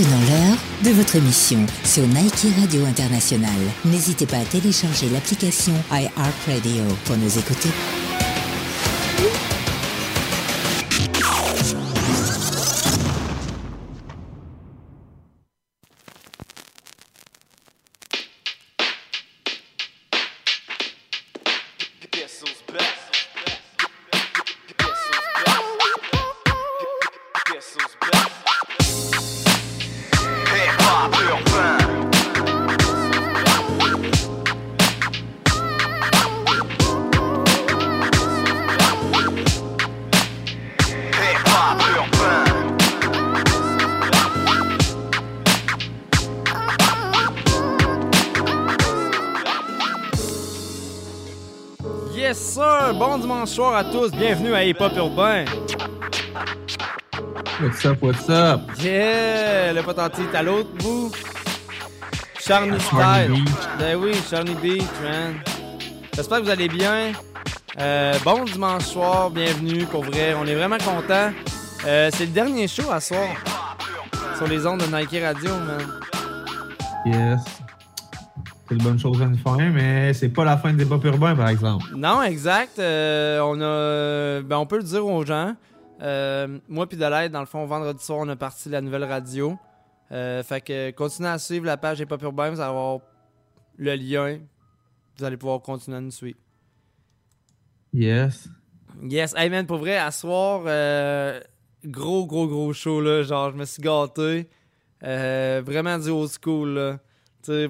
maintenant l'heure de votre émission sur Nike Radio International. N'hésitez pas à télécharger l'application iHeartRadio pour nous écouter. Bonsoir à tous, bienvenue à Hip Hop Urbain. What's up, what's up? Yeah, le potentiel est à l'autre bout. Charny Style. Ben oui, Charny Beach, man. J'espère que vous allez bien. Euh, bon dimanche soir, bienvenue, pour vrai. On est vraiment contents. Euh, c'est le dernier show à soir. Sur les ondes de Nike Radio, man. Yes c'est une bonne chose à nous faire, mais c'est pas la fin des débat urbain, par exemple. Non, exact. Euh, on a, ben, on peut le dire aux gens. Euh, moi puis l'aide, dans le fond, vendredi soir, on a parti la nouvelle radio. Euh, fait que continuez à suivre la page des Pop Urbain, vous allez avoir le lien. Vous allez pouvoir continuer à nous suivre. Yes. Yes. Hey man, pour vrai, à soir, gros, gros, gros show là. Genre, je me suis gâté. vraiment du old school là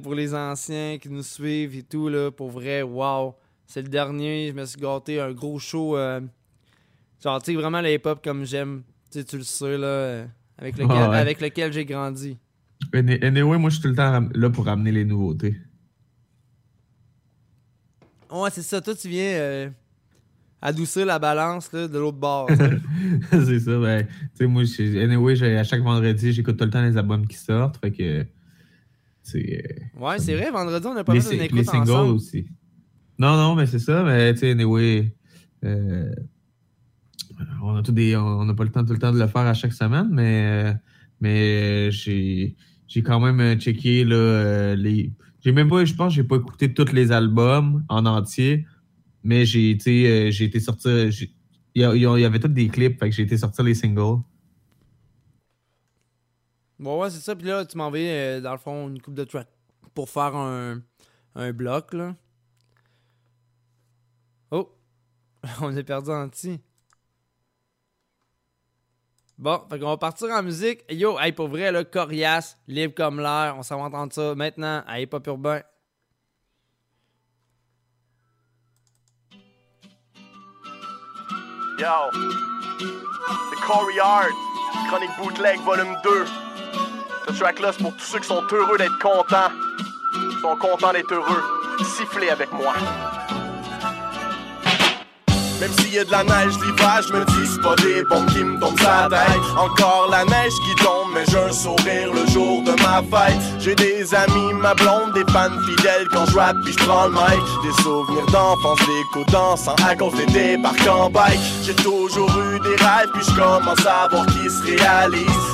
pour les anciens qui nous suivent et tout, là, pour vrai, wow. C'est le dernier, je me suis gâté, un gros show. Euh, genre, tu sais, vraiment les hip-hop comme j'aime. Tu le sais, là, euh, avec lequel, avec lequel j'ai grandi. Anyway, moi, je suis tout le temps là pour ramener les nouveautés. Ouais, c'est ça. Toi, tu viens euh, adoucir la balance là, de l'autre bord. c'est ça. Ben, tu sais, moi, anyway, à chaque vendredi, j'écoute tout le temps les albums qui sortent. Fait que ouais, c'est vrai, vendredi, on a pas fait une écoute Les singles aussi. Non, non, mais c'est ça, mais tu sais, anyway, euh, on a des, on n'a pas le temps tout le temps de le faire à chaque semaine, mais, mais j'ai, j'ai quand même checké là, les. J'ai même pas, je pense, j'ai pas écouté tous les albums en entier, mais j'ai été, euh, j'ai été sortir. Il y, y, avait tous des clips, fait que j'ai été sortir les singles. Bon, ouais, c'est ça. Puis là, tu m'as envoyé, euh, dans le fond, une coupe de track pour faire un, un bloc, là. Oh! On est perdu en petit. Bon, fait qu'on va partir en musique. Yo, hey, pour vrai, là, coriace, libre comme l'air. On s'en va entendre ça maintenant à Hip Hop Urbain. Yo, c'est Corey Chronique Bootleg Volume 2. Ce track-là, c'est pour tous ceux qui sont heureux d'être contents. Qui sont contents d'être heureux. Sifflez avec moi. Même s'il y a de la neige l'hiver, je me dis c'est pas des bombes qui me tombent sa tête. Encore la neige qui tombe, mais j'ai un sourire le jour de ma fête. J'ai des amis, ma blonde, des fans fidèles quand je rap puis je prends le mic. Des souvenirs d'enfance, des coups à cause des débarques en bike. J'ai toujours eu des rêves puis je commence à voir qu'ils se réalisent.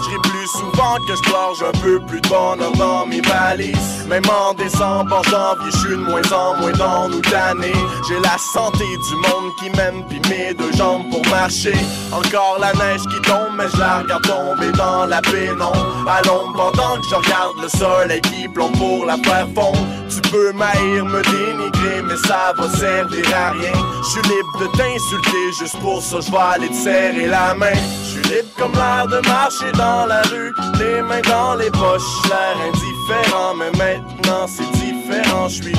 Souvent que je gorge un peu plus de bonheur dans mes valises. Même en décembre, en janvier, je suis de moins en moins dans nous. J'ai la santé du monde qui m'aime pis mes deux jambes pour marcher. Encore la neige qui mais je la regarde tomber dans la pénombre. À l'ombre pendant que je regarde le soleil qui plombe pour la faire fondre. Tu peux m'haïr, me dénigrer, mais ça va servir à rien. Je suis libre de t'insulter, juste pour ça je vais aller te serrer la main. Je suis libre comme l'air de marcher dans la rue, les mains dans les poches, l'air indifférent, mais maintenant c'est différent, je suis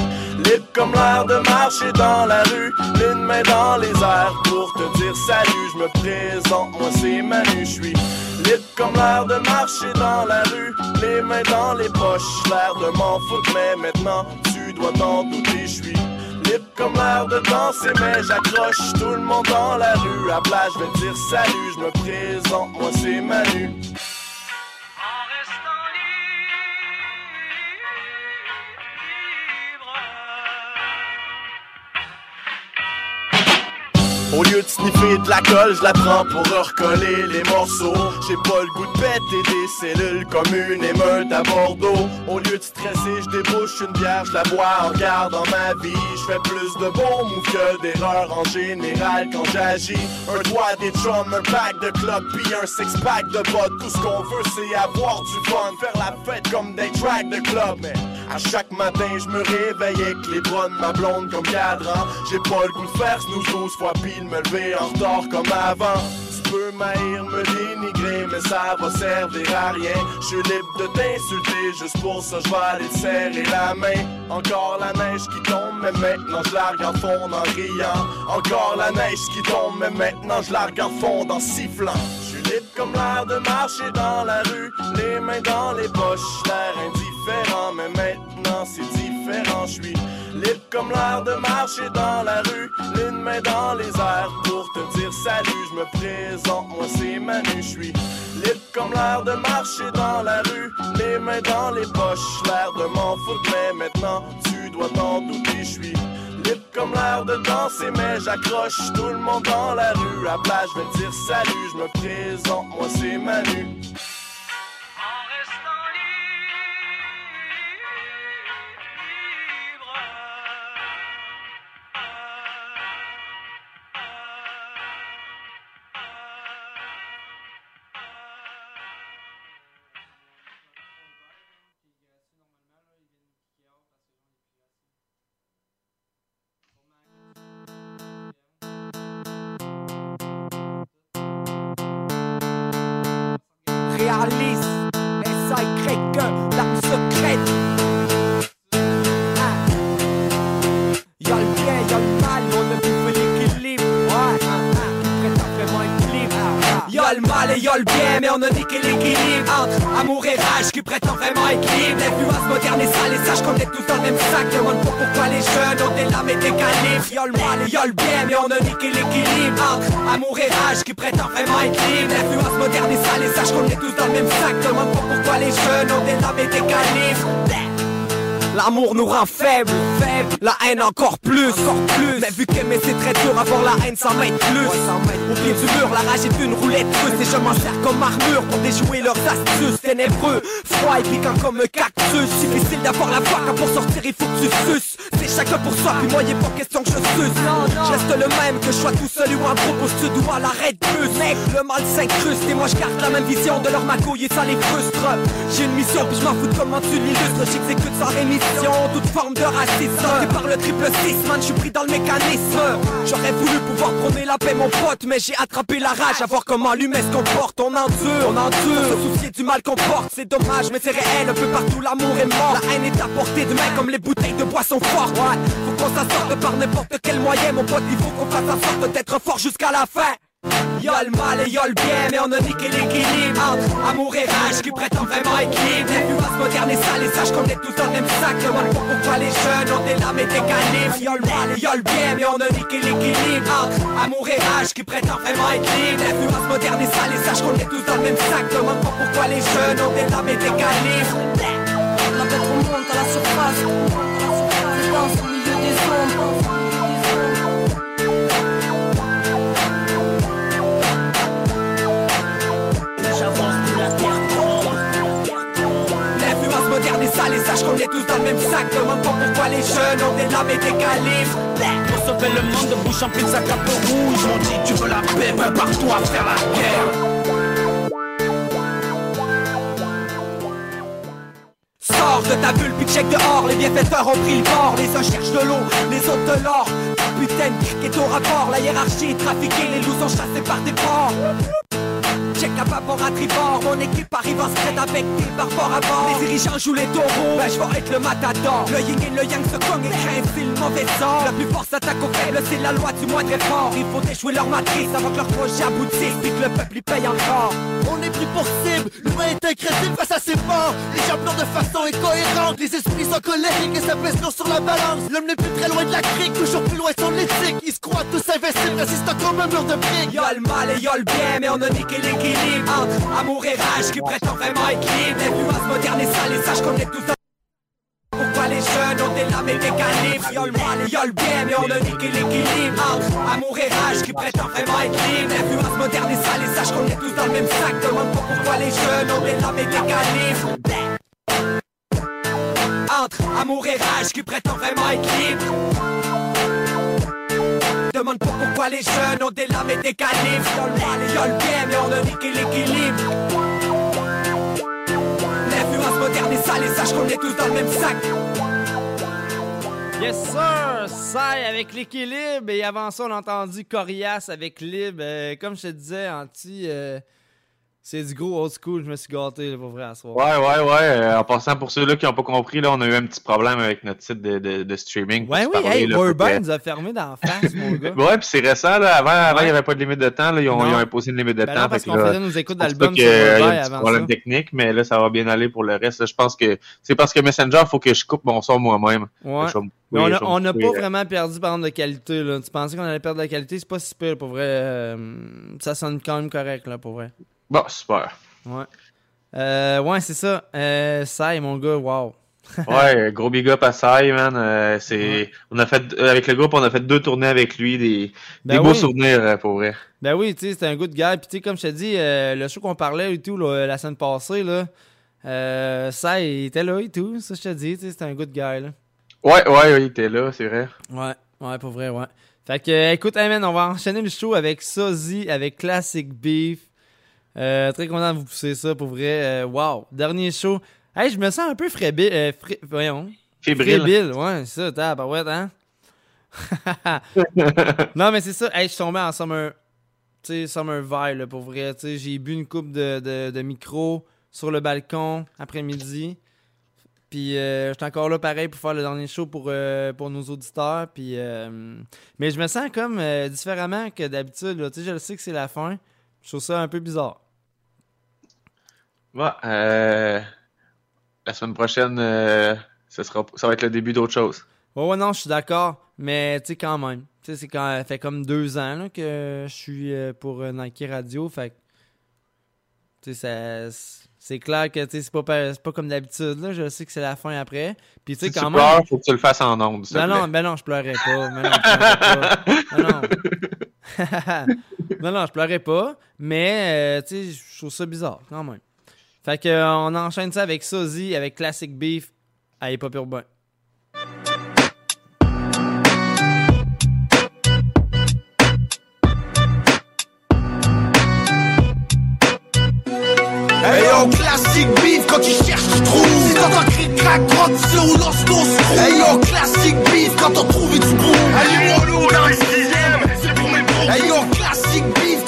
Libre comme l'air de marcher dans la rue, une main dans les airs pour te dire salut. Je me présente, moi c'est Manu, je suis libre comme l'air de marcher dans la rue, les mains dans les poches. L'air de m'en foutre, mais maintenant tu dois t'en douter, je suis libre comme l'air de danser, mais j'accroche tout le monde dans la rue. À plage, je vais dire salut, je me présente, moi c'est Manu. Au lieu de sniffer de la colle, je la prends pour recoller les morceaux. J'ai pas le goût de péter des cellules comme une émeute à Bordeaux. Au lieu de stresser, je débouche une bière, je la bois en gardant ma vie. Je fais plus de bons mots que d'erreurs en général quand j'agis. Un doigt des chums, un pack de clubs, puis un six-pack de bottes. Tout ce qu'on veut, c'est avoir du fun, faire la fête comme des tracks de club. Mais à chaque matin, je me réveille avec les bras de ma blonde comme cadran. J'ai pas le goût de faire snooze 12 fois pile, me lever en retard comme avant. Tu peux m'haïr, me dénigrer, mais ça va servir à rien. Je suis libre de t'insulter, juste pour ça, je vais aller te serrer la main. Encore la neige qui tombe, mais maintenant je la regarde fondre en riant. Encore la neige qui tombe, mais maintenant je la regarde fondre en sifflant. Je suis libre comme l'air de marcher dans la rue, les mains dans les poches, l'air indifférent, mais maintenant c'est différent. Je suis libre comme l'air de marcher dans la rue, l'une main dans les airs pour te dire salut. Je me présente, moi c'est Manu, je suis libre comme l'air de marcher dans la rue, les mains dans les poches, l'air de m'en foutre, mais maintenant tu dois t'en douter, je suis comme l'air de danser, mais j'accroche tout le monde dans la rue. À plat, je vais dire salut, je me présente, moi c'est Manu. Calibres. Y'a le mal et y'a bien, mais on a niqué l'équilibre entre amour et rage qui prétend vraiment être libre. L'influence moderne et sale, et sache qu'on est tous dans le même sac. Demande pas pourquoi les jeunes ont des lames des calibres. L'amour nous rend faibles, faibles, la haine encore plus, encore plus. Mais vu qu'aimer c'est très dur, avoir la haine s'en met plus. Au pied du mur, la rage est une roulette russe et je m'en sers comme armure pour déjouer leurs astuces ténébreux. Froid et piquant comme un cactus, difficile d'avoir la voix quand pour sortir il faut que tu suces. C'est chacun pour soi, puis moi y est pas question que je suce. Je reste le même que je sois tout seul ou en groupe au studio à l'arrêt de bus. Mec, le mal s'incruste et moi je garde la même vision de leur magouille et ça les frustre. J'ai une mission puis je m'en fous de comment tu l'illustres, j'exécute sans rémission toute forme de racisme. Sorti par le triple 6 man, je suis pris dans le mécanisme. J'aurais voulu pouvoir prôner la paix mon pote Mais j'ai attrapé la rage. À voir comment l'humain se comporte On endure, on endure Se soucier du mal qu'on porte, c'est dommage mais c'est réel. Un peu partout l'amour est mort. La haine est à portée de main comme les bouteilles de boisson forte ouais. Faut qu'on s'en sorte par n'importe quel moyen Mon pote il faut qu'on fasse en sorte d'être fort jusqu'à la fin Y'a le mal et y'a le bien, mais on a niqué l'équilibre entre amour et rage qui prétend vraiment être libre. L'influence moderne et sale et sache qu'on est tous dans le même sac. Demande pas pourquoi les jeunes ont des lames et des calibres. Y'a le mal et y'a le bien, mais on a niqué l'équilibre entre amour et rage qui prétend vraiment être libre. L'influence moderne et sale et sache qu'on est tous dans le même sac. Demande pas pourquoi les jeunes ont des lames et des calibres. La bête remonte à la surface. Je danse au milieu des ombres. Sache qu'on est tous dans le même sac. Demande pas pourquoi les jeunes ont des lames et des calibres Pour sauver le monde de bouche en de sa cape rouge. M'ont dit tu veux la paix, prépare-toi à faire la guerre. Sors de ta bulle puis check dehors. Les bienfaiteurs ont pris le bord. Les uns cherchent de l'eau, les autres de l'or. Putain de cric est au rapport? La hiérarchie est trafiquée Les loups sont chassés par des porcs Check à vapor à tribord Mon équipe arrive en secret avec des barbares à bord. Les dirigeants jouent les taureaux. Ben je vais être le matador. Le yin et le yang se cognent et c'est le mauvais sort. La plus forte s'attaque aux faibles C'est la loi du moindre effort. Il faut déjouer leur matrice Avant que leur projet aboutisse. Puis que le peuple y paye encore. On est pris pour cible, l'humain est incrédible face à ses morts Les gens pleurent de façon incohérente. Les esprits sont colériques et ça pèse lourd sur la balance. L'homme n'est plus très loin de la crique, toujours plus loin de son éthique. Ils se croient tous invincibles, résistant comme un mur de briques. Y'a le mal et y'a le bien Mais on a niqué l'équilibre entre amour et rage Qui prétend vraiment être libre L'influence moderne et sale et sache qu'on est tous dans pourquoi les les jeunes ont des lames et des calibres? Y'a le mal et y'a le bien mais on a niqué l'équilibre. Entre amour et rage qui prétend vraiment être libre L'influence moderne et sale et sache qu'on est tous dans le même sac Demande pas pourquoi les jeunes ont des lames et des calibres. Entre amour et rage qui prétend vraiment être libre Demande pas pourquoi les jeunes ont des lames et des calibres Y'a le mal et y'a le bien mais on a niqué l'équilibre L'influence moderne et sale et sache qu'on est tous dans le même sac. Yes sir, Sai avec l'équilibre. Et avant ça on a entendu Corias avec Lib. Euh, comme je te disais, Anti, euh, c'est du gros old school, je me suis gâté là, pour vrai à soir. Ouais, ouais, ouais. Euh, en passant, pour ceux-là qui n'ont pas compris, là, on a eu un petit problème avec notre site de, de, de streaming. Ouais, oui, parler, hey, là, nous a fermé dans la face, mon gars. Ouais, puis c'est récent, là. Avant, avant il Ouais. n'y avait pas de limite de temps. Là. Ils, ont, Non. ils ont imposé une limite de Ben temps. non, parce qu'on faisait nos écoutes c'est d'albums sur euh, il y a Burbank un avant problème ça. technique, mais là, ça va bien aller pour le reste. Je pense que c'est parce que Messenger, il faut que je coupe mon son moi-même. Ouais. Mais on n'a pas euh, vraiment perdu par exemple de qualité. Là. Tu pensais qu'on allait perdre de la qualité, c'est pas si pire pour vrai. euh, ça sonne quand même correct là pour vrai. Bon, super. Ouais. Euh, ouais, c'est ça. Euh, Sai, mon gars, wow. Ouais, gros big up à Sai, man. Euh, c'est, on a fait, avec le groupe, on a fait deux tournées avec lui, des, Ben des beaux souvenirs, pour vrai. Ben oui, tu sais, c'était un good guy. Puis tu sais, comme je te dis, euh, le show qu'on parlait et tout là, la semaine passée, là, euh, Sai il était là et tout. Ça, je te dis, tu sais, c'était un good guy. Là. Ouais, ouais, ouais, il était là, c'est vrai. Ouais, ouais, pour vrai, ouais. Fait que, écoute, hey man, on va enchaîner le show avec Sozy, avec Classic Beef. Euh, très content de vous pousser ça, pour vrai. Euh, wow, dernier show. Hey, je me sens un peu frébile. Euh, fré- voyons. Fébrile. Frébile, ouais, c'est ça, tabarouette, hein? non, mais c'est ça. Hey, je suis tombé en summer, tu sais, summer vibe, là, pour vrai. Tu sais, j'ai bu une coupe de, de, de micro sur le balcon après-midi. Puis euh, j'étais encore là pareil pour faire le dernier show pour, euh, pour nos auditeurs. Puis, euh, mais je me sens comme différemment que d'habitude. là. Tu sais, je le sais que c'est la fin. Je trouve ça un peu bizarre. Ouais, euh, la semaine prochaine, euh, ce sera, ça va être le début d'autre chose. Ouais, ouais, non, je suis d'accord. Mais tu sais, quand même. Tu sais, c'est quand ça fait comme deux ans là, que je suis euh, pour euh, Nike Radio. Fait que, tu sais, ça- c'est clair que tu sais, c'est pas, pas comme d'habitude. là. Je sais que c'est la fin après. Puis tu sais, Si tu quand pleures, même. faut que tu le fasses en ondes, s'il te Ben non, ben non, je pleurais pas. Ben non, je pleurais pas. Ben non. non, non, je pleurais pas. Mais, euh, tu sais, je trouve ça bizarre quand même. Fait que, euh, on enchaîne ça avec Sozy, avec Classic Beef à Hip Hop Urbain. Hey yo, classique beef, quand tu cherches, tu trouves. Si t'entends cri crack, crotte, c'est où lorsqu'on se trouve. Hey yo, classique beef, quand on trouve du bout. Allez, mollo dans les sixièmes, c'est pour mes bros. Hey yo,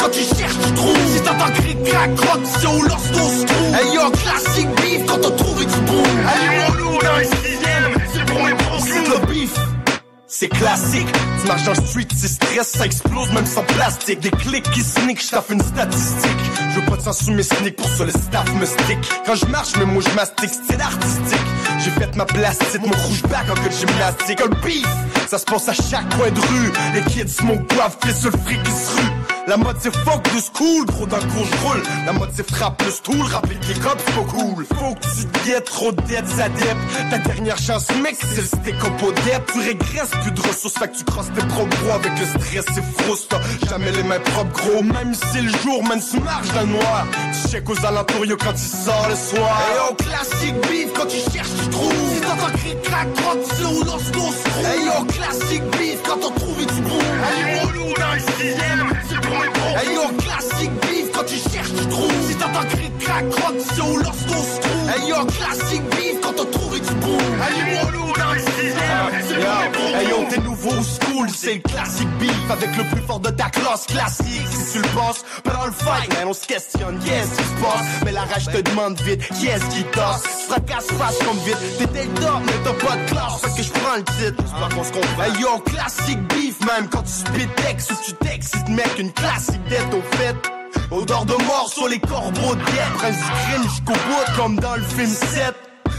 quand tu cherches, tu trouves. Si t'entends cri crack, crotte, c'est où lorsqu'on se trouve. Hey yo, classique beef, quand on trouve du bout. Allez, mollo dans les sixièmes, c'est pour mes bros. C'est le beef. C'est classique, tu marches dans le street, c'est stress, ça explose même sans plastique. Des clics qui sneak, je une statistique. Je veux pas de sang sous mes sneaks, pour ça le staff me stick. Quand je marche, mes mots je mastique, style artistique. J'ai fait ma plastide, mon rouge back en que de gymnastique. Le beef, ça se passe à chaque coin de rue. Les kids smoke boivent, fait sur le fric qui se rue. La mode c'est fuck de school, gros d'un roule. La mode c'est frappe le stool, rappeler que les cops pas cool. Faut que tu te guettes, trop de dettes, dep. Ta dernière chance, mec, c'est le up au. Tu régresses, plus de ressources, fait que tu crosses tes propres gros avec le stress, c'est frousse. T'as Jamais les mains propres, gros, même si le jour, même tu marches dans le noir. Tu check aux alentours, yo, quand il sort le soir. Hey yo, classique beef, quand tu cherches, tu trouves. Si t'entends cri crack, crotte, c'est où lorsqu'on se trouve. Hey yo, classique beef, quand on trouve du bout. Allez, mollo dans sixièmes, c'est pour mes bros. Hey yo, classique beef, Si t'entends crotte, c'est où lorsqu'on se trouve. Hey yo, classique beef, quand on trouve du bout. Allez, mollo dans les sixièmes, c'est pour mes bros. Hey yo, t'es nouveau school, c'est le classique beef avec le plus fort de ta classe classique. Si tu le penses, pendant le fight, man, on se questionne, qu'est-ce qui se passe? Mais la rage te demande vite, qu'est-ce qui tosse? Fracasse face comme vite, t'étais le top, mais t'as pas de classe, fait que je prends le titre. J'espère qu'on se comprend. Hey yo, classique beef, même quand tu spit texte ou tu t'excites, mec, une classique dette au fait. Odeur de mort sur les corbeaux de du crime jusqu'au bout, comme dans le film 7.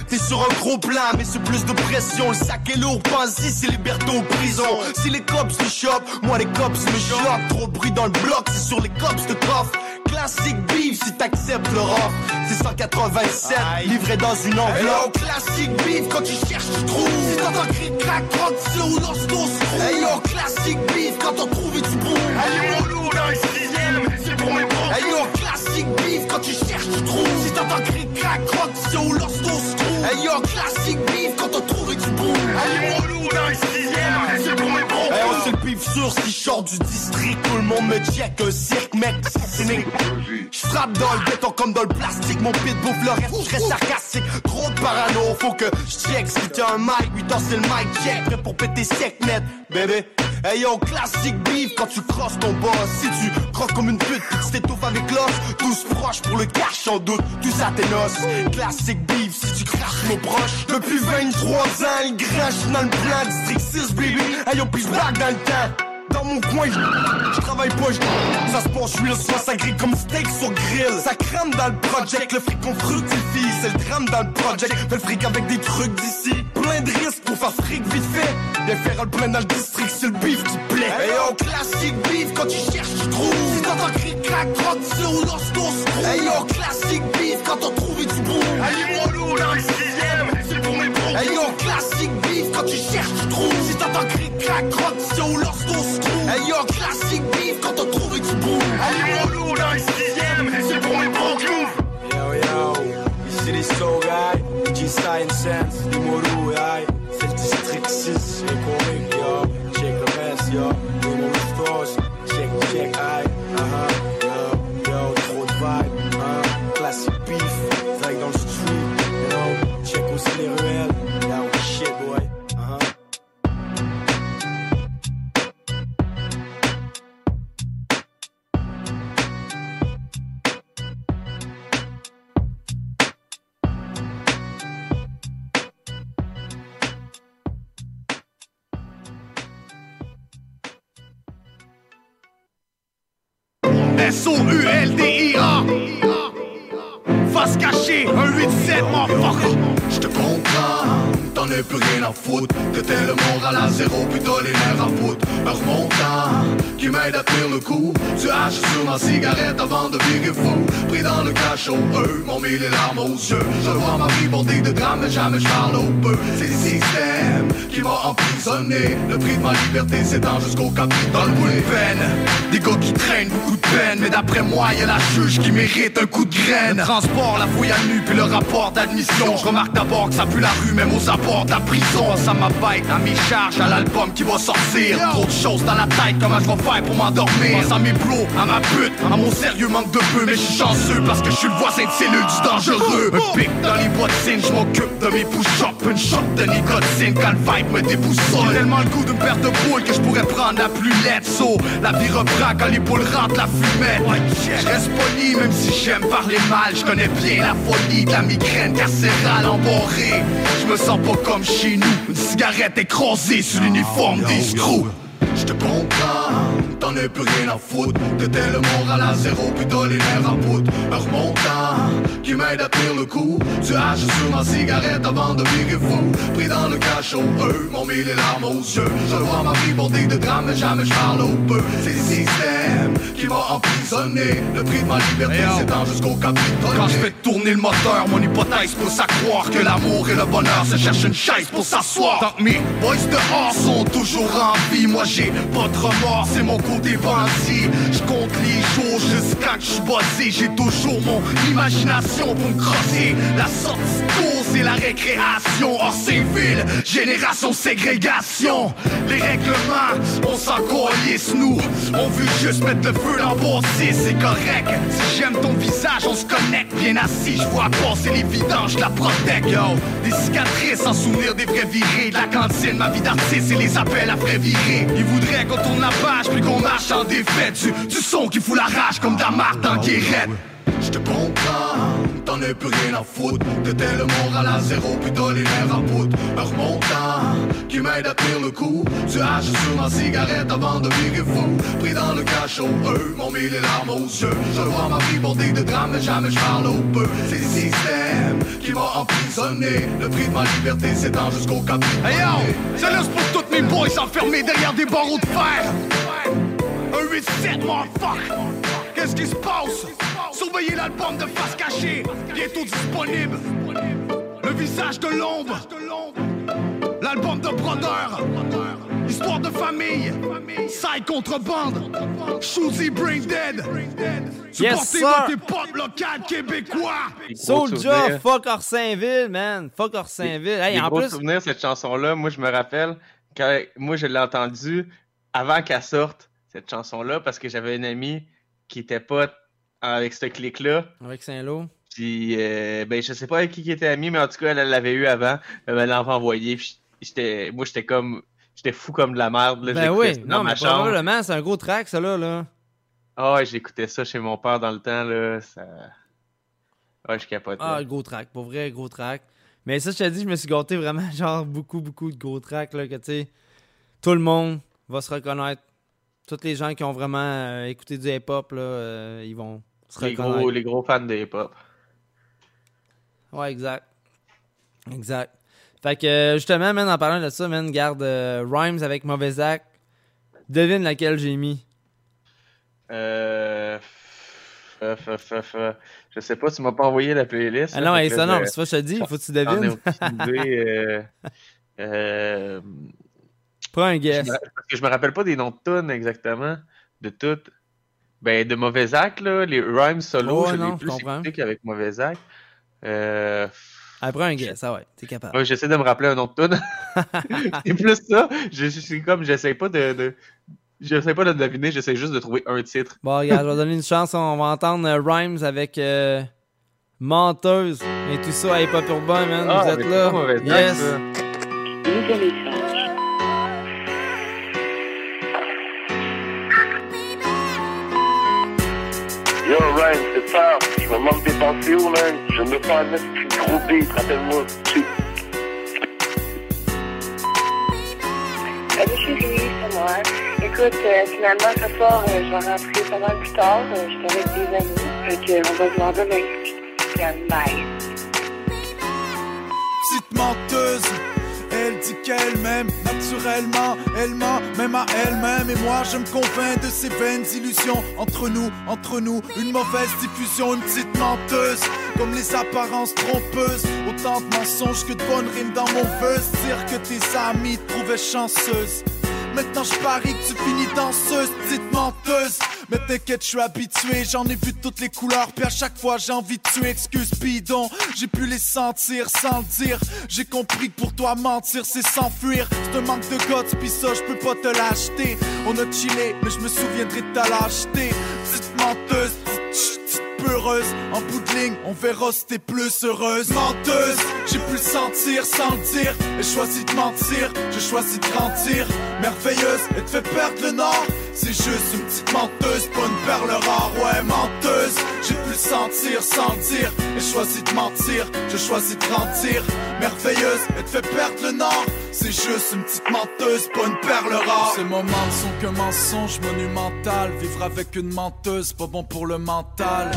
T'es sur un gros plan, mais c'est plus de pression. Le sac est lourd, pense-y, c'est liberté en prison. Si les cops me chopent, moi les cops me chopent. Trop bruit dans le bloc, c'est sur les cops de coffre. classique beef si t'acceptes le rock. C'est 187, livré dans une enveloppe. Hey, classique beef quand tu cherches, tu trouves. Si t'entends cri crack, rock, c'est où l'ostos se Hey yo, classique beef quand t'en trouves et tu bouges. Hey yo, lourd dans le sixième, pour mes bros. Hey yo, classique beef quand tu cherches, tu trouves. Si t'entends cri crack, rock, c'est où se trouve. Hey yo, classique beef quand t'en trouves et tu bouges. Hey yo, lourd dans le sixième, c'est pour mes bros. Hey, on le pif sûr si je sors du district, tout le monde me check un cirque, mec, c'est Je frappe dans le béton comme dans le plastique, mon pit bouffe le reste, je reste sarcastique. Trop de parano, faut que je check si t'as un mic, 8 ans c'est le mic check, prêt pour péter sec net, bébé. Hey classique beef quand tu crosses ton boss. Si tu croques comme une pute, tu t'étouffes avec l'os. Tous proches pour le cash en doute, tout ça tes noces. Classique beef si tu craches nos proches. Depuis 23 ans, il grinche dans le plan District 6, baby. Hey yo, puis je dans le temps dans mon coin, je travaille pas, ça se passe, je suis le soir, ça grille comme steak sur grill. Ça crame dans le project, le fric qu'on fructifie, c'est le drame dans le project. Fais le fric avec des trucs d'ici, plein de risques pour faire fric vite fait. Bien faire le plein dans le district, c'est le beef qui plaît. Hey yo, classique beef, quand tu cherches, tu trouves. Si t'entends cri crack, croque, c'est où l'ostos Hey yo, classique beef, quand on trouve tu bouges. Hey yo, lourd dans le sixième, c'est pour mes bros. Hey yo, tu cherches, tu trouves. Si t'entends cri crack, croque, c'est où l'ostos Hey yo, classique beef, quand on trouve et tu bouges. Hey yo, lourd dans le sixième, c'est pour mes bros Yo yo, ici les So Guy, G-Science Sense, numéro, aïe. C'est le district 6, j'ai comique, yo. Check le reste, yo. Motherfucker Je te comprends, t'en as plus rien à foutre. Que t'es le moral à zéro puis t'as les nerfs à foutre. Un remontant qui m'aide à tenir le coup. Tu haches sur ma cigarette avant de virer fou. Pris dans le cachot, eux m'ont mis les larmes aux yeux. Je vois ma vie bordée de drames mais jamais je parle au peu. C'est le système qui m'a emprisonné. Le prix de ma liberté s'étend jusqu'au capitaine Dans le bout de peine, des gars qui traînent beaucoup de peine Mais d'après moi y'a la juge qui mérite un coup de graine. Le transport, la fouille à nu puis le rapport d'admission. Je remarque d'abord que ça pue la rue même aux de la prison. Ça m'abaisse à mes charges, à l'album qui va sortir. Trop de choses dans la tête, comment je vais faire pour m'endormir? Pense à mes plots, à ma pute, à mon sérieux manque de peu Mais je suis chanceux parce que je suis le voisin de cellule du dangereux. Un pic dans les bottines, je m'occupe de mes push-ups. Une shot de nicotine quand le vibe me déboussole. Tellement le goût d'une paire de boules que je pourrais prendre la plus laide. So, la vie reprend quand les rentrent la fumette Je reste poli même si j'aime parler mal. Je connais bien la folie de la migraine carcérale emborrée Je me sens pas comme chez nous. Une cigarette écrasée sur l'uniforme des screws. je te comprends, t'en as plus rien à foutre. T'es le moral à zéro puis t'as les nerfs à poudre. Un remontant qui m'aide à tenir le coup. Tu haches sur ma cigarette avant de virer fou. Pris dans le cachot, eux m'ont mis les larmes aux yeux. Je vois ma vie bordée de drames mais jamais je parle au peu. C'est le système qui m'a emprisonné. Le prix de ma liberté s'étend jusqu'au capitole. Quand je fais tourner le moteur, mon hypothèse pousse à croire Que l'amour et le bonheur se cherchent une chaise pour s'asseoir. Tant que mes boys dehors sont toujours en vie. Moi j'ai pas de remords, c'est mon Je compte les jours jusqu'à que je bossé. J'ai toujours mon imagination pour me crosser. La sortie c'est la récréation. Hors civil, génération ségrégation. Les règlements, on s'en nous. On veut juste mettre le feu dans c'est correct. Si j'aime ton visage, on se connecte Bien assis, je vois passer les vidanges, je la protège Yo, des cicatrices sans souvenir des vrais virés. De la cantine, ma vie d'artiste et les appels à frais virés Ils voudraient qu'on tourne la page puis qu'on marche en défaite. Du, du son qui fout la rage comme Damar dans Guérette je te comprends, t'en as plus rien à foutre. T'es le moral à zéro puis t'as les nerfs à poudre Un remontant qui m'aide à tenir le coup. Tu haches sur ma cigarette avant de virer fou. Pris dans le cachot, eux m'ont mis les larmes aux yeux. Je vois ma vie bordée de drames mais jamais je parle au peu. C'est le système qui m'a emprisonné. Le prix de ma liberté s'étend jusqu'au capitaine Hey yo, laisse pour toutes mes boys enfermés derrière des barreaux de fer 8-7 motherfucker Qu'est-ce qui se passe? Surveiller l'album de face cachée, bientôt disponible. Le visage de l'ombre, l'album de Brodeur. Histoire de famille, side contrebande, Shoozy Brain Dead. Yes, Supportez sir. votre hip-hop local québécois. Soulja, fuck Orsainville, man. Fuck Orsainville. Hey, en plus, souvenirs, cette chanson-là. Moi, je me rappelle, quand moi, je l'ai entendue avant qu'elle sorte, cette chanson-là, parce que j'avais un ami qui était pote avec ce clic-là. avec Saint-Lô. Puis, euh, ben, je sais pas avec qui qui était ami, mais en tout cas, elle l'avait eu avant. Elle me l'avait envoyé. J'étais, moi, j'étais comme, j'étais fou comme de la merde. Là, Ben oui, dans non, ma mais chambre. probablement, c'est un gros track, ça, là. là. Ah ouais, j'écoutais ça chez mon père dans le temps, là. Ça... Ouais, je capotais. Ah, gros track, pour vrai, gros track. Mais ça, je te dis, je me suis gâté vraiment, genre, beaucoup, beaucoup de gros tracks, là, que, tu sais, tout le monde va se reconnaître. Tous les gens qui ont vraiment euh, écouté du hip-hop, là, euh, ils vont se les, gros, les gros fans de hip-hop. Ouais, exact. Exact. Fait que, euh, justement, man, en parlant de ça, man, garde Rhymes avec Mauvais Acte. Devine laquelle j'ai mis. Euh... f- f- Je sais pas, tu m'as pas envoyé la playlist. Ah non, que ça, là, non, c'est pas, je te dis, il faut que tu ai devines. aucune idée. euh, euh, Prends un je guess. me- Parce que je me rappelle pas des noms de tunes exactement, de toutes. Ben, de Mauvais Acte, là, les rhymes solo, Ouais, je l'ai je plus écouté qu'avec Mauvais Acte. Euh... Après un guess, ah ouais, t'es capable. Ouais, j'essaie de me rappeler un nom de tune. c'est plus ça. Je, je suis comme, j'essaie pas de, de... J'essaie pas de le deviner, j'essaie juste de trouver un titre. Bon, regarde, je vais donner une chance. On va entendre euh, Rhymes avec euh, Menteuse et tout ça à Hip Hop Urbain, man. Ah, Vous êtes c'est là. pas Yes. ça. Yo, Ryan, c'est ça. Je me demande tes pensées où, man. Je me fais un petit gros beat, rappelle-moi. Salut chérie, c'est moi. Écoute, euh, finalement, ce soir, euh, je vais rentrer pas mal plus tard. Euh, je suis avec des amis. Fait que, euh, on va se voir demain. Bye. petite menteuse. Elle dit qu'elle m'aime naturellement, elle ment même à elle-même. Et moi, je me convainc de ces vaines illusions. Entre nous, entre nous, une mauvaise diffusion, une petite menteuse. Comme les apparences trompeuses. Autant de mensonges que de bonnes rimes dans mon buzz. Dire que tes amis te trouvaient chanceuse. Maintenant je parie que tu finis danseuse, petite menteuse. Mais t'inquiète, je suis habitué, j'en ai vu toutes les couleurs. Puis à chaque fois j'ai envie de tuer, excuse bidon. J'ai pu les sentir sans le dire. J'ai compris que pour toi mentir c'est s'enfuir. C'est un manque de guts, pis ça je peux pas te l'acheter. On a chillé, mais je me souviendrai de ta lâcheté. En bout de ligne, on verra si t'es plus heureuse. Menteuse, j'ai pu le sentir sans le dire. Et choisi de mentir, j'ai choisi de grandir. Merveilleuse, et te fait perdre le nord. C'est juste une petite menteuse, pas une perle rare, ouais, menteuse. J'ai pu le sentir dire. Et choisi de mentir, j'ai choisi de grandir. Merveilleuse, et te fait perdre le nord. C'est juste une petite menteuse, pas une perle rare. Ces moments sont qu'un mensonge monumental. Vivre avec une menteuse, pas bon pour le mental.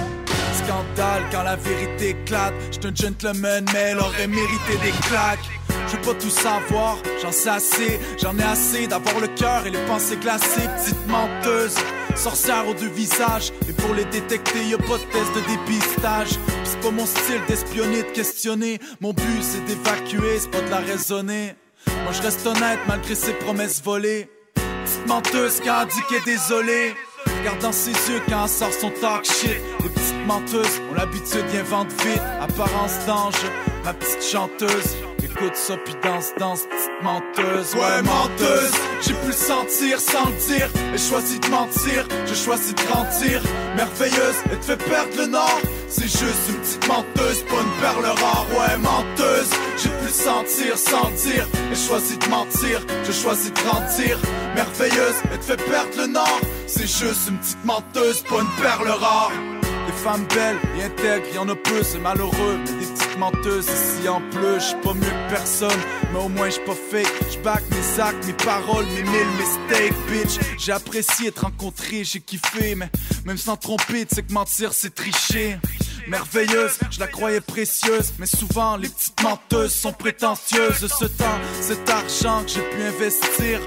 Scandale quand la vérité éclate. J'suis un gentleman, mais elle aurait mérité des claques. Je veux pas tout savoir, j'en sais assez. J'en ai assez d'avoir le cœur et les pensées glacées. Petite menteuse, sorcière aux deux visages. Et pour les détecter, y a pas de test de dépistage. Pis c'est pas mon style d'espionner, de questionner. Mon but c'est d'évacuer, c'est pas de la raisonner. Moi je reste honnête malgré ses promesses volées. Petite menteuse qui a dit qu'elle est désolée. Regarde dans ses yeux quand elle sort son talk shit. Les petites menteuses ont l'habitude d'y inventer vite. Apparence d'ange, ma petite chanteuse. Ça puis danse, danse, menteuse. Ouais, menteuse, j'ai pu le sentir sans dire. Et choisi de mentir, j'ai choisi de grandir. Merveilleuse, et te fait perdre le nord. C'est juste une petite menteuse, pas une perle rare. Ouais, menteuse, j'ai pu le sentir sans le dire. Et choisi de mentir, j'ai choisi de grandir. Merveilleuse, et te fait perdre le nord. C'est juste une petite menteuse, pas une perle rare. Des femmes belles et intègres, y'en a peu, c'est malheureux. Mais des petites menteuses ici en bleu, j'suis pas mieux que personne. Mais au moins j'suis pas fake. J'back mes actes, mes paroles, mes mille mistakes, bitch. J'ai apprécié te rencontrer, j'ai kiffé. Mais même sans tromper, tu sais que mentir c'est tricher. Merveilleuse, je la croyais précieuse. Mais souvent les petites menteuses sont prétentieuses. Ce temps, cet argent que j'ai pu investir.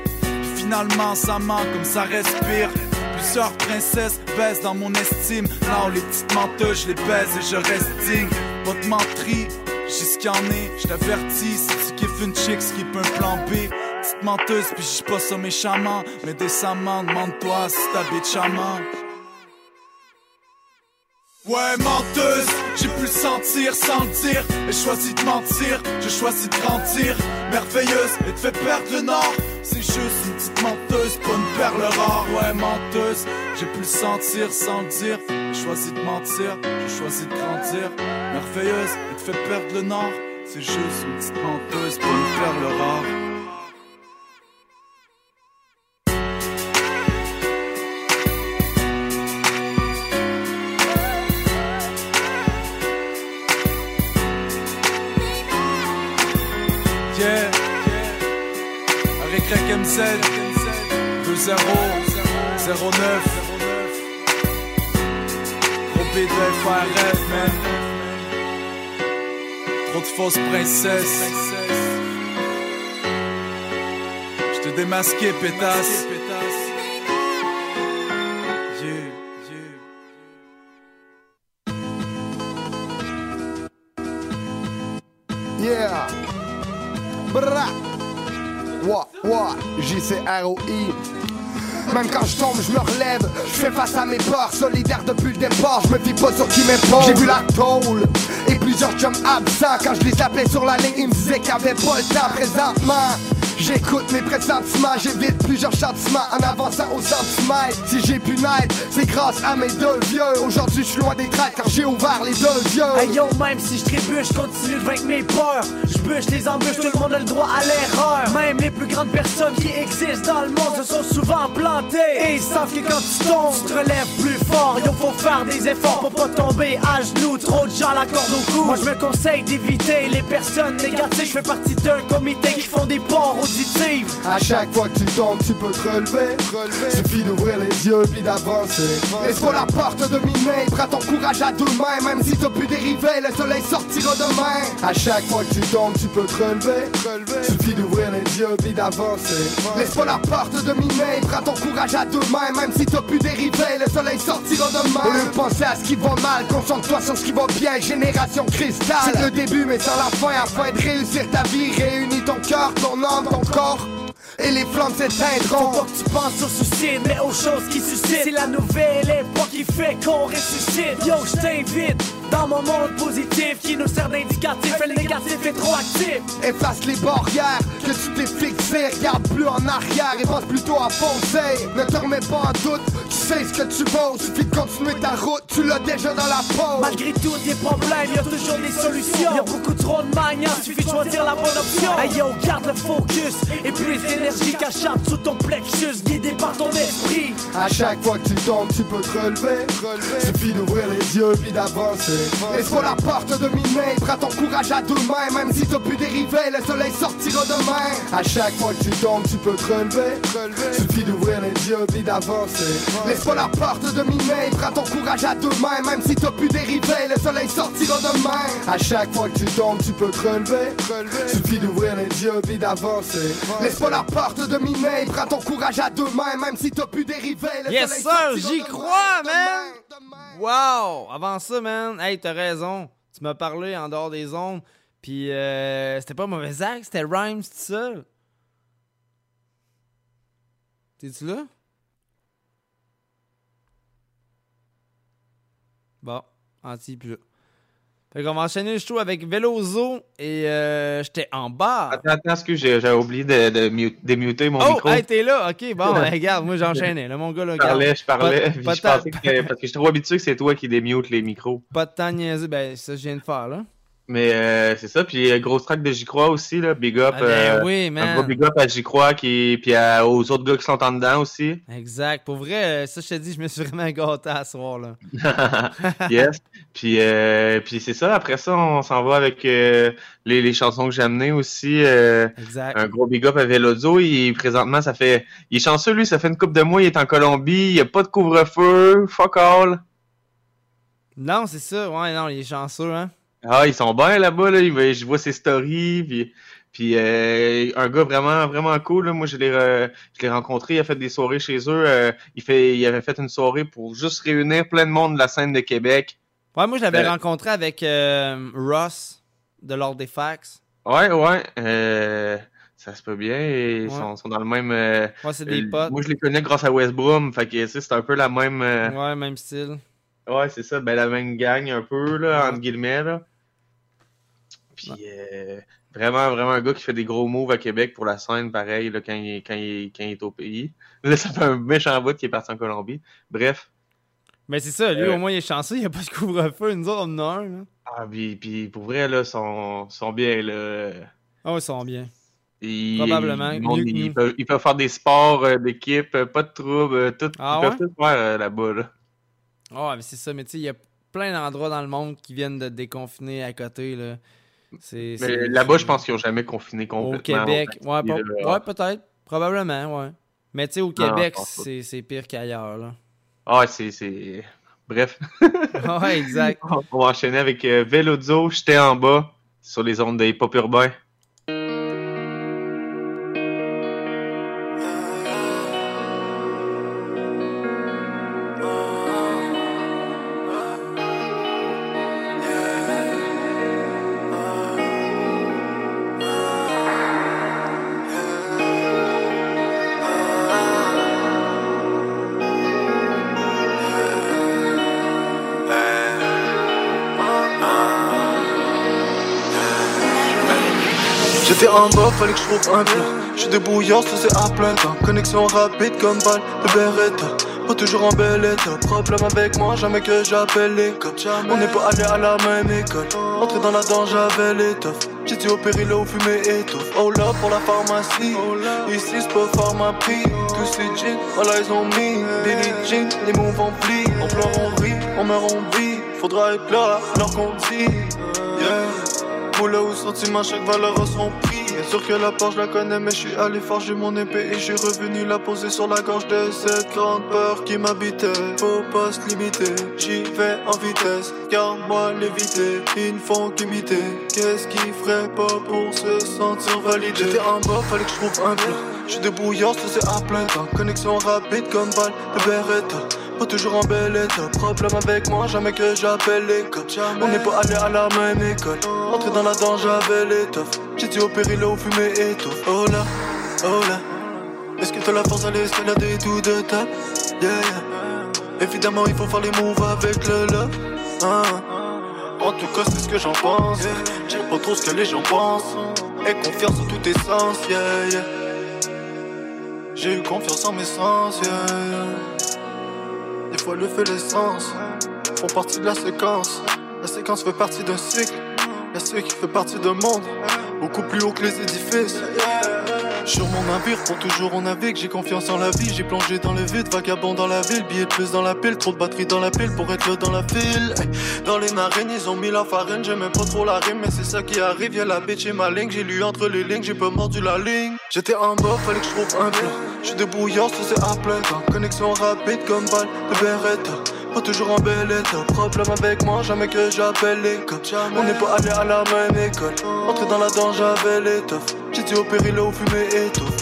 Finalement ça ment comme ça respire. Plusieurs princesses baissent dans mon estime. Là les petites menteuses, je les baise et je reste digne. De menterie, j'ai ce qu'il en est. Je t'avertis, si tu kiffes une chick, skip un plan B. Petite menteuse, puis j'suis pas ça méchamment. Mais décemment, demande-toi si t'habites chaman. Ouais, menteuse, j'ai pu le sentir dire. Et choisi de mentir, j'ai choisi de grandir. Merveilleuse, et te fait perdre le nord. C'est juste une petite menteuse, pas une perle rare. Ouais, menteuse, j'ai pu le sentir dire. J'ai choisi de mentir, j'ai choisi de grandir. Merveilleuse, et te fait perdre le nord. C'est juste une petite menteuse, pas une perle rare. Avec Rec MZ 2 0 0 9 Gros B de FRF man. Trop de fausses princesses. Je te démasqué pétasse wa, J-C-R-O-I. Même quand je tombe, je me relève, je fais face à mes peurs, solidaire depuis le départ, je me fie pas sur qui m'épaule. J'ai vu la tôle et plusieurs chums absents. Quand je les appelais sur la ligne, ils me disaient qu'il avait pas le temps présentement. J'écoute mes pressentiments, j'évite plusieurs chantiments en avançant au centimètre. Si j'ai pu naître, c'est grâce à mes deux vieux. Aujourd'hui, je suis loin des traites car j'ai ouvert les deux yeux. Hey yo, même si je trébuche, continue de vaincre mes peurs. Je bûche les embûches, tout le monde a le droit à l'erreur. Même les plus grandes personnes qui existent dans le monde se sont souvent plantées. Et ils savent que quand tu tombes, tu te relèves plus fort. Yo, faut faire des efforts pour pas tomber à genoux. Trop de gens la corde au cou. Moi, je me conseille d'éviter les personnes négatives. Je fais partie d'un comité qui font des ports auditives. À chaque fois que tu tombes, tu peux te relever. Suffit d'ouvrir les yeux puis d'avancer. Laisse pas la porte dominer, prends ton courage à deux mains. Même si t'as pu dériver, le soleil sortira demain. À chaque fois que tu tombes, tu peux te relever. Suffit d'ouvrir les yeux puis d'avancer. Laisse pas la porte dominer, prends ton courage à deux mains. Même si t'as pu dériver, le soleil sortira Au lieu de penser à ce qui va mal, concentre-toi sur ce qui va bien. Génération cristal. C'est le début, mais sans la fin. Afin de réussir ta vie, réunis ton cœur, ton âme, ton corps. Et les flammes s'éteindront. Faut pas que tu penses au suicide, mais aux choses qui suscitent. C'est la nouvelle époque qui fait qu'on ressuscite. Yo, je t'invite dans mon monde positif qui nous sert d'indicatif. Et le négatif est trop actif. Efface les barrières que tu t'es fixé. Regarde plus en arrière et pense plutôt à foncer. Ne te remets pas en doute, tu sais ce que tu vaux. Suffit de continuer ta route, tu l'as déjà dans la peau. Malgré tous tes problèmes, y a toujours des solutions. Y a beaucoup trop de manières, suffit de choisir la bonne option. Hey yo, garde le focus et plus d'énergie cachable sous ton plexus, guidé par ton esprit. À chaque fois que tu tombes, tu peux te relever. Suffit d'ouvrir les yeux puis d'avancer. Laisse pas la porte dominer, prends ton courage à deux mains. Même si t'as pu dériver, le soleil sortira demain. À chaque fois que tu tombes, tu peux te relever. Suffit d'ouvrir les yeux puis d'avancer. Laisse pas la porte dominer, prends ton courage à deux mains. Même si t'as pu dériver, le soleil sortira demain. À chaque fois que tu tombes, tu peux te relever. Suffit d'ouvrir les yeux puis d'avancer. Laisse pas la porte dominer, prends ton courage à deux mains. Même si t'as pu dériver, le Yes sir, j'y demain. crois, man! Wow! Avant ça, man, hey, t'as raison. Tu m'as parlé en dehors des ondes. Puis euh, c'était pas mauvais acte, c'était Rhymes tout seul. T'es-tu là? Bon, anti plus là. Fait qu'on va enchaîner le show avec Velozo et euh, j'étais en bas. Attends, attends, excuse, j'ai- j'avais oublié de, de mute- mon Oh, micro. hey, t'es là? Ok, bon, ben, regarde, moi j'enchaînais. Là, mon gars, là, Je parlais, je parlais, Pas- puis pas je pensais que, parce que je suis trop habitué que c'est toi qui démute les micros. Pas de temps niaiser, ben ça je viens de faire là. Mais euh, c'est ça, puis euh, grosse track de J'y crois aussi, là, big up. Ah ben euh, oui, Un man. gros big up à J'y crois, qui, puis à- aux autres gars qui sont en dedans aussi. Exact. Pour vrai, ça je te dis, je me suis vraiment gâté à ce soir là. yes. Puis, euh, puis c'est ça, après ça, on s'en va avec euh, les, les chansons que j'ai amenées aussi. euh, Exact. Un gros big up à Velozo. Il, présentement, ça fait. Il est chanceux, lui, ça fait une couple de mois, il est en Colombie, il n'y a pas de couvre-feu, fuck all. Non, c'est ça. Ouais, non, il est chanceux, hein. Ah, ils sont bien là-bas, là. Je vois ses stories, puis, Puis euh, un gars vraiment, vraiment cool. là. Moi, je l'ai, re- je l'ai rencontré. Il a fait des soirées chez eux. Euh, il, fait, il avait fait une soirée pour juste réunir plein de monde de la scène de Québec. Ouais, moi, je l'avais Euh, rencontré avec euh, Ross de l'Ordre des Fax. Ouais, ouais. euh, ça se peut bien. Ils Ouais. sont, sont dans le même. euh, Ouais, c'est des potes. Moi, je les connais grâce à West Brom. Fait que c'est un peu la même. Ouais, même style. Ouais, c'est ça. Ben, la même gang, un peu, là, entre guillemets, là. Puis, euh, vraiment, vraiment un gars qui fait des gros moves à Québec pour la scène, pareil, là, quand il, quand il, quand il est au pays. Là, ça fait un méchant bout qui est parti en Colombie. Bref. Mais c'est ça, lui, Euh, au moins, il est chanceux, il n'y a pas de couvre-feu. Nous autres, on en a un. Là. Ah, puis, puis pour vrai, là, sont, sont bien, là. Ah, ils sont bien. Ils, Probablement, Ils, peuvent, ils peuvent faire des sports euh, d'équipe, euh, pas de trouble, euh, tout. Ah ils ouais? peuvent tout faire euh, là-bas, là. Ah, mais c'est ça. Mais tu sais, il y a plein d'endroits dans le monde qui viennent de déconfiner à côté. Là. C'est, Mais là-bas, je pense qu'ils ont jamais confiné Au complètement. Québec. Ouais, ouais, peut-être. Probablement, ouais. Mais tu sais, au Québec, c'est pire qu'ailleurs. Là. Ah, c'est. c'est... Bref. ouais, exact. On va enchaîner avec euh, Velozo, j'étais en bas, sur les ondes des pop urbains. Fallait que je trouve un plan. J'suis débrouillard, ça c'est à plein temps. Connexion rapide comme balle de Beretta. Pas toujours en bel état. Problème avec moi, jamais que j'appelle l'école. On n'est pas allé à la même école. Entré dans la danse, j'avais l'étoffe. J'étais au péril où fumée étouffe. Oh là pour la pharmacie. Ici c'est pas pharmaprix. Tous ces jeans, voilà ils ont mis. Billy Jean, les mots vont plier. On pleure, on rit, on meurt, on vit. Faudra être là alors qu'on dit. Yeah. Moula ou sentiment, chaque valeur a son prix. Sûr que la porte, je la connais, mais je suis allé forger mon épée et je suis revenu la poser sur la gorge de cette grande peur qui m'habitait. Faut pas se limiter, j'y vais en vitesse, car moi l'éviter, ils ne font qu'imiter. Qu'est-ce qu'ils feraient pas pour se sentir validé? J'étais en bas, fallait que je trouve un plan. Je suis débrouillard, c'est à plein temps. Connexion rapide comme balle de Beretta. Pas toujours en bel état. Problème avec moi, jamais que j'appelle l'école. On n'est pas allé à la même école. Entré dans la danse, j'avais l'étoffe. J'étais au péril où fumée étouffe. Oh là, oh là. Est-ce que t'as la force d'aller escalader tout de table? Yeah, yeah. Évidemment, il faut faire les moves avec le love. Hein. En tout cas, c'est ce que j'en pense. J'aime pas trop ce que les gens pensent. Et confiance en tous tes sens, yeah, yeah. J'ai eu confiance en mes sens, yeah, fois le fait l'essence font partie de la séquence. La séquence fait partie d'un cycle. La cycle fait partie d'un monde beaucoup plus haut que les édifices. Sur mon navire, pour toujours on navigue. J'ai confiance en la vie, j'ai plongé dans le vide, vagabond dans la ville, billet de plus dans la pile, trop de batterie dans la pile pour être là dans la file. Dans les narines, ils ont mis la farine, j'aimais pas trop la rime, mais c'est ça qui arrive. Y'a la bitch et ma ligne, j'ai lu entre les lignes, j'ai pas mordu la ligne. J'étais en bas, fallait que je trouve un plan. J'suis débrouillard, ça c'est à plein temps. Connexion rapide comme balle de Beretta. Pas toujours en bel état. Problème avec moi, jamais que j'appelle l'école. On n'est pas allé à la même école. Entré dans la danse, j'avais l'étoffe. J'étais au péril où fumée étouffe. Euh,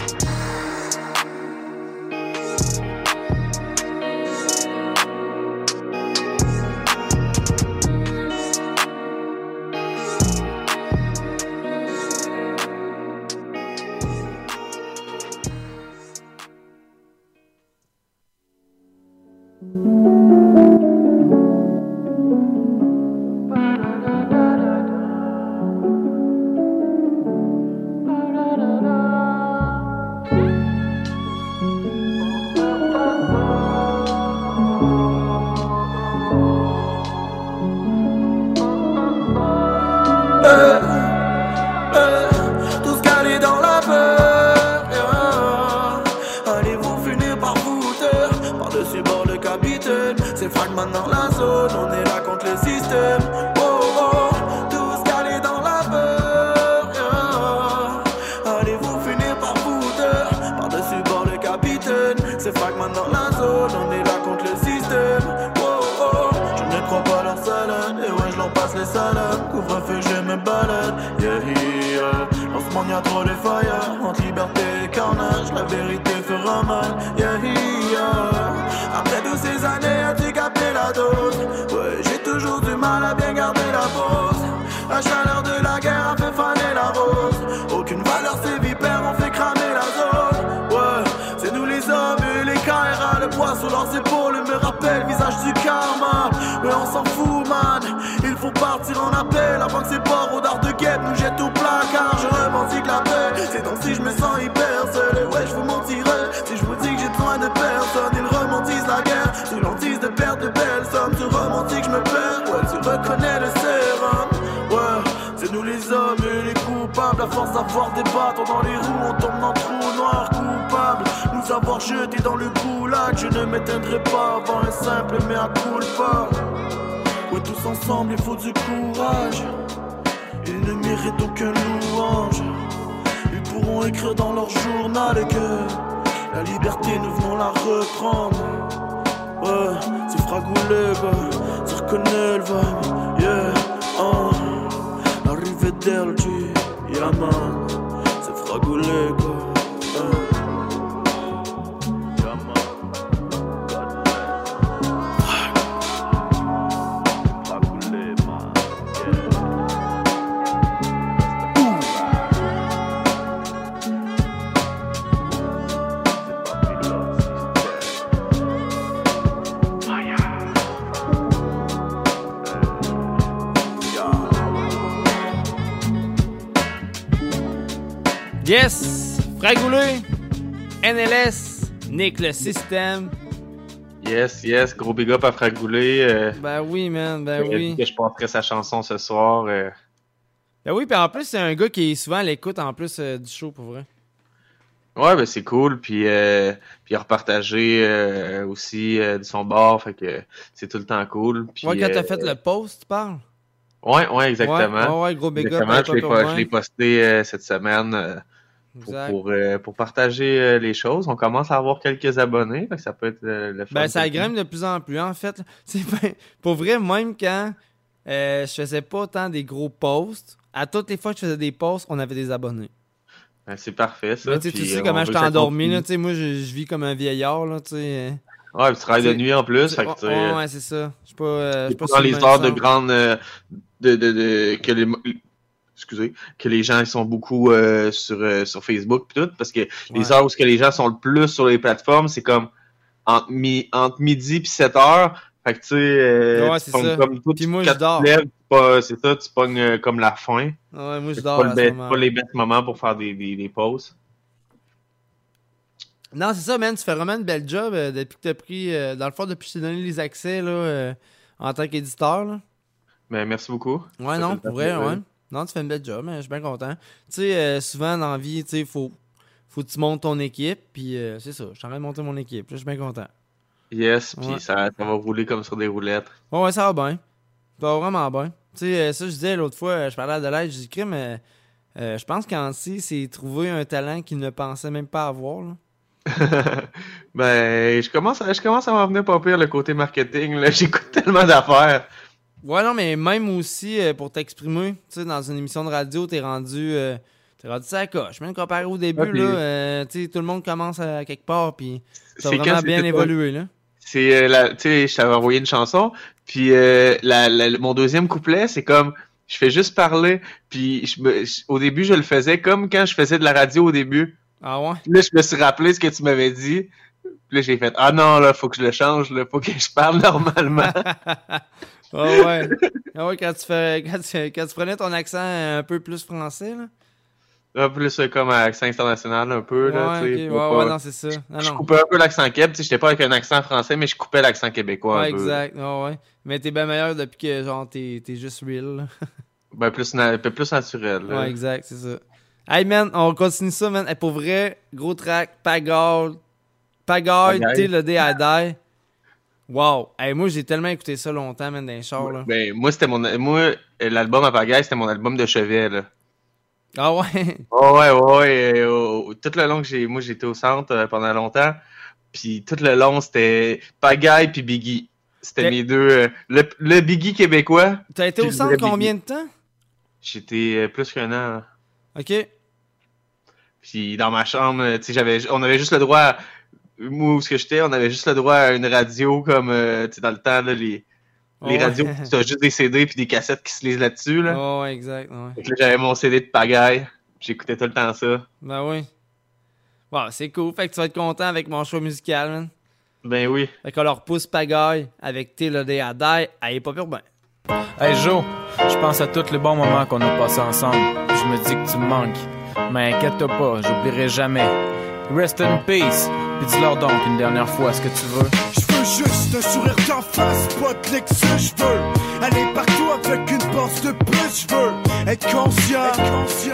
le système. Yes, yes, gros big up à Fragoulé. euh, Ben oui, man, ben oui. dit que je passerai sa chanson ce soir. euh. Ben oui, puis en plus, c'est un gars qui est souvent à l'écoute en plus euh, du show, pour vrai. Ouais, ben c'est cool. Puis, puis il a repartagé aussi de son bar, fait que c'est tout le temps cool. Puis, ouais, quand t'as fait le post, tu parles? Ouais, ouais, exactement. Ouais, ouais, gros big up Exactement, je l'ai posté cette semaine pour, euh, pour partager euh, les choses. On commence à avoir quelques abonnés, fait que ça peut être euh, le fun. Ben, ça grimpe de plus en plus, en fait. Ben- pour vrai, même quand je faisais pas tant des gros posts, à toutes les fois que je faisais des posts, on avait des abonnés. Ben, c'est parfait, ça. Tu sais, comment je t'ai endormi, là. Moi, je, je vis comme un vieillard, là, tu sais. Ouais, puis tu travailles de nuit en plus, fait que ouais, tu sais, ouais, ouais, c'est ça. Je suis pas, je suis C'est pas dans les heures de grande de, de, de que les excusez que les gens ils sont beaucoup euh, sur euh, sur Facebook pis tout parce que les heures où que les gens sont le plus sur les plateformes c'est comme entre, mi entre midi puis 7 heures fait que tu sais euh, Ouais, tu ça. comme tout Puis moi, je dors. c'est ça tu pognes comme la fin Ouais, moi, je dors pas, le pas les best moments pour faire des, des, des pauses Non, c'est ça, man. Tu fais vraiment une belle job depuis que t'as pris. dans le fond, depuis que t'ai donné les accès, là, en tant qu'éditeur, mais merci beaucoup Ouais, Ça non, pour vrai, ouais. Non, tu fais une belle job, mais je suis bien content. Tu sais, euh, souvent dans la vie, tu sais, faut, faut que tu montes ton équipe, puis euh, c'est ça. Je suis en train de monter mon équipe, je suis bien content. yes puis Ouais. ça, ça va rouler comme sur des roulettes Ouais, ouais, ça va bien. Ça va vraiment bien. Tu sais, euh, ça, je disais l'autre fois, je parlais à Adelaide, crime, euh, euh, je pense qu'Ansi s'est trouvé un talent qu'il ne pensait même pas avoir, là. ben je commence à, je commence à m'en venir pas pire le côté marketing j'écoute tellement d'affaires Ouais, non, mais même aussi euh, pour t'exprimer, tu sais, dans une émission de radio, t'es rendu. euh, t'es rendu ça coche. Même comparé au début, là, euh, tu sais, tout le monde commence à quelque part, puis t'as vraiment bien évolué, là. C'est euh, la, tu sais, je t'avais envoyé une chanson, puis la, la- mon deuxième couplet, c'est comme, je fais juste parler, puis je me, je- au début, je le faisais comme quand je faisais de la radio au début. Ah ouais? Là, je me suis rappelé ce que tu m'avais dit. Puis là, j'ai fait, ah non, là, faut que je le change, là, faut que je parle normalement. Ah ouais. Ah ouais, quand tu, fais, quand, tu, quand tu prenais ton accent un peu plus français, là. Là, plus euh, comme accent international, un peu, là, Ouais, ouais, pas- ouais, non, c'est ça. Non, je non. coupais un peu l'accent québécois, j'étais pas avec un accent français, mais je coupais l'accent québécois Ouais, un peu. exact. Ouais, ouais. Mais t'es bien meilleur depuis que, genre, t'es t'es juste real. Ben, plus, na- peu plus naturel, là. Ouais, exact, c'est ça. Hey man, on continue ça, man. Hey, pour vrai, gros track, Pagode, Pagode, the Day I Die. Wow. Hey, moi, j'ai tellement écouté ça longtemps, man, dans les chars, là. Ben, moi, c'était mon, moi, l'album à pagaille, c'était mon album de chevet, là. Ah ouais? Oh, ouais, ouais, ouais. euh, tout le long que j'ai, moi, j'étais au centre euh, pendant longtemps. Puis tout le long, c'était pagaille puis Biggie. C'était mes deux. euh, le, le Biggie québécois. T'as été au centre combien de temps? J'étais euh, plus qu'un an. là. Ok. Puis dans ma chambre, tu sais, j'avais, on avait juste le droit, à- moi où ce que j'étais, on avait juste le droit à une radio comme, euh, tu sais, dans le temps, là, les, les Ouais. radios, t'as juste des CD puis des cassettes qui se lisent là-dessus, là. Oh, ouais, exact. Ouais. Fait que là, j'avais mon CD de pagaille. J'écoutais tout le temps ça. Ben oui. Bon, c'est cool. Fait que tu vas être content avec mon choix musical, man. Ben oui. Fait qu'on leur pousse pagaille avec Till Day à Die. Elle est pas pire ben. Hey Joe, je pense à tous les bons moments qu'on a passés ensemble. Je me dis que tu me manques. Mais inquiète-toi pas, j'oublierai jamais. Rest in peace. Puis dis-leur donc une dernière fois ce que tu veux. Je veux juste un sourire d'en face, pas de l'excès, je veux aller partout avec une bosse de plus, je veux être conscient,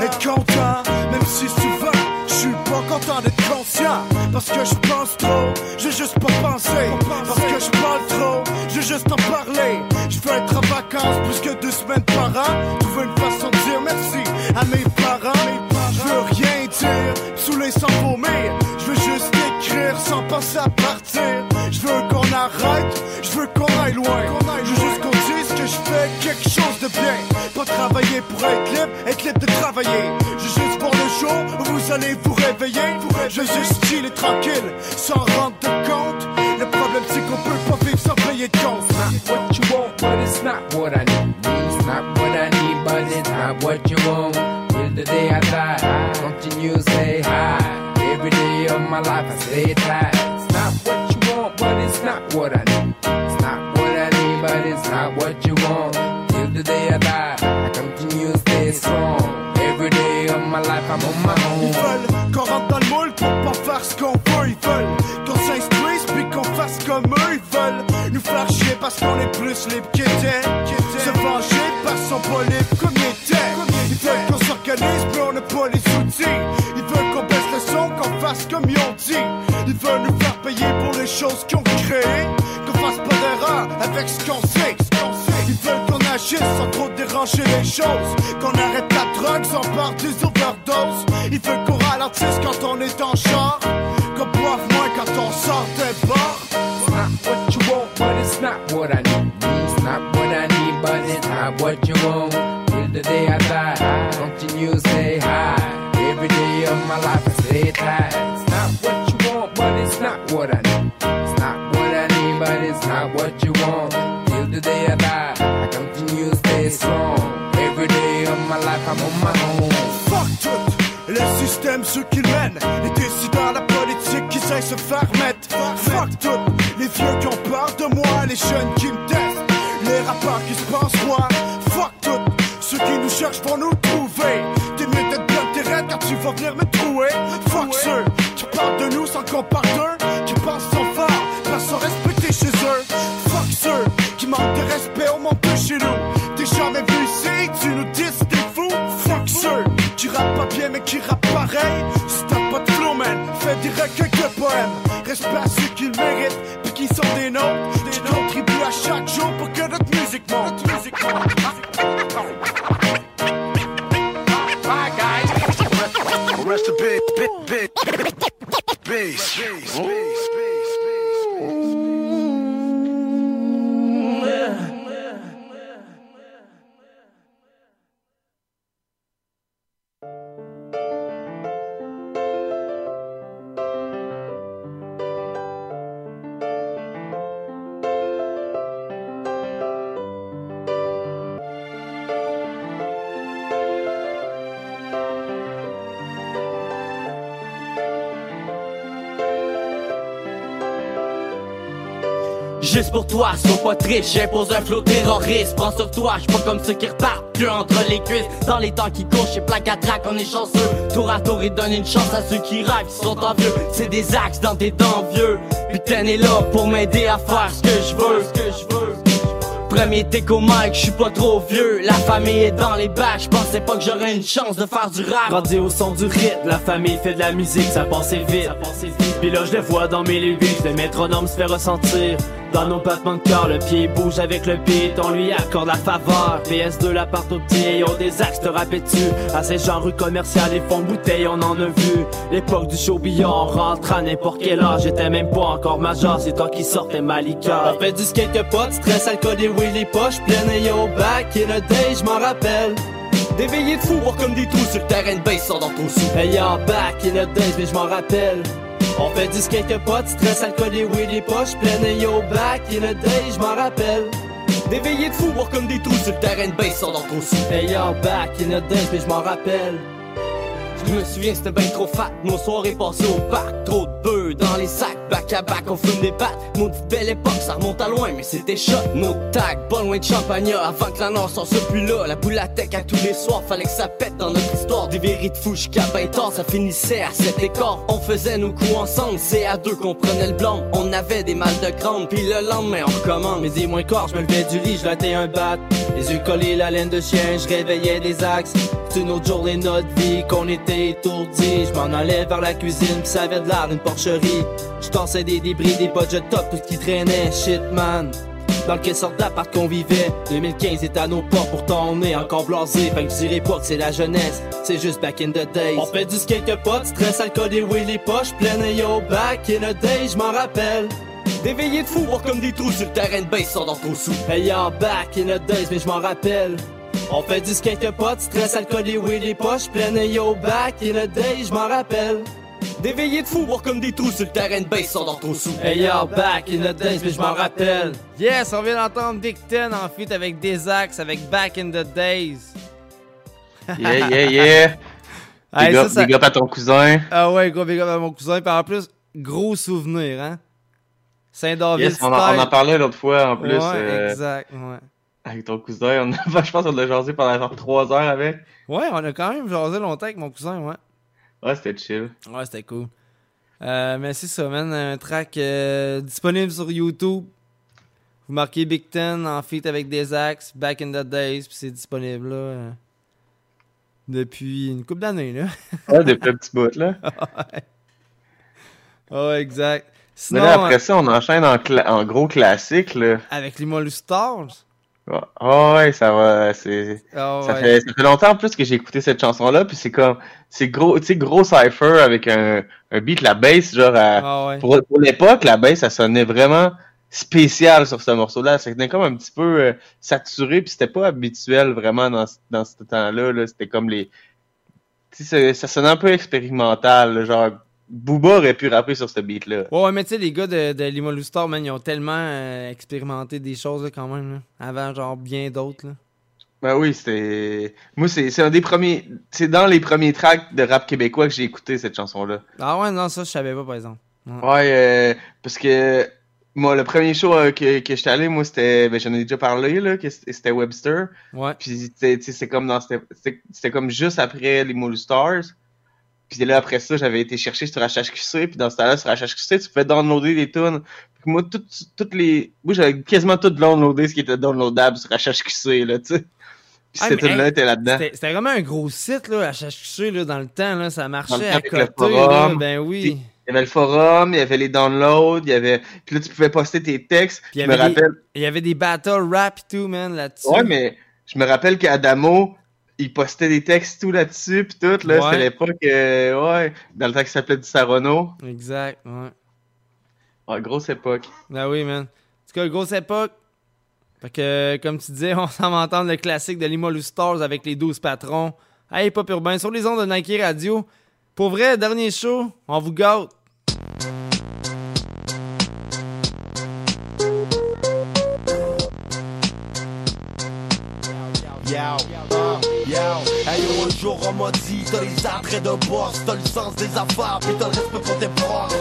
être content, même si souvent je suis pas content d'être conscient, parce que je pense trop, je veux juste pas penser, parce que je parle trop, je veux juste en parler, je veux être en vacances plus que deux semaines par an, trouver une façon de dire merci à mes parents, je veux rien dire, saouler sans vomir, sans penser à partir, je veux qu'on arrête, je veux qu'on aille loin, je veux juste qu'on dise que je fais quelque chose de bien, pas travailler pour être libre, être libre de travailler, je veux juste voir le jour où vous allez vous réveiller, je veux juste chiller tranquille, sans rendre de compte, le problème c'est qu'on peut pas vivre sans payer de compte. what you want, but it's not what I need. It's what I need, but it's not what you want. Tight. It's not what you want, but it's not what I need. It's not what I need, but it's not what you want. Till the day I die, I continue to stay strong. Every day of my life, I'm on my Ils own. veulent qu'on rentre dans le moule pour pas faire ce qu'on veut. Ils veulent qu'on s'instruise puis qu'on fasse comme eux. Ils veulent nous chier parce qu'on est plus libre qu'ils étaient. Se venger parce qu'on pas libre comme ont créées. Qu'on fasse pas d'erreur avec ce qu'on sait. qu'on. Ils veulent qu'on agisse sans trop déranger les choses. Qu'on arrête la drogue sans part des overdoses. Ils veulent qu'on ralentisse quand on est en char. Qu'on boive moins quand on sort se faire mettre. Fuck tout. Les vieux qui ont peur de moi Les jeunes qui me testent Les rappeurs qui se pensent moi. Fuck tout. Ceux qui nous cherchent vont nous trouver. T'es mieux d'être bien terrain quand tu vas venir me Pour toi, sois pas triste, j'impose un flot terroriste. Prends sur toi, j'suis pas comme ceux qui repartent. Plus entre les cuisses. Dans les temps qui courent, chez plaque à traque, on est chanceux. Tour à tour et donne une chance à ceux qui rêvent, qui sont envieux. C'est des axes dans des dents vieux. Putain est là pour m'aider à faire ce que je veux, ce que je veux. Premier déco mic, je suis pas trop vieux. La famille est dans les bacs, je pensais pas que j'aurais une chance de faire du rap. Grandi au son du rythme, la famille fait de la musique, ça passait vite. Puis là je le vois dans mes lyrics, le métronome se fait ressentir. Dans nos battements de cœur, le pied bouge avec le beat, on lui accorde la faveur. PS2 l'appart au petit, ont des axes te dessus. À ces gens rue commerciale et fonds de bouteille, on en a vu. L'époque du show billard, on rentre à n'importe quel âge, j'étais même pas encore majeur, c'est toi qui sortais ma liqueur. On fait du skate que pas de stress, alcool et Willy poche pleine et au back et le day, je m'en rappelle. Des veillées de fou, voir comme des trous sur le terrain de base, sort dans ton sou. Hey, yo, back in the days, mais je m'en rappelle. On fait du skate pas, stress, alcool et oui, les poches pleines. Hey, yo, back in the days, je m'en rappelle. Des de fou, voir comme des trous sur le terrain de base, dans ton sou. Hey, yo, back in the days, mais je m'en rappelle. Je me souviens, c'était ben trop fat. Nos soirées passées au parc. Trop de bœufs dans les sacs. Back à back, on fume des pattes. Maudite belle époque, ça remonte à loin, mais c'était shot. Nos tags, pas loin de. Avant que la nord sorte plus là. La boule à tech à tous les soirs. Fallait que ça pète dans notre histoire. Des vérités de fou jusqu'à 20 ans. Ça finissait à cet écart. On faisait nos coups ensemble. C'est à deux qu'on prenait le blanc. On avait des mal de crâne. Puis le lendemain, on recommence. Mais dis-moi corps, je me levais du lit, je latais un bat. Les yeux collés, la laine de chien, je réveillais des axes. C'est une autre journée, notre vie, qu'on était étourdis. Je m'en allais vers la cuisine, pis ça avait de l'air d'une porcherie. Tassais des débris, des budgets top, tout ce qui traînait, shit man. Dans quelle sorte d'appart qu'on vivait? 2015 est à nos portes, pourtant on est encore blasé. Fait que je dirais pas que c'est la jeunesse, c'est juste back in the days. On fait du skate pot, stress, alcool et oui les poches pleines. Yo, back in the days, je m'en rappelle. Des de fou, voir comme des trous sur le terrain de base, sort dans ton sou. Hey yo, back in the days, mais je m'en rappelle. On fait du skate pot, stress, alcool et oui les poches pleines. Yo, back in the days, je m'en rappelle Des veillées de fou, voir comme des trous sur le terrain de base, sort dans ton sou. Hey yo, back in the days, mais je m'en rappelle Yes, on vient d'entendre Dick Ten en feat avec Desax avec Back in the Days. Yeah, yeah, yeah. Hey, Big, ça, up, ça- big up à ton cousin. Ah ouais, gros big up à mon cousin. Puis en plus, gros souvenir, hein. Saint-David Yes, on, en, on en parlait l'autre fois en plus. Ouais, euh, exact, ouais. Avec ton cousin. On a- je pense qu'on l'a jasé pendant genre 3 heures avec. Ouais, on a quand même jasé longtemps avec mon cousin, ouais. Ouais, c'était chill. Ouais, c'était cool. Euh, mais c'est ça, man. Un track euh, disponible sur YouTube. Vous marquez Big Ten en feat avec des axes, Back in the Days, puis c'est disponible là. euh, depuis une couple d'années, là. Ouais, depuis un petit bout, là. ouais. Ouais, exact. Mais Sinon, là, après euh, ça, on enchaîne en, gros classique, là. avec les Molus Stars. Ah ouais, ça va. C'est, Ah ça, ouais. fait, ça fait longtemps en plus que j'ai écouté cette chanson-là, puis c'est comme. C'est gros, tu sais, gros cypher avec un, un beat, la bass, genre. à- Ah ouais. pour, pour l'époque, la bass, ça sonnait vraiment spécial sur ce morceau-là. C'était comme un petit peu euh, saturé, puis c'était pas habituel vraiment dans, ce- dans ce temps-là. Là. C'était comme les. Tu sais, ça ça sonnait un peu expérimental, là, genre. Booba aurait pu rapper sur ce beat-là. Ouais, ouais, mais tu sais, les gars de, de Star, man, ils ont tellement euh, expérimenté des choses là, quand même, là, avant genre bien d'autres. là. Ben oui, c'était. Moi, c'est c'est un des premiers. C'est dans les premiers tracks de rap québécois que j'ai écouté cette chanson-là. Ah ouais, non, ça, je savais pas, par exemple. Ouais. Ouais, euh, parce que moi, le premier show euh, que, que j'étais allé, moi, c'était. Ben, j'en ai déjà parlé, là, que c'était Webster. Ouais. Puis, tu sais, c'est comme dans. C'était c'était- c'était comme juste après les Stars. Puis là, après ça, j'avais été chercher sur HHQC. Puis dans ce temps-là, sur HHQC, tu pouvais downloader des tunes. Puis moi, toutes, toutes les. Moi, j'avais quasiment tout downloadé ce qui était downloadable sur HHQC, là, tu sais. Puis Ah, cette tune-là hey, était là-dedans. C'était vraiment un gros site, là, HHQC, là, dans le temps, là, ça marchait à côté, là, forum. ben oui. Il y avait le forum, il y avait les downloads, il y avait. Puis là, tu pouvais poster tes textes. Puis il y je me avait des- rappelle. Il y avait des battle rap et tout, man, là-dessus. Ouais, mais je me rappelle qu'Adamo, il postait des textes tout là-dessus, puis tout, là, Ouais. c'était l'époque, euh, ouais, dans le temps qu'il s'appelait du Sarono. Exact, ouais. Ouais, grosse époque. Ben oui, man. En tout cas, grosse époque. Fait que, comme tu disais, on s'en va entendre le classique de Limolu Stars avec les 12 patrons. Hey, Pop Urbain, sur les ondes de Nike Radio. Pour vrai, dernier show, on vous gâte. On m'a dit T'as les attraits de boss, t'as le sens des affaires Puis t'as le respect pour tes proches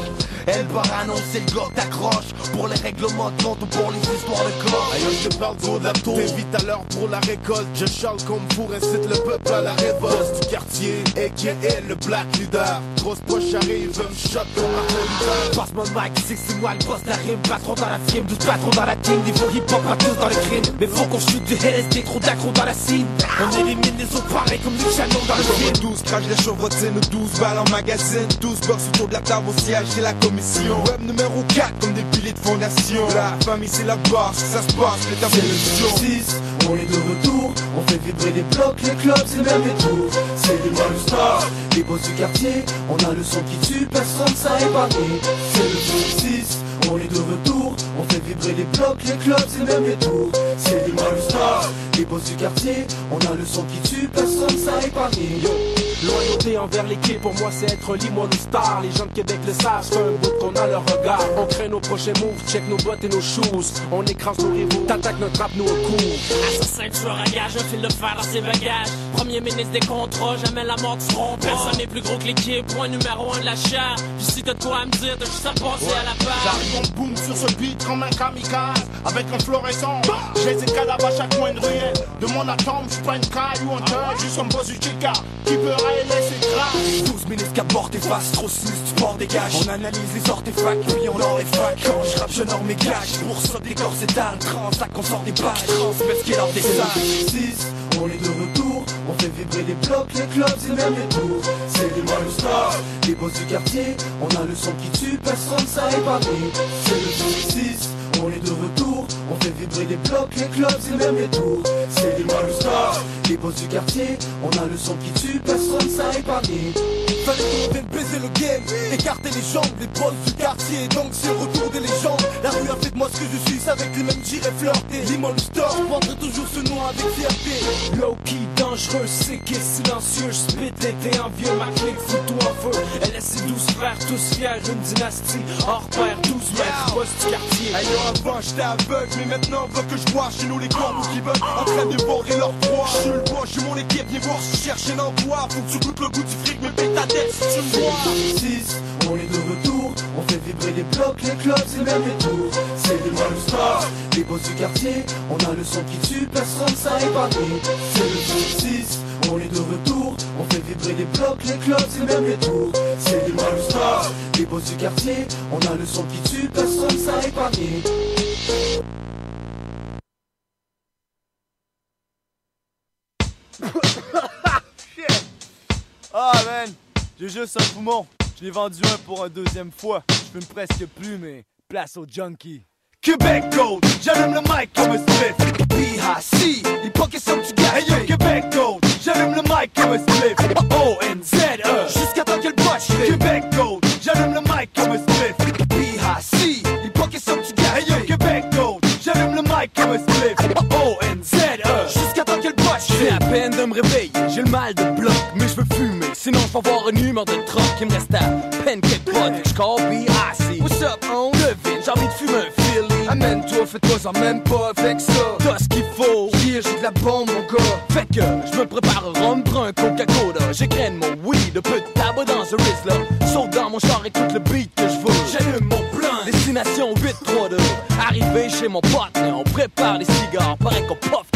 Elle part annoncer le gars que t'accroches Pour les règlements de compte ou pour les histoires de cloche Aïe, je te parle du haut de la tour. T'invite à l'heure pour la récolte. Je charle comme pour incite le peuple à la révolte. Du quartier, a.k.a. le black leader. Grosse poche arrive, me shot comme Luther. Passe mon mic, c'est que c'est moi le boss la rime Patron dans la frime, 12 patrons dans la team Niveau hip-hop, pas tous dans le crime Mais faut qu'on shoot du LSD, trop d'accro dans la scene On élimine les autres pareils comme du Shannon dans le film 12 crash les chevrotines, 12 balles en magazine 12 box autour de la table au siège c'est la commission Web numéro 4 comme des piliers de fondation La famille c'est la base, ça se passe, les C'est le 6, on est de retour, on fait vibrer les blocs, les clubs, c'est le même détour. C'est les Malu Stars, les boss du quartier, on a le son qui tue, personne ça épargné. C'est le 6, on est de retour, on fait vibrer les blocs, les clubs, c'est le même détour. C'est les Malu Stars, les boss du quartier, on a le son qui tue, personne ça épargné. Loyauté envers l'équipe, pour moi c'est être libre star. Les gens de Québec le savent, c'est un bout qu'on a leur regard. On crée nos prochains moves, check nos bottes et nos shoes. On écrase nos rivaux, t'attaques notre rap, nous au cou. Assassin, tueur à gage, un fil de fer dans ses bagages. Premier ministre des contrats, jamais la mort du front. Personne n'est plus gros que l'équipe, point numéro un de la chair. Puis si t'as de quoi à me dire, t'as juste à passer à la page. J'arrive en boom sur ce beat comme un kamikaze Avec un fluorescent J'ai des cadavres à chaque coin de ruelle De mon atome, j'suis pas une caille ou un cœur Juste un boss du chica Qui peut révéler ses traces 12 minutes qu'aborde tes faces, trop snus, des gages. On analyse les artefacts, puis on leur les facs. Quand je rappe, je norme mes gages. Pour ça, des corps s'étalent, transac, on sort des pages. Transmets ce qui est leur des sages. 6, on est de retour. On fait vibrer les blocs, les clubs et même les tours. C'est les Mario Stars, les boss du quartier. On a le son qui tue, personne ça épargné. C'est le 6, on est de retour. On fait vibrer les blocs, les clubs et même les tours. C'est les Mario Stars, les boss du quartier. On a le son qui tue, personne ça épargné. Fallait qu'on vienne baiser le game, écarter les jambes, les boss du quartier. Donc c'est le retour des légendes. La rue a fait de moi ce que je suis, avec les mêmes j'irai flirter. Limon Store, je prendrai toujours ce nom avec fierté. Low-key, dangereux, et silencieux. Je spit t'es envieux, ma clique fout tout en feu. Elle laisse ses douze frères, tous fiers, une dynastie. Hors pair, 12 mètres, boss du quartier. Yo, avant j'étais aveugle, mais maintenant veut que je vois chez nous les corbeaux qui veulent en train de dévorer leur proie. Je suis le bois, j'ai mon équipe, viens voir si tu cherches un emploi. Faut que tu goûtes le goût du fric, mais paye ta tête si tu me vois. 6, on est de retour, on fait vibrer les blocs, les clubs et même les tours. C'est les Mario Stars, les boss du quartier, on a le son qui tue, personne ça épargné. C'est le 6, on est de retour, on fait vibrer les blocs, les clubs et même les tours. C'est les Mario Stars, les boss du quartier, on a le son qui tue, personne ça épargné. Ah man, j'ai juste un poumon. Je l'ai vendu un pour un deuxième fois. Je fume presque plus, mais place au junkie. Québec Gold, j'allume le mic comme un spliff. BHC, les pockets sont du gars. Hey yo, Québec Gold, j'allume le mic comme un spliff. O-N-Z-E, jusqu'à temps qu'elle botche. Québec Gold, j'allume le mic comme un spliff. Humeur de troc qui me reste à peine quelques potes. Que je call BIC. What's up, on? Devine, j'ai envie de fumer un Philly. Amène-toi, fais-toi en même pas avec ça. T'as ce qu'il faut. Hier, j'ai de la bombe, mon gars. Fait que je me prépare un rhum, prends un Coca-Cola. J'écrène mon weed, un peu de tabac dans ce Rizzler. Saute dans mon char, écoute le beat que je veux. J'allume mon plan. Destination 832. Arrivé chez mon partenaire, on prépare les cigares. Paraît qu'on puff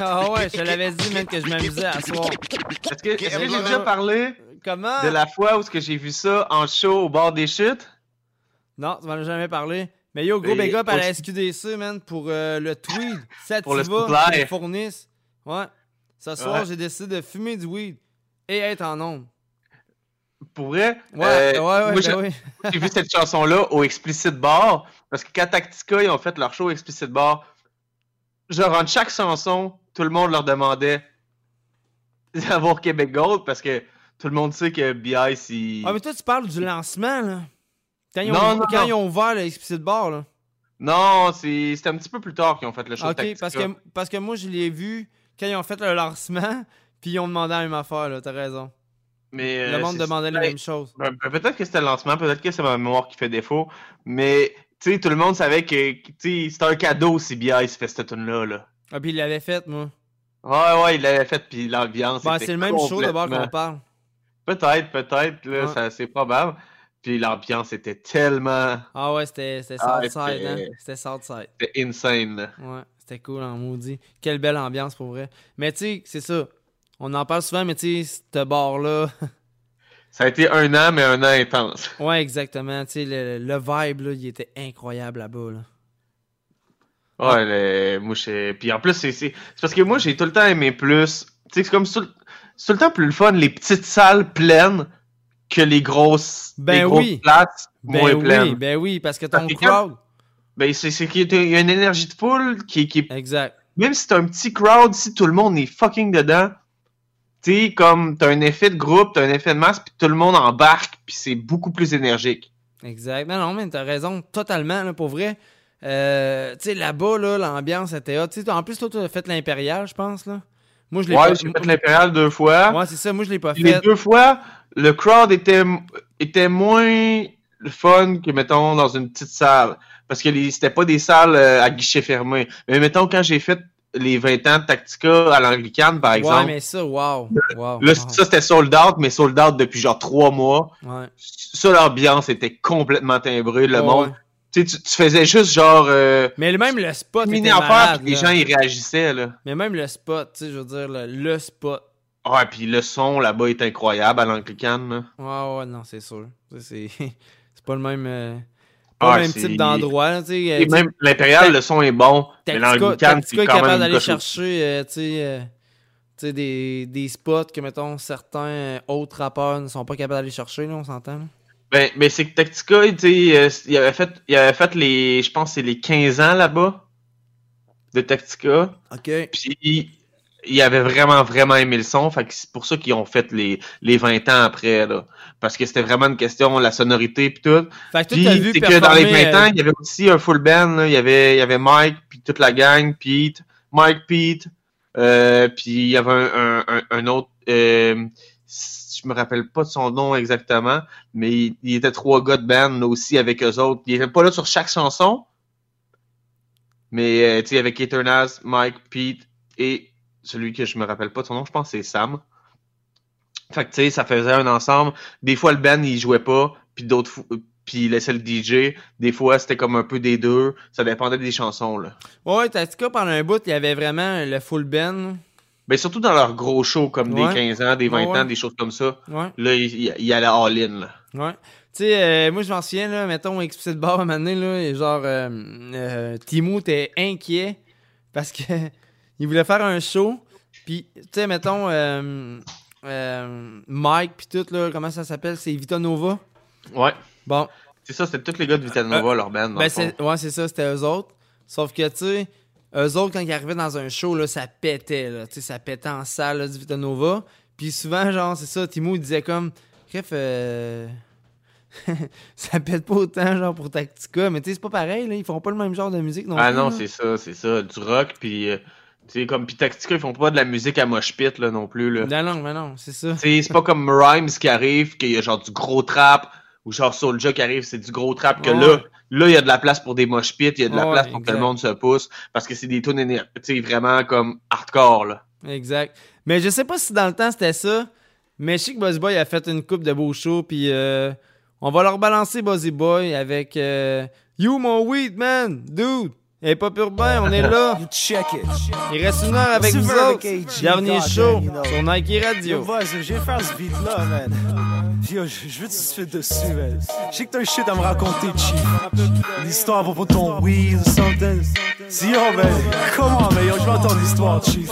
Ah ouais, je te l'avais dit, même que je m'amusais à soir. Est-ce que, est-ce que j'ai déjà parlé Comment? de la fois où est-ce que j'ai vu ça en show au bord des chutes? Non, tu m'en as jamais parlé. Mais yo, gros big up à la SQDC, man, pour euh, le tweed. Ça Pour le qu'ils fournissent. Ouais. Ce soir, Ouais. j'ai décidé de fumer du weed et être en ombre. Pour vrai? Ouais, euh, ouais, ouais, moi, ben j'ai- oui. j'ai vu cette chanson-là au Explicit Bar. Parce que quand Tactica, ils ont fait leur show au Explicit Bar, genre, entre chaque chanson, tout le monde leur demandait d'avoir Québec Gold parce que tout le monde sait que B.I.C. il- Ah, mais toi, tu parles du lancement, là. Quand ils ont, Non, non, quand non. ils ont ouvert le Explicit Bar, là. Non, c'est c'était un petit peu plus tard qu'ils ont fait le show de Ok, Tactica. parce que, parce que moi, je l'ai vu quand ils ont fait le lancement, puis ils ont demandé la même affaire, là. T'as raison. Mais, Le euh, monde c'est- demandait les mêmes choses. ben, ben, peut-être que c'était le lancement, peut-être que c'est ma mémoire qui fait défaut, mais tu sais, tout le monde savait que c'était un cadeau si B.I. se fait cette tune-là. Là. Ah, puis il l'avait fait, moi. Ouais, ouais, il l'avait fait, puis l'ambiance. Ben, c'est le même show d'abord qu'on complètement- parle. Peut-être, peut-être, là, Ouais. c'est probable. Puis l'ambiance était tellement. Ah ouais, c'était c'était Ah, Southside, c'était- hein. C'était Southside. C'était insane, là. Ouais, c'était cool en maudit. Quelle belle ambiance pour vrai. Mais tu sais, c'est ça. On en parle souvent, mais tu sais, ce bar-là. Ça a été un an, mais un an intense. ouais, exactement. Tu sais, le, le vibe, là, il était incroyable là-bas. Là. Ouais, le- moi, je- Puis en plus, c'est parce que moi, j'ai tout le temps aimé plus. Tu sais, c'est comme tout, c'est tout le temps plus le fun, les petites salles pleines que les grosses, Ben les grosses oui. places Ben moins oui, pleines. ben oui, parce que ton crowd. quand- Ben, c'est qu'il y a une énergie de foule qui, qui. Exact. Même si t'as un petit crowd, si tout le monde est fucking dedans, tu sais, comme t'as un effet de groupe, t'as un effet de masse, puis tout le monde embarque, puis c'est beaucoup plus énergique. Exact. Non, non, mais t'as raison, totalement, là, pour vrai. Euh, tu sais, là-bas, là, l'ambiance était hot. Tu sais, en plus, toi, tu as fait l'Impérial, je pense, là. Moi, je l'ai Ouais, j'ai fait l'Impérial deux fois. Ouais, c'est ça, moi, je l'ai pas Puis Les fait. deux fois, le crowd était, était moins fun que, mettons, dans une petite salle. Parce que c'était pas des salles euh, à guichet fermé. Mais mettons, quand j'ai fait les 20 ans de Tactica à l'Anglicane, par exemple, Ouais, mais ça, wow. wow. ça, c'était sold out, mais sold out depuis genre trois mois. Ouais. Ça, l'ambiance était complètement timbrée. Le Ouais, monde, ouais. tu tu faisais juste genre... Euh, Mais même le spot était malade, les gens, ils réagissaient, là. Mais même le spot, tu sais, je veux dire, le, le spot. Ouais, puis le son, là-bas, est incroyable à l'Anglicane, là. Ouais, ouais, non, c'est sûr. C'est pas le même, euh, pas Ah, le même type d'endroit. euh, Et même l'Impérial, le son est bon, mais Tactica, l'Anglicane, Tactica c'est est quand capable d'aller chercher, euh, tu sais, euh, tu sais, des, des spots que, mettons, certains euh, autres rappeurs ne sont pas capables d'aller chercher, là, on s'entend. Ben, ben c'est que Tactica, euh, il avait fait, il avait fait les, je pense, c'est les 15 ans là-bas de Tactica. OK. Puis il avait vraiment, vraiment aimé le son. Fait que c'est pour ça qu'ils ont fait les, les 20 ans après, là. Parce que c'était vraiment une question, la sonorité puis tout. Fait que Puis vu dans les 20 performer, ans, euh, il y avait aussi un full band, là. Il y avait, il y avait Mike, puis toute la gang, Pete, Mike, Pete, euh, puis il y avait un, un, un, un autre, euh, je me rappelle pas de son nom exactement, mais il, il était trois gars de band là, aussi avec eux autres. Il était pas là sur chaque chanson, mais euh, tu sais, avec Eternaz, Mike, Pete et celui que je me rappelle pas de son nom, je pense que c'est Sam. Fait que tu sais, ça faisait un ensemble. Des fois, le band, il jouait pas, puis d'autres fou- puis il laissait le DJ. Des fois, c'était comme un peu des deux. Ça dépendait des chansons, là. Ouais, Tactica, pendant un bout, il y avait vraiment le full band? Ben, surtout dans leurs gros shows, comme Ouais. des 15 ans, des 20 Ouais, ouais. ans, des choses comme ça. Ouais. Là, il, il, il allait all-in, là. Ouais. Tu sais, euh, moi, je m'en souviens, là, mettons, Explicit Bar, à un moment donné, là, et genre, euh, euh, Timo était inquiet parce que il voulait faire un show. Puis, tu sais, mettons, euh, euh, Mike, puis tout, là, comment ça s'appelle? C'est Vita Nova? Ouais. Bon. C'est ça, c'était tous les gars de Vitanova, leur band. Ben c'est, ouais, c'est ça, c'était eux autres. Sauf que, tu sais, eux autres, quand ils arrivaient dans un show, là, ça pétait, là. Tu sais, ça pétait en salle, là, du Vita Nova. Puis souvent, genre, c'est ça, Timo, il disait comme, bref, euh... ça pète pas autant, genre, pour Tactica. Mais tu sais, c'est pas pareil, là. Ils font pas le même genre de musique non Ah plus, non, c'est ça, c'est ça. Du rock, puis euh, C'est comme pis Tactica, ils font pas de la musique à mosh pit là non plus là. Non, non, mais non, c'est ça. C'est pas comme Rhymes qui arrive, qu'il y a genre du gros trap, ou genre Soulja qui arrive, c'est du gros trap, que là, là, il y a de la place pour des mosh pits, il y a de la place pour que exact. le monde se pousse, parce que c'est des tunes vraiment comme hardcore, là. Exact. Mais je sais pas si dans le temps c'était ça, mais je sais que Buzzy Boy a fait une coupe de beaux shows, puis euh, on va leur balancer Buzzy Boy avec euh, You mon weed man, dude. Et pas urbain, on est là. Il reste une heure avec vous autres. Dernier show sur Nike Radio. vas-y, je vais faire ce beat là, man. Yo, je veux tu te fais dessus, man. Je sais que t'as un shit à me raconter, Chief. Une histoire à propos de ton weed ou something. Si yo, man. Comment, man? Yo, je veux entendre l'histoire, Chief.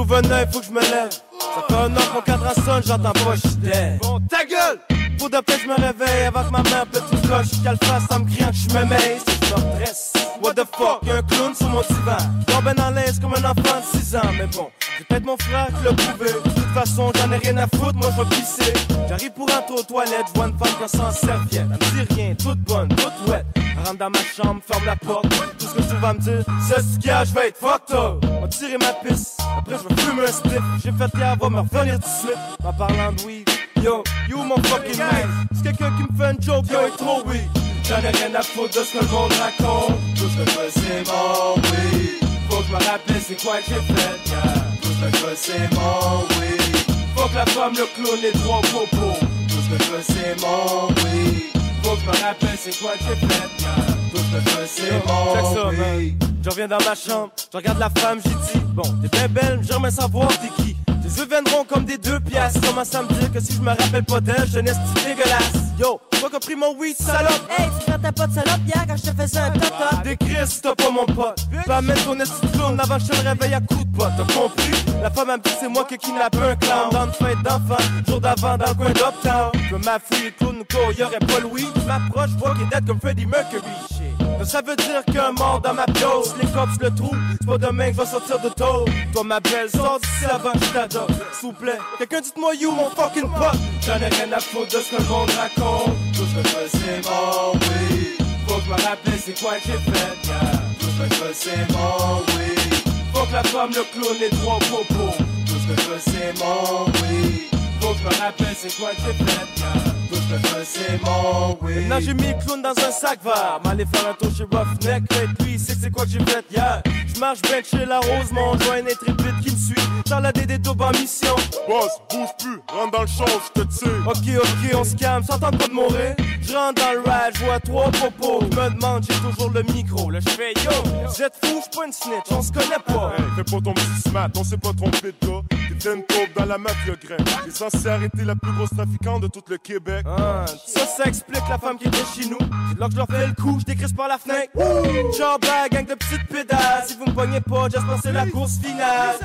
J'ouvre faut que je me lève. Ça fait un an que mon cadran sonne, j'entends dead. Bon, ta gueule! Pour de paix, je me réveille avec ma main tout cloche. Qu'elle fasse en me criant que je me mêle, c'est dresse. What the fuck, y'a un clown sur mon divan. Tombé dans l'aise comme un enfant de 6 ans, mais bon, peut-être mon frère l'a prouvé. De toute façon, j'en ai rien à foutre, moi je vais pisser. J'arrive pour entrer aux toilettes, vois une femme qui s'en serviette. Elle me dit rien, toute bonne, toute. Elle rentre dans ma chambre, ferme la porte. Tout ce que tu vas me dire, c'est ce qu'il y a, je vais être fucked up. On tirer ma pisse, après je vais fumer un split. J'ai fait qu'elle va me revenir tout de suite. En parlant de weed, yo, you mon fucking man. C'est quelqu'un qui me fait une joke, yo, est trop weed. J'en ai rien à foutre de ce que le monde raconte. Tout ce que je veux, c'est mon weed. Faut que je me rappelle c'est quoi que j'ai fait, yeah. Tout ce que c'est mon weed. Faut que la femme, le clown, les trois popos. Tout ce que c'est mon weed. Faut que je me rappelle c'est quoi que j'ai fait, yeah. Tout ce que c'est mon weed. Je reviens dans ma chambre, je regarde la femme, j'ai dit Bon, t'es bien belle, j'aimerais savoir t'es qui Tes yeux viendront comme des deux piastres Commence à me dire que si je me rappelle pas d'elle, je n'ai dégueulasse? Yo, toi qui as pris mon weed, salope. Hey, tu traitais pas de salope hier quand je te faisais un top-top. Des Chris, t'as pas mon pote. Pas amène ton esti clown avant que je te réveille à coups de pote. T'as compris? La femme elle me dit c'est moi qui kidnappe un clown Dans une fête d'enfant, jour d'avant dans le coin d'Uptown. Je le clown quoi, y'aurait pas weed Je m'approche, vois qu'il est dead comme Freddie Mercury. Shit. Ça veut dire qu'un mort dans ma piose Les cops le trouvent, c'est pas demain que vais sortir de taux Toi ma belle, sors d'ici avant que je t'adopte S'il vous plaît, quelqu'un dites-moi you mon fucking pote J'en ai rien à foutre de ce que le monde raconte. Tout ce que je veux c'est mon weed Faut que je me rappelle c'est quoi que j'ai fait yeah. Tout ce que je veux c'est mon weed Faut que la femme, le clown, les trois popos Tout ce que je veux c'est mon weed Faut que je me rappelle c'est quoi que j'ai fait yeah. Tout veux c'est mon Maintenant j'ai mis le clown dans un sac vert M'aller faire un tour chez Roughneck Avec lui, que c'est quoi que j'ai fait hier Je marche bien chez la rose Mon joint est intrépide qui me suit Dans la DD Daube en mission Boss, bouge plus, rentre dans le champ, je te tire. Ok, ok, on se calme, s'entend pas de mourir. Je rentre dans le ride, je vois trois popos. Je me demande, j'ai toujours le micro. Là, je fais yo, vous êtes fous, je pas une snitch, on se connaît pas. Hey, fais pas ton petit smat, on s'est pas trompé de gars. T'es une taupe dans la mafia grain. T'es censé arrêter la plus grosse trafiquante de tout le Québec. Ah, ça, ça explique la femme qui était chez nous. C'est là que je leur fais le coup, je décrisse par la fenêtre. Bag, gang de petites pédales. Si vous me pognez pas, que c'est la course finale.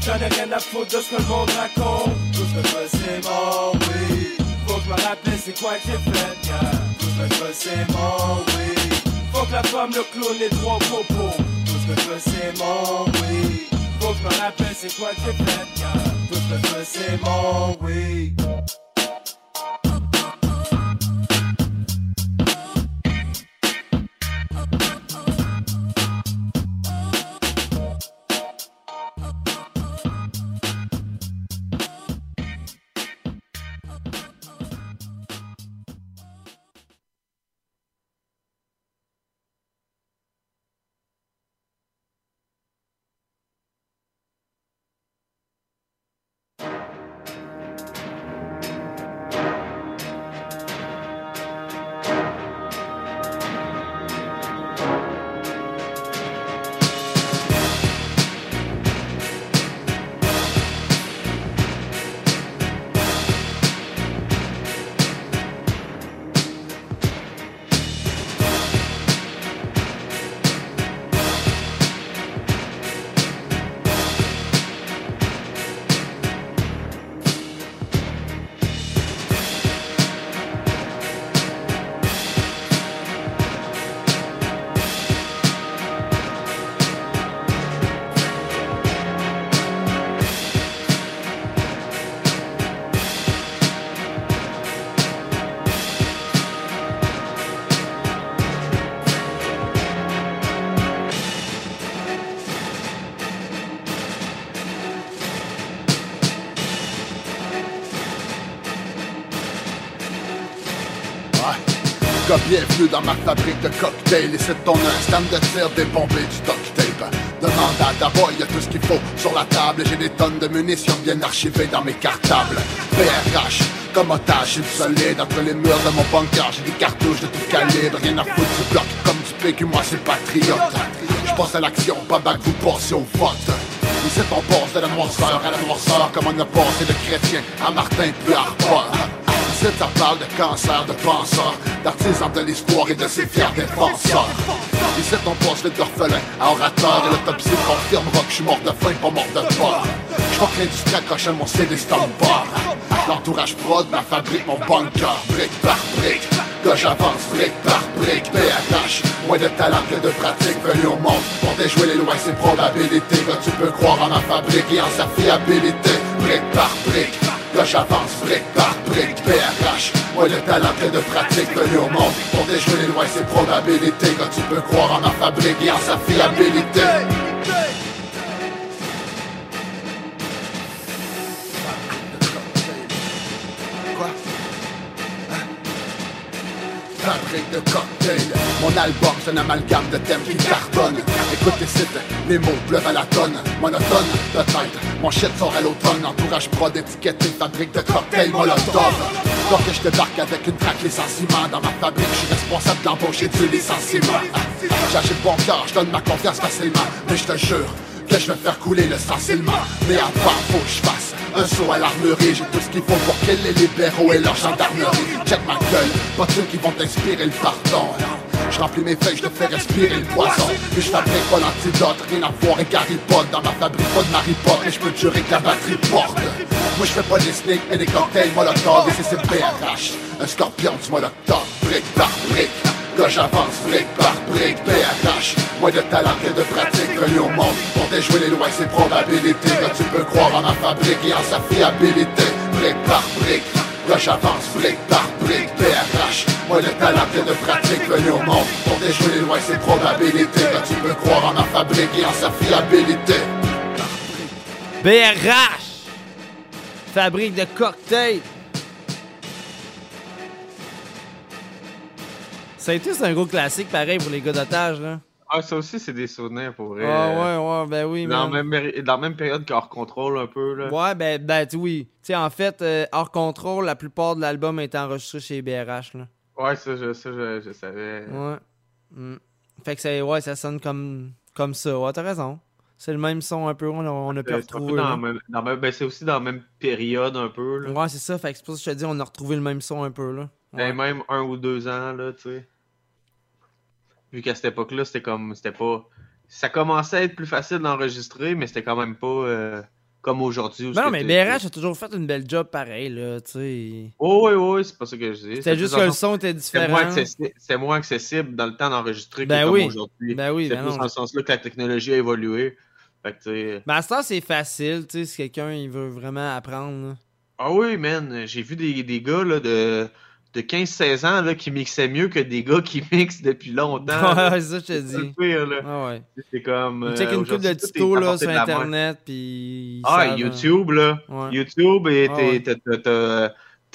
J'en ai rien à foutre de ce que le monde raconte. Tout ce que je c'est mon weed. Faut que je me rappelle c'est quoi que j'ai fait, yeah. Tout ce que je c'est mon weed. Faut que la femme, le clown, les trois popos. Tout ce que je c'est mon weed. Faut que je me rappelle c'est quoi que j'ai fait, yeah. Tout ce que je c'est mon weed. Bienvenue dans ma fabrique de cocktails. Ici, ton un de tir débombé du duct tape. Demande à Daboy, y a tout ce qu'il faut sur la table. J'ai des tonnes de munitions bien archivées dans mes cartables. BRH, comme otage, du solide entre les murs de mon bunker. J'ai des cartouches de tout calibre, rien à foutre du bloc comme du PQ, moi c'est patriote. Je pense à l'action, pas bac, vous pensez au vote. Ici on passe de la noirceur à la noirceur Comme on a passé de chrétien à Martin puis à. Ici ça parle de cancer, de penseurs D'artisans de l'histoire et de ses fiers défenseurs. Ici on passe d'orphelin à orateur Et l'autopsie confirmera que je mort de faim, pas mort de peur. Je crois que l'industrie accroche à mon CD Stomper L'entourage prod, ma fabrique, mon bunker Brique par brique que j'avance brique par brique. BRH, moins de talent que de pratique Venu au monde. Pour déjouer les lois et ses probabilités Que tu peux croire en ma fabrique et en sa fiabilité. Brique par brique j'avance brique par brique BRH, moins de talent que de pratique Venu au monde pour déjouer et ses probabilités Que tu peux croire en ma fabrique et en sa fiabilité. Fabrique de cocktails. Mon album, c'est un amalgame de thèmes qui cartonnent. Écoute les sites, les mots pleuvent à la tonne. Monotone, peut-être. Mon shit sort à l'automne. Entourage prod étiqueté, fabrique de cocktails molotov. Donc je débarque avec une traque licenciement Dans ma fabrique, je suis responsable d'embaucher du licenciement. J'agis bon cœur, je donne ma confiance facilement. Mais je te jure que je vais faire couler le sensilement. Mais avant, faut que je fasse un saut à l'armurerie, j'ai tout ce qu'il faut pour qu'il les libéraux et leur gendarmerie? Check ma gueule, pas ceux qui vont t'inspirer le pardon. Je remplis mes feuilles, je te fais respirer le poison. Puis je fabrique pas l'antidote, rien à voir avec Harry. Dans ma fabrique, pas de Harry et je peux jurer que la batterie porte. Moi je fais pas des sneaks, mais des cocktails molotov. Et c'est c'est BRH, un scorpion du molotov, brique par brique. Que j'avance brique par brique, BRH Moins de talent que de pratique venu au monde Pour déjouer les lois et ses probabilités Que tu peux croire en ma fabrique et en sa fiabilité Brique par brique que j'avance brique par brique BRH Moins de talent que de pratique venu au monde Pour déjouer et ses probabilités. Que tu peux croire en ma fabrique et en sa fiabilité. BRH Fabrique de cocktails Ça a un gros classique pareil pour les gars d'otage là. Ah, ça aussi, c'est des souvenirs pour vrai. Ah ouais, ouais, ben oui. Dans, man. même, dans la même période qu'hors contrôle, un peu. Là. Ouais, ben, ben tu- oui. Tu sais, en fait, euh, hors contrôle, la plupart de l'album est enregistré chez BRH là. Ouais, ça, je, ça, je, je savais. Ouais. Mm. Fait que ça, ouais, ça sonne comme, comme ça. Ouais, t'as raison. C'est le même son un peu, on, a- on a pu Euh, retrouver. dans là. la même- dans la même- ben, c'est aussi dans la même période, un peu. Là. Ouais, c'est ça. Fait que c'est pour ça que je te dis, on a retrouvé le même son un peu là. Ben, même un ou deux ans, là, tu sais. Vu qu'à cette époque-là, c'était comme. C'était pas. Ça commençait à être plus facile d'enregistrer, mais c'était quand même pas euh, comme aujourd'hui. non, mais BRH a toujours fait une belle job pareil, là, tu sais. Oh, oui, oui, c'est pas ça que je dis. C'était juste que le son était différent. c'est moins accessible dans le temps d'enregistrer Ben que comme oui. aujourd'hui. Ben oui, C'est ben plus non. dans le sens-là que la technologie a évolué. Fait que, tu Ben à ce temps, c'est facile, tu sais, si quelqu'un il veut vraiment apprendre. là. Ah oui, man, j'ai vu des, des gars là, de, de 15-16 ans là, qui mixaient mieux que des gars qui mixent depuis longtemps. Ouais, c'est ça je te dis. pire, là. Ah ouais. C'est comme. Il check euh, une coupe de tutos là, sur internet, puis. Ah, savent, YouTube, là. Ouais. YouTube, et Ah t'es-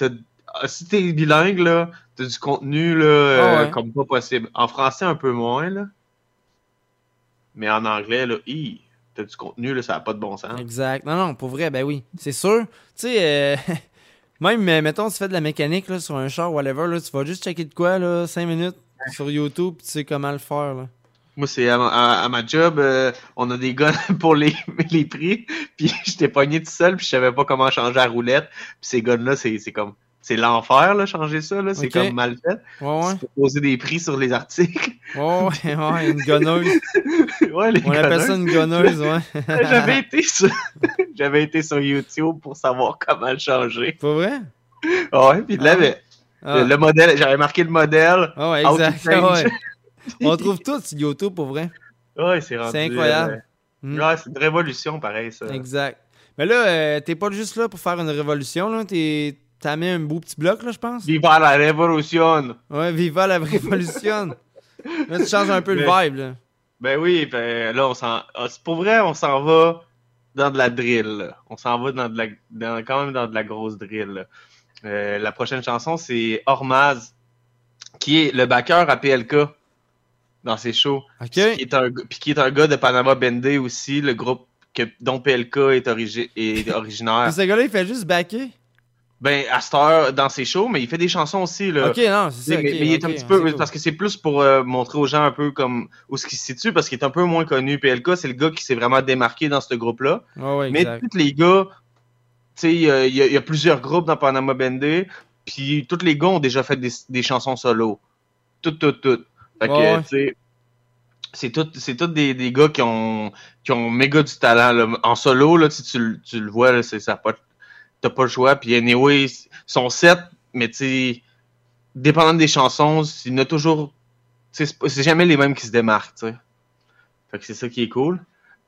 ouais. ah, si t'es bilingue, là, t'as du contenu, là, Ah euh, comme pas possible. En français, un peu moins, là. Mais en anglais, là, hi, t'as du contenu, là, ça a pas de bon sens. Exact. Non, non, pour vrai, ben oui. C'est sûr. Tu sais, euh, même, euh, mettons, tu fais de la mécanique là, sur un char, whatever, là, tu vas juste checker de quoi, là, 5 minutes sur YouTube, puis tu sais comment le faire, là. Moi, c'est à, ma- à- à ma job, euh, on a des gars pour les, les prix, puis j'étais pogné tout seul, puis je savais pas comment changer la roulette. Puis ces c'est c'est comme... C'est l'enfer, là, changer ça, là. C'est comme mal fait. Ouais, peux poser des prix sur les articles. Ouais, ouais, ouais, une gonneuse. ouais, les On appelle ça une gonneuse, ouais. J'avais été sur... J'avais été sur YouTube pour savoir comment le changer. Pas vrai? Ouais, puis là, le, Ah. le modèle, j'avais marqué le modèle. Ah ouais, exact. ouais. On trouve tout sur YouTube, pour vrai. Ouais, c'est rendu. C'est incroyable. euh, Mm. Ouais, c'est une révolution, pareil, ça. Exact. Mais là, euh, t'es pas juste là pour faire une révolution, là. T'es- T'as mis un beau petit bloc, là, je pense? Viva la révolution! Ouais, viva la révolution! là, tu changes un peu le vibe, là. Ben oui, ben là, on s'en. ah, Pour vrai, on s'en va dans de la drill. là. On s'en va dans de la. dans- quand même dans de la grosse drill. Euh, la prochaine chanson, c'est Hormaz qui est le backer à PLK dans ses shows. Qui est un, puis qui est un gars de Panama Bendé aussi, le groupe que, dont PLK est, origi- est originaire. Ce gars-là, il fait juste backer. Ben, à cette heure, dans ses shows, mais il fait des chansons aussi. Là. Ok, non, c'est ça, Mais, il est un petit peu. Parce que c'est plus pour euh, montrer aux gens un peu comme où ce qu'il se situe, parce qu'il est un peu moins connu. PLK, c'est le gars qui s'est vraiment démarqué dans ce groupe-là. Ouais, ouais, mais tous les gars, tu sais, il y, a- il y a- il y a plusieurs groupes dans Panama Bendé, puis tous les gars ont déjà fait des, des chansons solo. Toutes, toutes, toutes. Fait que, Ouais, ouais. tu sais, c'est tout, c'est tous des, des gars qui ont, qui ont méga du talent. là. En solo, là, si tu, le- tu le vois, là, c'est ça. a pas- T'as pas le choix. Puis anyway, ils sont mais tu sais, dépendant des chansons, il y en a toujours. C'est jamais les mêmes qui se démarquent, tu sais. Fait que c'est ça qui est cool.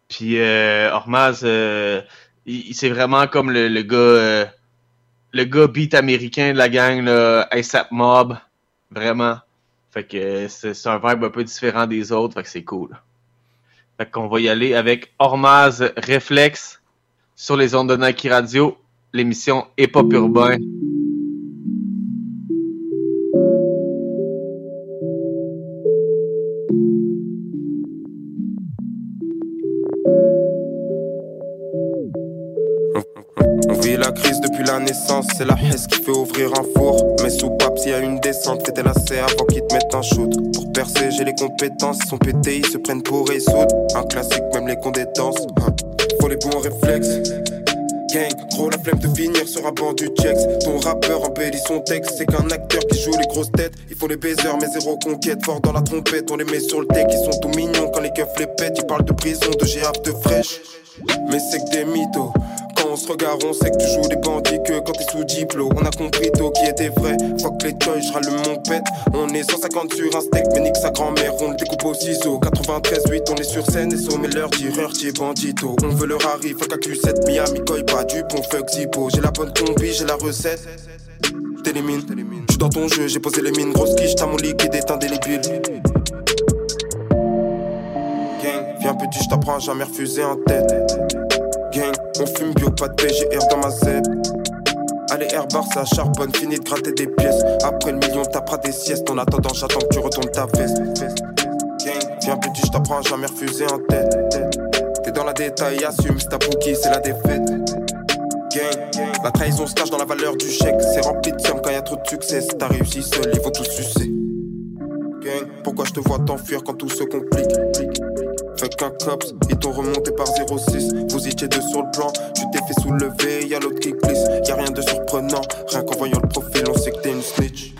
Puis euh, Ormaz, euh, c'est vraiment comme le, gars euh, le gars beat américain de la gang, là, ASAP Mob. Vraiment. Fait que c'est c'est un vibe un peu différent des autres, fait que c'est cool. Fait qu'on va y aller avec Ormaz Reflex sur les ondes de Nike Radio, l'émission Hip Hop Urbain. La crise depuis la naissance, c'est la Hesse qui fait ouvrir un four. Mais sous pape, s'il y a une descente, tes lacets avant qu'ils te mettent un shoot. Pour percer, j'ai les compétences, ils sont pétés, ils se prennent pour Ace Un classique, même les hein. Faut les bons réflexes. Gang, gros la flemme de finir sur un banc du checks. Ton rappeur embellit son texte, c'est qu'un acteur qui joue les grosses têtes. Ils font les baisers, mais zéro conquête. Fort dans la trompette, on les met sur le deck. Ils sont tout mignons quand les keufs les pètent. Ils parlent de prison, de GAF, de fraîche. Mais c'est que des mythos. Quand on sait que tu joues des bandits que quand t'es sous diplôme. On a compris tôt qui était vrai. Fuck les toys, je rallume mon pet. On est 150 sur un steak, mais nique sa grand-mère, on le découpe au ciseau. 93-8, on est sur scène et sommet leur tireur, t'y bandito. On veut leur arrive, fuck AQ7, Miami, Koi, pas du bon fuck Zippo. J'ai la bonne combi, j'ai la recette. T'élimines, j'suis dans ton jeu, j'ai posé les mines. Grosse quiche, t'as mon liquide est indélébile. Gang, viens petit, j't'apprends à jamais refuser un tête. Gang, on fume bio, pas de PGR dans ma Z. Allez, Airbar, ça charbonne, fini de gratter des pièces. Après le million, t'apprends des siestes. En attendant, j'attends que tu retournes ta veste. Gang, viens petit, j't'apprends à jamais refuser un tête. T'es dans la détail, assume, c'est ta bouquille, c'est la défaite. Gang, la trahison se cache dans la valeur du chèque. C'est rempli de somme quand y a trop de succès. T'as réussi seul, ils vont tous sucer. Gang, pourquoi je te vois t'enfuir quand tout se complique? Un cops, ils t'ont remonté par 06. Vous étiez deux sur le plan, tu t'es fait soulever, y'a l'autre qui glisse. Y'a rien de surprenant, rien qu'en voyant le profil, on sait que t'es une snitch.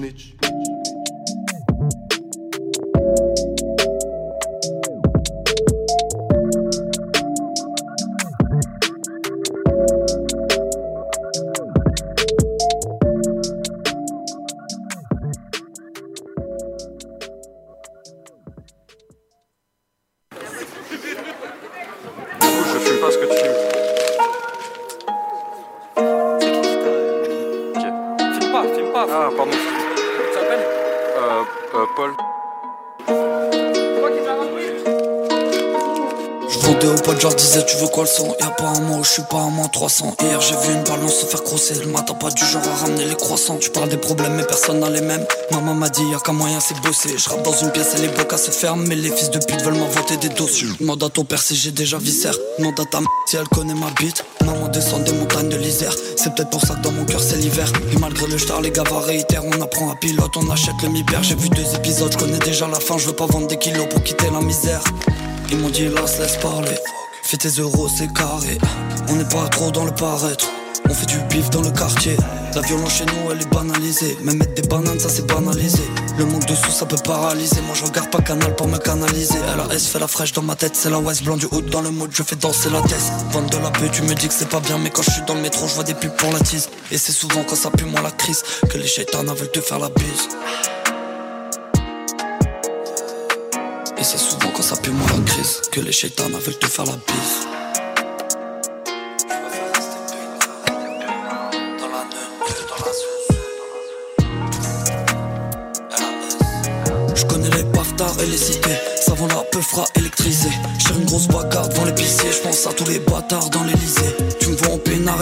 300 Hier j'ai vu une balance se faire crosser. Le matin pas du genre à ramener les croissants. Tu parles des problèmes mais personne n'a les mêmes. Maman m'a dit y'a qu'un moyen c'est bosser. Je rappe dans une pièce et les blocs se ferment Mais les fils de pute veulent m'inventer des dossiers Demande à ton père si j'ai déjà viscère. Demande à ta m si elle connaît ma bite. Maman descend des montagnes de l'Isère. C'est peut-être pour ça que dans mon cœur c'est l'hiver. Et malgré le star les gars réitèrent On apprend à pilote, on achète le mi-père. J'ai vu deux épisodes, je connais déjà la fin. Je veux pas vendre des kilos pour quitter la misère. Ils m'ont dit là, se laisse parler. Fais tes euros, c'est carré. On n'est pas trop dans le paraître. On fait du bif dans le quartier. La violence chez nous, elle est banalisée. Même mettre des bananes, ça c'est banalisé. Le manque de sous, ça peut paralyser. Moi je regarde pas canal pour me canaliser. LAS fait la fraîche dans ma tête. C'est la West blanc du haut dans le mode. Je fais danser la tête. Vendre de la peur, tu me dis que c'est pas bien. Mais quand je suis dans le métro, je vois des pubs pour la tease. Et c'est souvent quand ça pue moins la crise que les chétans veulent te faire la bise. Ça pue moins la crise que les chétans veulent te faire la bise. Je connais les paftards et les cités Savant la peu fera électriser J'ai une grosse bagarre devant l'épicier Je pense à tous les bâtards dans l'Elysée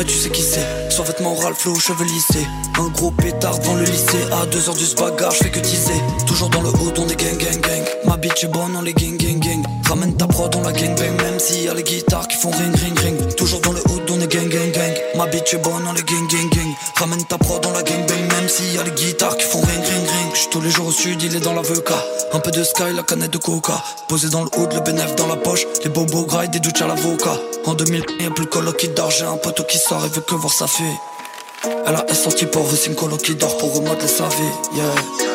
Tu sais qui c'est. Soit vêtements Ralph Flow, cheveux lissés. Un gros pétard devant le lycée. À 2 heures du bagarre, je fais que teaser. Toujours dans le haut, on est gang gang gang. Ma bitch est bonne, on les gang gang gang. Ramène ta prod, on la gang bang. Même s'il y a les guitares qui font ring ring ring. Toujours dans le haut, on est gang gang gang. Ma bitch est bonne, on les gang gang gang. Ramène ta prod, on la gang bang. Même s'il y a les guitares qui font ring ring ring. J'suis tous les jours au sud, il est dans la VK. Un peu de sky, la canette de coca. Posé dans le hood, le bénéf dans la poche. Les bobos graillent, des douches à l'avocat. En 2000, y'a plus le qui dort. J'ai un poteau qui sort et veut que voir sa fille. Elle a sorti pour une coloc qui dort pour remodeler sa vie. Yeah.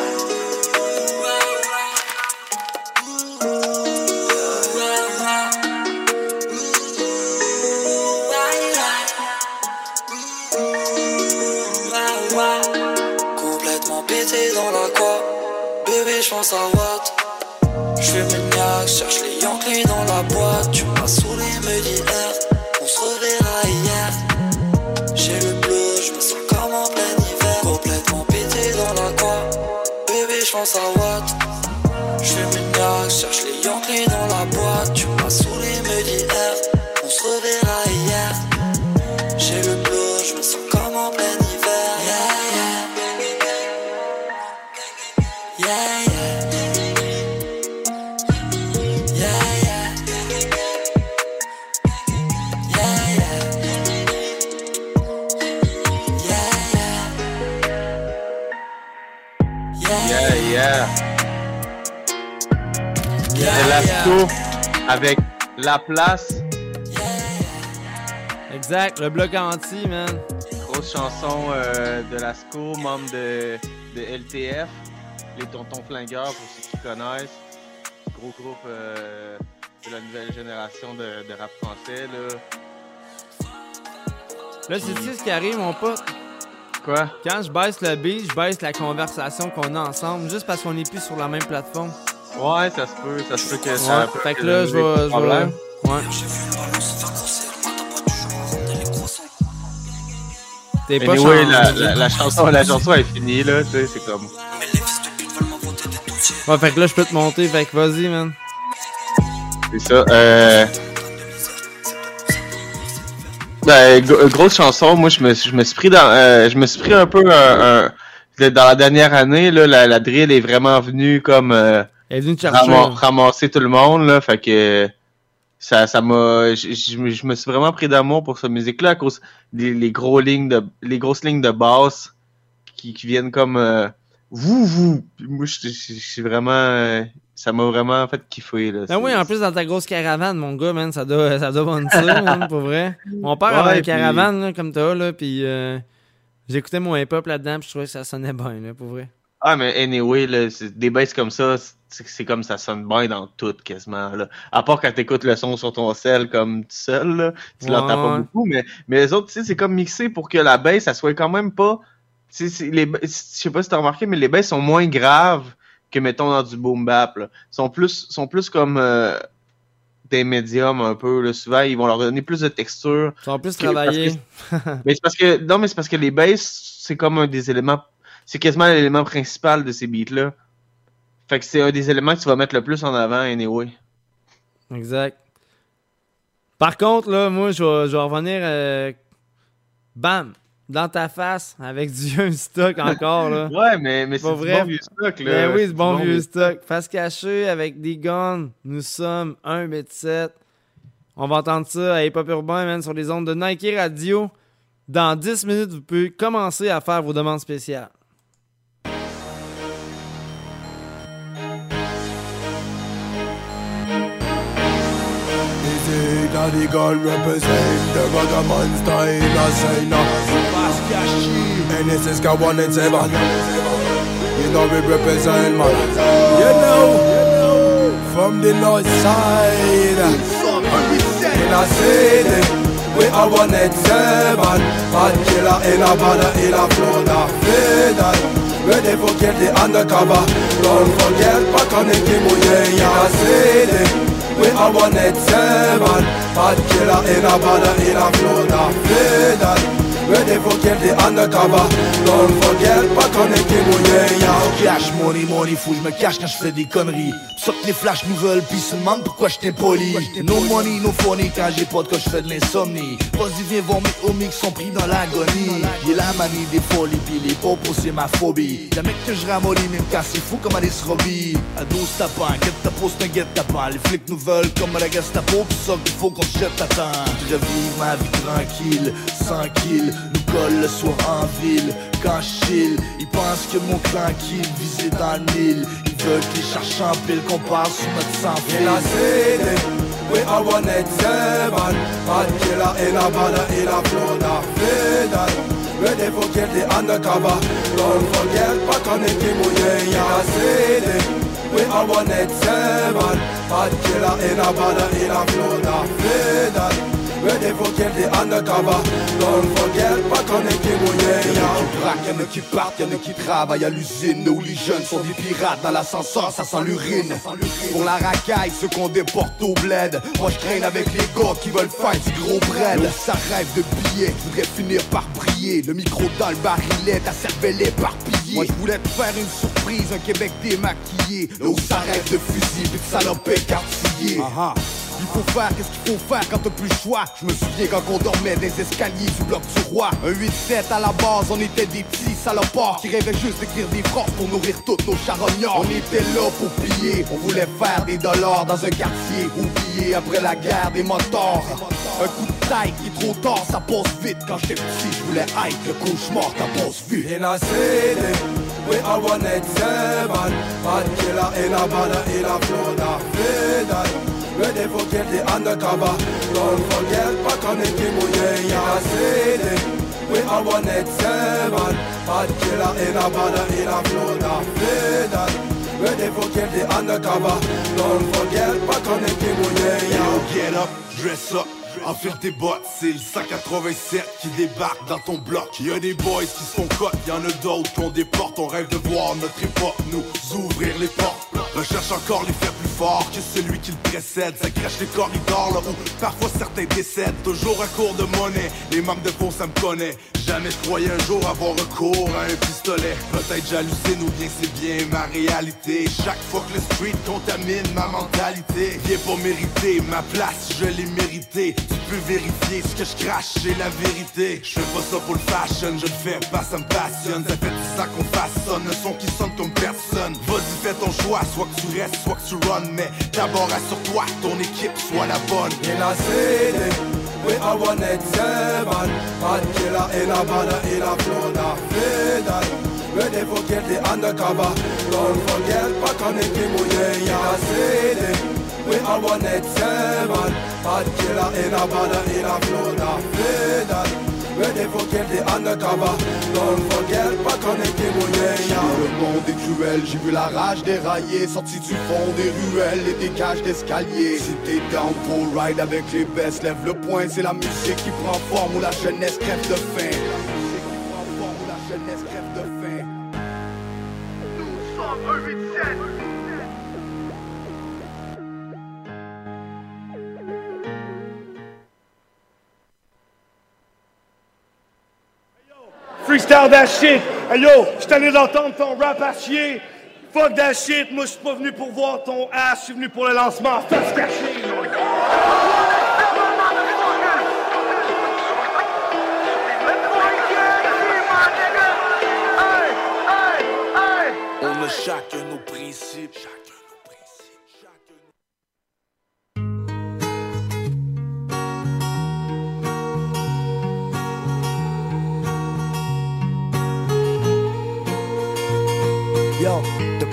La Place. Exact, le bloc anti, man. Grosse chanson euh, de Lasco, membre de, de LTF, les Tontons Flingueurs pour ceux qui connaissent. Gros groupe euh, de la nouvelle génération de, de rap français. Là. Là, c'est ce qui arrive, mon pote. Quoi? Quand je baisse le beat, je baisse la conversation qu'on a ensemble, juste parce qu'on n'est plus sur la même plateforme. Ouais, ça se peut, ça se peut que ça Ouais, fait que là, je vais. musique je vais- problème. Ouais. T'es pas Anyway, la, la, la chanson, la chanson est finie, là, tu sais, c'est comme... Ouais, fait que là, je peux te monter, fait que vas-y, man. C'est ça. Euh... Ben, gro- grosse chanson. Moi, je me, suis- je me suis pris dans, euh, je me suis pris un peu un, un- dans la dernière année. Là, la, la drill est vraiment venue comme euh, Elle est venue te chercher. rama- ramasser tout le monde. Là, fait que ça, ça m'a, je, je me- suis vraiment pris d'amour pour cette musique-là à cause des les gros lignes de, les grosses lignes de basse qui, qui viennent comme euh, vous, vous. Moi, je suis vraiment, euh, ça m'a vraiment fait kiffer. Là. Ben oui, en plus, dans ta grosse caravane, mon gars, man, ça doit, ça doit vendre ça, man, pour vrai. Mon père avait une puis- caravane, là, comme toi, là, puis euh, j'écoutais mon hip-hop là-dedans, puis je trouvais que ça sonnait bien, là, pour vrai. Ah, mais anyway, là, des basses comme ça, c'est comme ça sonne bien dans tout, quasiment. Là. À part quand t'écoutes le son sur ton sel comme tout seul, là, tu Ouais, l'entends pas beaucoup, mais, mais les autres, tu sais, c'est comme mixé pour que la basse, ça soit quand même pas... Je sais pas si t'as remarqué, mais les basses sont moins graves que, mettons, dans du boom bap. Là. Sont, plus, sont plus comme euh, des médiums un peu. Là. Souvent, ils vont leur donner plus de texture. Ils sont plus travaillés. mais c'est parce que non, mais c'est parce que les basses, c'est comme un des éléments, c'est quasiment l'élément principal de ces beats-là. Fait que c'est un des éléments que tu vas mettre le plus en avant, anyway. Exact. Par contre, là, moi, je vais, je vais revenir. euh, bam! Dans ta face, avec du vieux stock encore, là. Ouais, mais, mais c'est du vrai. bon vieux stock, là. Ben oui, C'est bon vieux stock. Face cachée avec des guns. Nous sommes 1 m 7. On va entendre ça à Hip Hop Urbain, man, sur les ondes de Nike Radio. Dans 10 minutes, vous pouvez commencer à faire vos demandes spéciales. Daddy girl represent. The ragaman style a sign And this is got one and seven. You know we represent man. You know From the north side. In a city We are one and seven. Bad killer in a banner in a Florida. Fatal Ready for kill the undercover. Don't forget back on the Kimuye In a city we are one eight seven Bad killer in a banner in a Florida Fatal Mais des fois qu'elle est undercover Don't forget pas qu'on est qui mouillé ya Cash money money fou, je me cache quand je fais des conneries. Pis que les flashs nous veulent pis se demandent pourquoi je poli No money, no funny quand j'ai pas de quand je fais de l'insomnie. Vas-y viens voir mes homies qui sont pris dans l'agonie. J'ai la manie des folies pis les popos c'est ma phobie. Y'a mec que je ramollis même quand c'est fou comme Alice Robbie. À 12 tapants, get ta peau c'est un get tapant Les flics nous veulent comme la Gestapo pis ça qu'il faut qu'on se jette à temps. Je revive ma vie tranquille, sans kill Nous colle le soir en ville quand chill Ils pensent que mon clan qui visé dans le Nil Ils veulent que les cherchent en pile qu'on passe sur notre sang we are one eight seven Bad killer in a bada in a Florida Fidel Ready for kill the undercover Don't forget back on the Kimuye In a city, we are one eight seven Bad killer in a bada in a Florida Fidel Ready for kill the undercover Don't forget back on the Kimuye Y'en a qui braquent, y'en a qui partent, y'en a qui travaillent à l'usine Où les jeunes sont des pirates. Dans l'ascenseur, ça sent l'urine. Pour la racaille, ceux qu'on déporte au bled. Moi je traîne avec les gars qui veulent faire du gros bread. Ça rêve de billets, je voudrais finir par briller. Le micro dans le barillet, ta cervelle éparpillée. Moi je voulais te faire une surprise, un Québec démaquillé. Là où ça rêve de fusil, puis de salope écartillée il faut faire, qu'est-ce qu'il faut faire quand t'as plus le choix? Je me souviens quand on dormait des escaliers du bloc du roi. Un 8-7 à la base, on était des petits salopards Qui rêvaient juste d'écrire des phrases pour nourrir toutes nos charognards. On était là pour piller, on voulait faire des dollars dans un quartier Oublié après la guerre des moteurs Un coup de taille qui est trop tard, ça passe vite. Quand j'étais petit, je voulais le cauchemar, t'as pas vu In a city, we are one eight seven Bad killer in a bada in a Florida Fidel For kill the undercover Don't forget back on the Kimuye In a city, we are one eight seven Bad killer in a bada in a Florida Ready for kill the undercover Don't forget the Kimuye Yo, get up, dress up Enfile tes bottes, c'est le 187 qui débarque dans ton bloc. Y'a des boys qui se font cote, y'en a d'autres qu'on déporte. On rêve de voir notre époque nous ouvrir les portes. Recherche encore les faire fort que celui qui le précède. Ça crèche les corridors là où parfois certains décèdent. Toujours à court de monnaie, les manques de fonds ça me connaît. Jamais je croyais un jour avoir recours à un pistolet. Peut-être j'hallucine ou bien c'est bien ma réalité. Chaque fois que le street contamine ma mentalité, viens pour mériter ma place, je l'ai mérité. Tu peux vérifier ce que je crache, c'est la vérité. Je fais pas ça pour le fashion, je le fais pas, ça me passionne. Ça fait ça qu'on façonne, un son qui sonne comme personne. Vas-y, fais ton choix, soit que tu restes, soit que tu run. Mais d'abord assure-toi ton équipe soit la bonne. In a city, we are one seven. Bad killer in a bada in a Florida Fidel Ready for kill the undercover. Don't forget back on the Kimuye oh, In a city, we are one seven. Bad killer in a bada in a Florida Mais des vocales, des anatava Dans le vocal, pas qu'on était moyen Le monde est cruel, j'ai vu la rage dérailler. Sorti du fond des ruelles et des cages d'escalier. Si t'es down pour ride avec les best Lève le point, c'est la musique qui prend forme Ou la jeunesse crève de faim. La musique qui prend forme ou la jeunesse crève de faim. Nous sommes 187 Freestyle that shit. Hey yo, je t'allais d'entendre ton rap à chier. Fuck that shit. Moi, je suis pas venu pour voir ton ass. Je suis venu pour le lancement. Face cachée. On a chacun nos principes.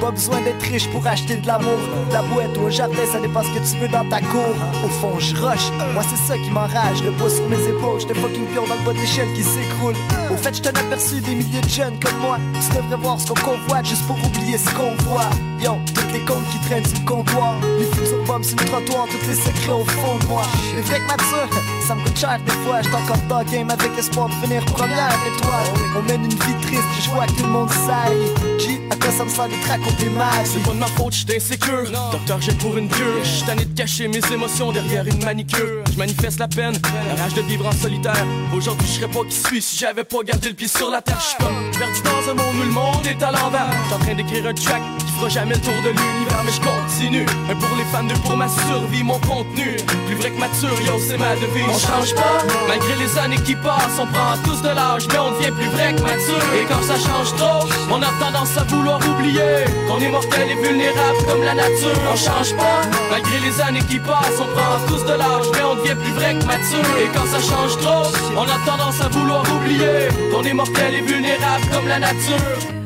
Pas besoin d'être riche pour acheter de l'amour. La boîte ou un jardin, ça dépend ce que tu veux dans ta cour. Au fond, je rush. Moi, c'est ça qui m'enrage. Le poids sur mes épaules, j'étais fucking pion dans le bas d'échelle qui s'écroule. Au fait, je t'en aperçu des milliers de jeunes comme moi. Tu devrais voir ce qu'on convoite juste pour oublier ce qu'on voit. Yo, toutes les comptes qui traînent sur le comptoir. Les futurs bombes sur le trottoir, tous les secrets au fond de moi. Les vrais que mature, ça me coûte cher des fois. J'étais encore dans game avec espoir de finir première étoile. On mène une vie triste, je vois que tout le monde saille. G, à quoi ça me sert des raconter mal. C'est pas de ma faute, j'étais insécure. Docteur, j'ai pour une cure. J'suis tanné de cacher mes émotions derrière une manicure. Je manifeste la peine, la rage de vivre en solitaire. Aujourd'hui, je serais pas qui suis si j'avais pas gardé le pied sur la terre. J'suis comme perdu dans un monde où le monde est à l'envers. J'suis en train d'écrire un track qui fera jamais le tour de l'univers, mais je continue. Un pour les fans, deux pour ma survie, mon contenu. Plus vrai que mature, yo, c'est ma devise. On change pas, malgré les années qui passent. On prend tous de l'âge, mais on devient plus vrai que mature. Et quand ça change trop, on a tendance à vouloir oublier qu'on est mortel et vulnérable comme la nature. On change pas, malgré les années qui passent. On prend tous de l'âge, mais on devient plus vrai que mature. Et quand ça change trop, on a tendance à vouloir oublier qu'on est mortel et vulnérable comme la nature.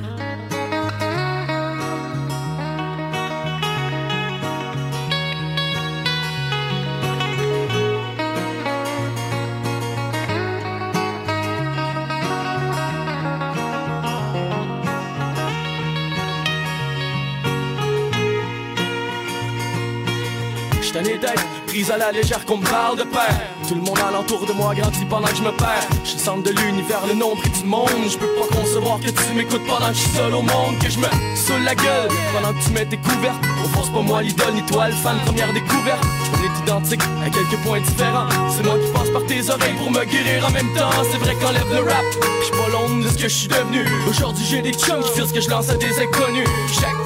À la légère qu'on parle de père. Tout le monde alentour de moi grandit pendant que je me perds. Je suis le centre de l'univers, le nombre du monde. Je peux pas concevoir que tu m'écoutes pendant que je suis seul au monde. Que je me saoule la gueule pendant que tu mets tes couvertes. Au pas moi l'idole, ni toi le fan, première découverte. On est identique à quelques points différents. C'est moi qui passe par tes oreilles pour me guérir en même temps. C'est vrai qu'enlève le rap, je pas l'ombre de ce que je suis devenu. Aujourd'hui, j'ai des chums qui font ce que je lance à des inconnus.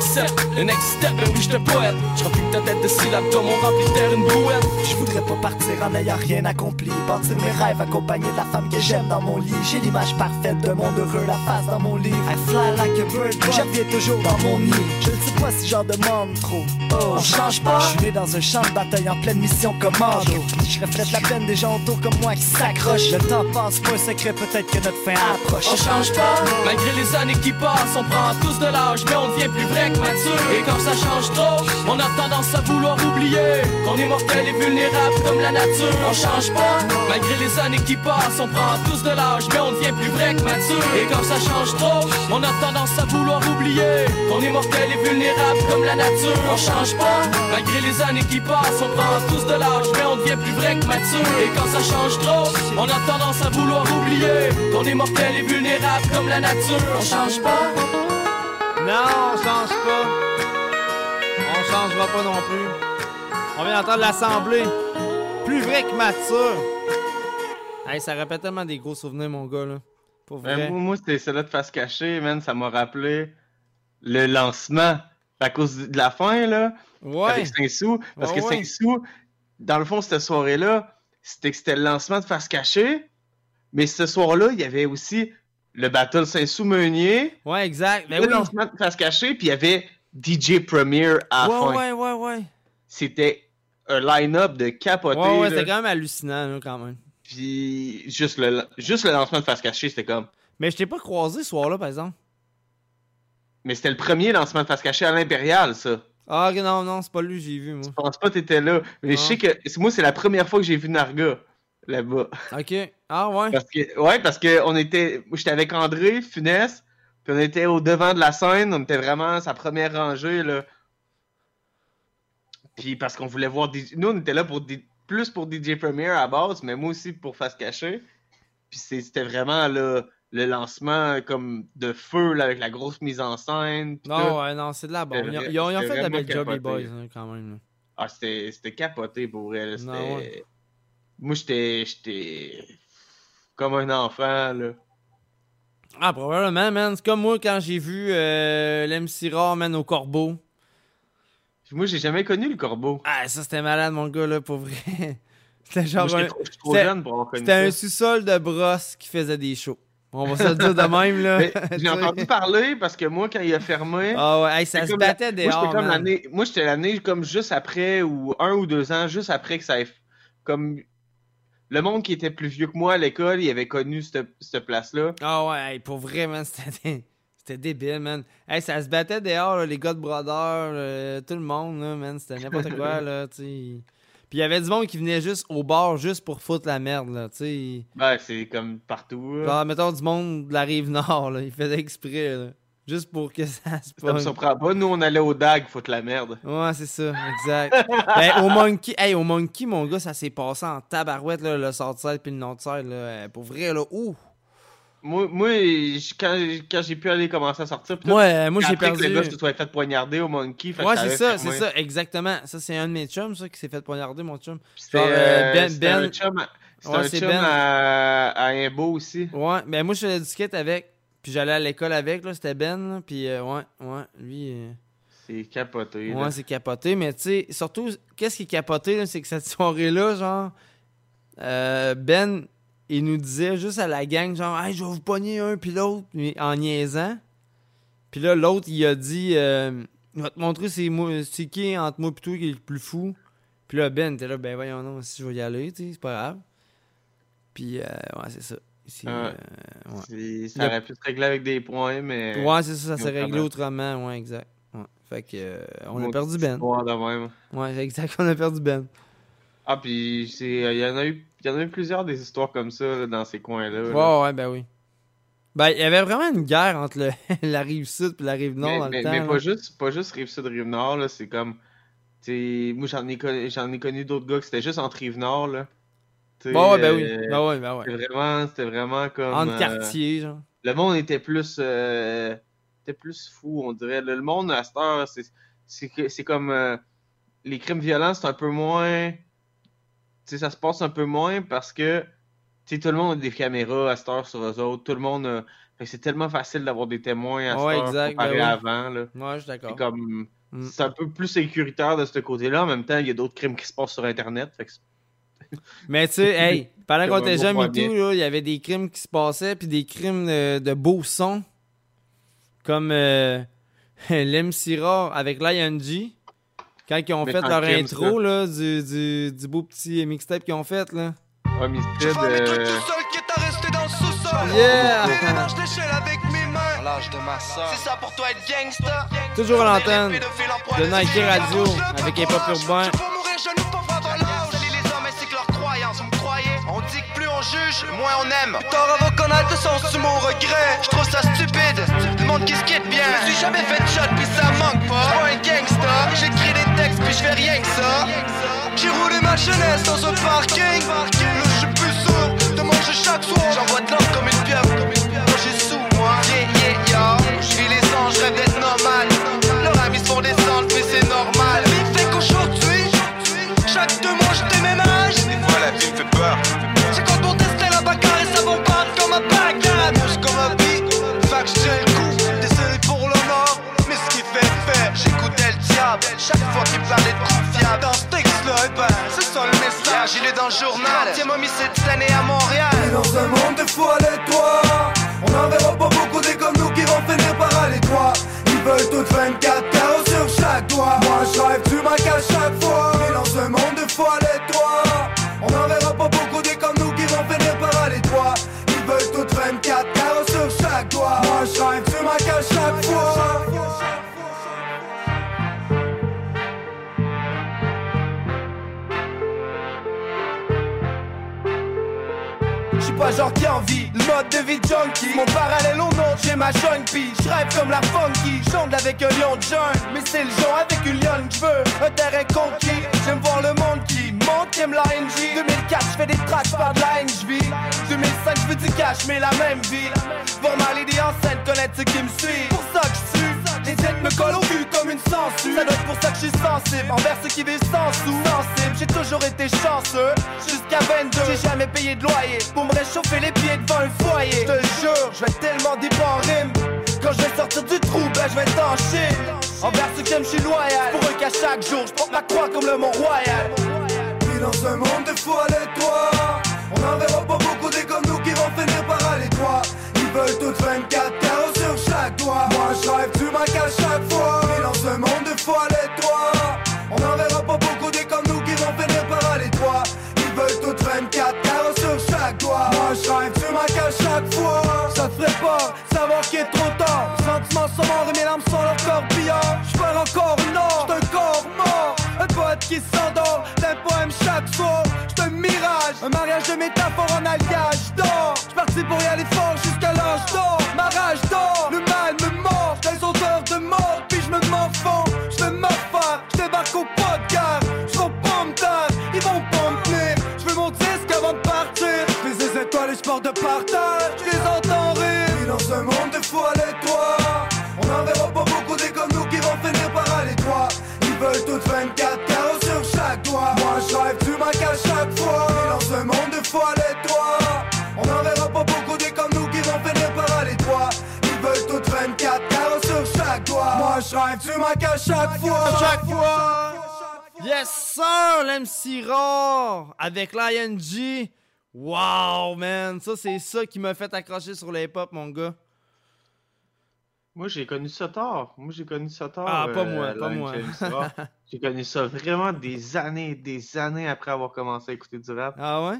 Set, le next step, ben oui, poète. Je remplis ta tête de syllabes comme on remplit de terre une brouette. Je voudrais pas partir en n'ayant rien accompli. Bâtir mes rêves accompagné de la femme que j'aime dans mon lit. J'ai l'image parfaite d'un monde heureux, la face dans mon livre. I fly like a bird, reviens toujours dans mon nid. Je ne sais pas si j'en demande trop. Oh, on change pas. Je suis né dans un champ de bataille en pleine mission commando. Je reflète la peine des gens autour comme moi qui s'accrochent. Le temps passe, pas un secret, peut-être que notre fin approche. On change pas, malgré les années qui passent, on prend tous de l'âge, mais on devient plus vrai que mature. Et quand ça change trop, on a tendance à vouloir oublier qu'on est mortel et vulnérable comme la nature. On change pas, malgré les années qui passent, on prend tous de l'âge, mais on devient plus vrai que mature. Et quand ça change trop, on a tendance à vouloir oublier qu'on est mortel et vulnérable comme la nature. On change pas, malgré les années qui passent, on prend tous de l'âge, mais on devient plus vrai que mature. Et quand ça change trop, on a tendance à vouloir oublier qu'on est mortel et vulnérable comme la nature. On change pas. Non, on change pas. On changera pas non plus. On vient d'entendre l'assemblée. Plus vrai que mature. Hey, ça rappelle tellement des gros souvenirs, mon gars, là. Pour vrai. Ben, moi, moi, c'était celle-là de face cachée, man. Ça m'a rappelé le lancement. À cause de la fin, là. Ouais. Avec Saint-Sou. Parce Ouais, que ouais. Saint-Sou, dans le fond, cette soirée-là, c'était que c'était le lancement de face cachée. Mais ce soir-là, il y avait aussi le Battle Saint-Sou-Meunier. Ouais, exact. Ben le oui. lancement de face cachée, puis il y avait DJ Premier à la Ouais, fin. ouais, ouais, ouais. C'était un line-up de capoté. Ouais, ouais, c'était quand même hallucinant, là, quand même. Puis juste le, juste le lancement de face cachée, c'était comme. Mais je t'ai pas croisé ce soir-là, par exemple. Mais c'était le premier lancement de face cachée à l'Impérial, ça. Ah, non, non, c'est pas lui j'ai vu, moi. Je pense pas que t'étais là. Mais je sais que moi, c'est la première fois que j'ai vu Narga là-bas. Ok. Ah, ouais. Parce que, ouais, parce que on était. J'étais avec André, Funès, puis on était au devant de la scène. On était vraiment sa première rangée, là. Puis parce qu'on voulait voir. DJ Nous, on était là pour D- plus pour DJ Premier à base, mais moi aussi pour Face Cachée. Puis c'était vraiment là, le lancement comme de feu là, avec la grosse mise en scène. Non, ouais, non, c'est de la. C'était Ils ont, ils fait de la belle job, les boys, hein, quand même. Ah, c'était capoté pour Non, ouais. Moi, j'étais j'étais comme un enfant, là. Ah, probablement, man. C'est comme moi quand j'ai vu euh, l'MC Rare, man, au corbeau. Moi, j'ai jamais connu le corbeau. Ah, ça, c'était malade, mon gars, là, pour vrai. C'était genre. Moi, un- trop- jeune pour avoir connu C'était un sous-sol de brosse qui faisait des shows. On va se le dire de même, là. J'ai entendu parler parce que moi, quand il a fermé. Ah ouais, hey, ça se la- battait j'étais dehors. Moi, j'étais l'année comme juste après, ou un ou deux ans, juste après que ça ait. Comme. Le monde qui était plus vieux que moi à l'école, il avait connu cette, cette place-là. Ah ouais, pour vrai, man, c'était c'était débile, man. Hey, ça se battait dehors, là, les gars de Brodeur, euh, tout le monde, là, man, c'était n'importe quoi, là, tu. Puis il y avait du monde qui venait juste au bar juste pour foutre la merde, là, tu sais. Ben, c'est comme partout. Genre, mettons du monde de la rive nord, là, ils faisaient exprès, là, juste pour que ça se Ça me surprend pas. Nous, on allait au DAG, foutre la merde. Ouais, c'est ça, exact. ben, au Monkey, hey, au Monkey, mon gars, ça s'est passé en tabarouette, là, le sort de scène puis le nom de scène, là. Euh, Pour vrai, là, ouh! Moi, moi quand, quand j'ai pu aller commencer à sortir, pis tout, Moi, j'ai après que perdu- le gars se soit fait poignarder au Monkey. fait Ouais, c'est ça, c'est ça, exactement. Ça, c'est un de mes chums, ça, qui s'est fait poignarder, mon chum. C'était Genre, euh, euh, Ben, Ben. un chum, à- Ouais, un chum Ben. à, à Imbo aussi. Ouais, mais moi, je faisais du skate avec, puis j'allais à l'école avec, là, c'était Ben, là, puis euh, ouais, ouais, lui... euh, C'est capoté. Ouais, c'est capoté, mais tu sais, surtout, qu'est-ce qui est capoté, c'est que cette soirée-là, genre, euh, Ben, il nous disait juste à la gang, genre, hey, je vais vous pogner un puis l'autre, en niaisant. Puis là, l'autre, il a dit, euh, il va te montrer c'est qui entre moi et toi qui est le plus fou. Puis là, Ben, t'es là, ben voyons, non, si je vais y aller, tu sais, c'est pas grave. Puis, euh, ouais, c'est ça. Ici, Ouais. euh, ouais. Ça aurait pu se régler avec des points, mais. Ouais, c'est ça, ça s'est réglé autrement, ouais, exact. Ouais. Fait que, euh, on a perdu Ben. histoire de même. Ouais, exact, on a perdu Ben. Ah, puis il y en a eu, il y en a eu plusieurs des histoires comme ça là, dans ces coins-là. là. Ouais, ouais, ben oui. Ben, il y avait vraiment une guerre entre le- la rive sud et la rive nord mais, dans mais- le temps. mais là. pas juste, pas juste rive sud, rive nord là, c'est comme, moi j'en ai connu, ai connu d'autres gars que c'était juste entre rive nord là. Ouais, ben oui. Ben ouais, ben ouais. C'était vraiment, comme. Entre euh, quartiers, genre. Le monde était plus, euh, était plus fou, on dirait. Le, monde à cette heure, c'est, comme euh, les crimes violents, c'est un peu moins, ça se passe un peu moins parce que, tout le monde a des caméras à cette heure sur eux autres, tout le monde. a- c'est tellement facile d'avoir des témoins à cette Ouais, heure exact, comparé ben oui. avant là. Ouais, je suis d'accord. C'est comme, Mm. c'est un peu plus sécuritaire de ce côté-là. En même temps, il y a d'autres crimes qui se passent sur Internet. Fait que c'est- Mais tu sais, hey, pendant qu'on était et point tout, il y avait des crimes qui se passaient, puis des crimes de, de beaux sons. Comme euh, avec Lion G. Quand ils ont Mais fait leur intro ça. là, du, du, du beau petit mixtape qu'ils ont fait. là. Mes trucs euh, tout seul qui est resté dans le sous-sol. Yeah! Des démarches d'échelle avec mes mains. L'âge de ma soeur. C'est ça pour toi être gangsta. Toujours à l'antenne de Nike Radio avec Hip Hop Urbain. Pour mourir, je nous pauvres avant l'âge. Salut les hommes ainsi que leurs croyances, vous me croyez? On dit que plus on juge, moins on aime. Tort à connards de sens sous mon regret. Je trouve ça stupide, le monde qui se quitte bien. Je suis jamais fait de shot, puis ça manque pas. Je suis pas un gangsta, j'écris des textes, puis je fais rien que ça. J'ai roulé ma jeunesse dans un parking. Là, je suis plus sûr de manger chaque soir. J'envoie de l'or comme une pieuvre. Moi, j'ai sous moi. Yeah, yeah, yo. Je vis les anges, je rêve d'être normal. Leurs amis se font descendre, mais c'est normal. La vie fait qu'aujourd'hui, chaque deux mois, je âge. Des fois, la vie me fait peur. Chaque fois qu'il parlait de coups fiables. Dans ce texte-là, ben, c'est ça le message. Il est dans le journal. Tiens, homicide cette année à Montréal. Et dans un monde de fous aléatoires On n'en verra pas beaucoup des comme nous qui vont finir par aller droit Ils veulent toutes 24 carreaux sur chaque doigt Moi je rêve du Mac à chaque fois Et dans un monde de fous aléatoires On n'en verra pas genre qui envie le mode de vie junkie. Mon parallèle au nom, j'ai ma jungle pie Je rêve comme la funky, chante avec un lion de jungle. Mais c'est le genre avec une lionne que je veux Un terrain conquis, j'aime voir le monde qui monte, qui aime la NG 2004, je fais des tracks par de la NGV 2005, je du cash, mais la même vie. Voir ma lady enceinte, connaître ceux qui me suivent. Pour ça que je suis les têtes me collent comme une censure Ça doit pour ça que je suis sensible Envers ceux qui vivent sans sous. Sensible, j'ai toujours été chanceux. Jusqu'à 22, j'ai jamais payé de loyer Pour me réchauffer les pieds devant un foyer. Je te jure, je vais tellement deep en rime. Quand je vais sortir du trou, ben je vais Chine. Envers ceux qui aiment, je suis loyal. Pour eux qu'à chaque jour, je porte ma croix comme le Mont Royal. Et dans un monde de fous aléatoires On n'en verra pas beaucoup des comme nous qui vont finir par aller droit. Ils veulent toutes 24 carreaux Moi je rêve du Mac à chaque fois. Et dans un monde de fous aléatoires On n'en verra pas beaucoup des comme nous qui vont finir par aller droit. Ils veulent toutes 24 carreaux sur chaque doigt. Moi je rêve du Mac à chaque fois. Ça te ferait pas savoir qu'il est trop tard. Sentiments sont morts et mes larmes sont leur corps billard Je encore une or, j'suis un corps mort Qui s'endort d'un poème chaque soir J'suis un mirage, un mariage de métaphores en alliage J'dors, j'suis parti pour y aller fort jusqu'à l'âge d'or. Ma rage d'or, le mal me mord les odeurs de mort, puis j'me m'enfonce J'fais ma part, j'débarque au pas de gare. J'vaux ils vont pas me tenir J'veux mon disque avant de partir. J'fais des étoiles et j'pars de partage J'les entends je rêve du Mac à chaque fois? À chaque fois. Yes, sir, l'MC Rare avec l'ING. Wow, man. Ça, c'est ça qui m'a fait accrocher sur les pop, mon gars. Moi, j'ai connu ça tard. Moi, j'ai connu ça tard. Ah, pas euh, moi, pas moi. J'ai connu ça vraiment des années, des années après avoir commencé à écouter du rap. Ah ouais?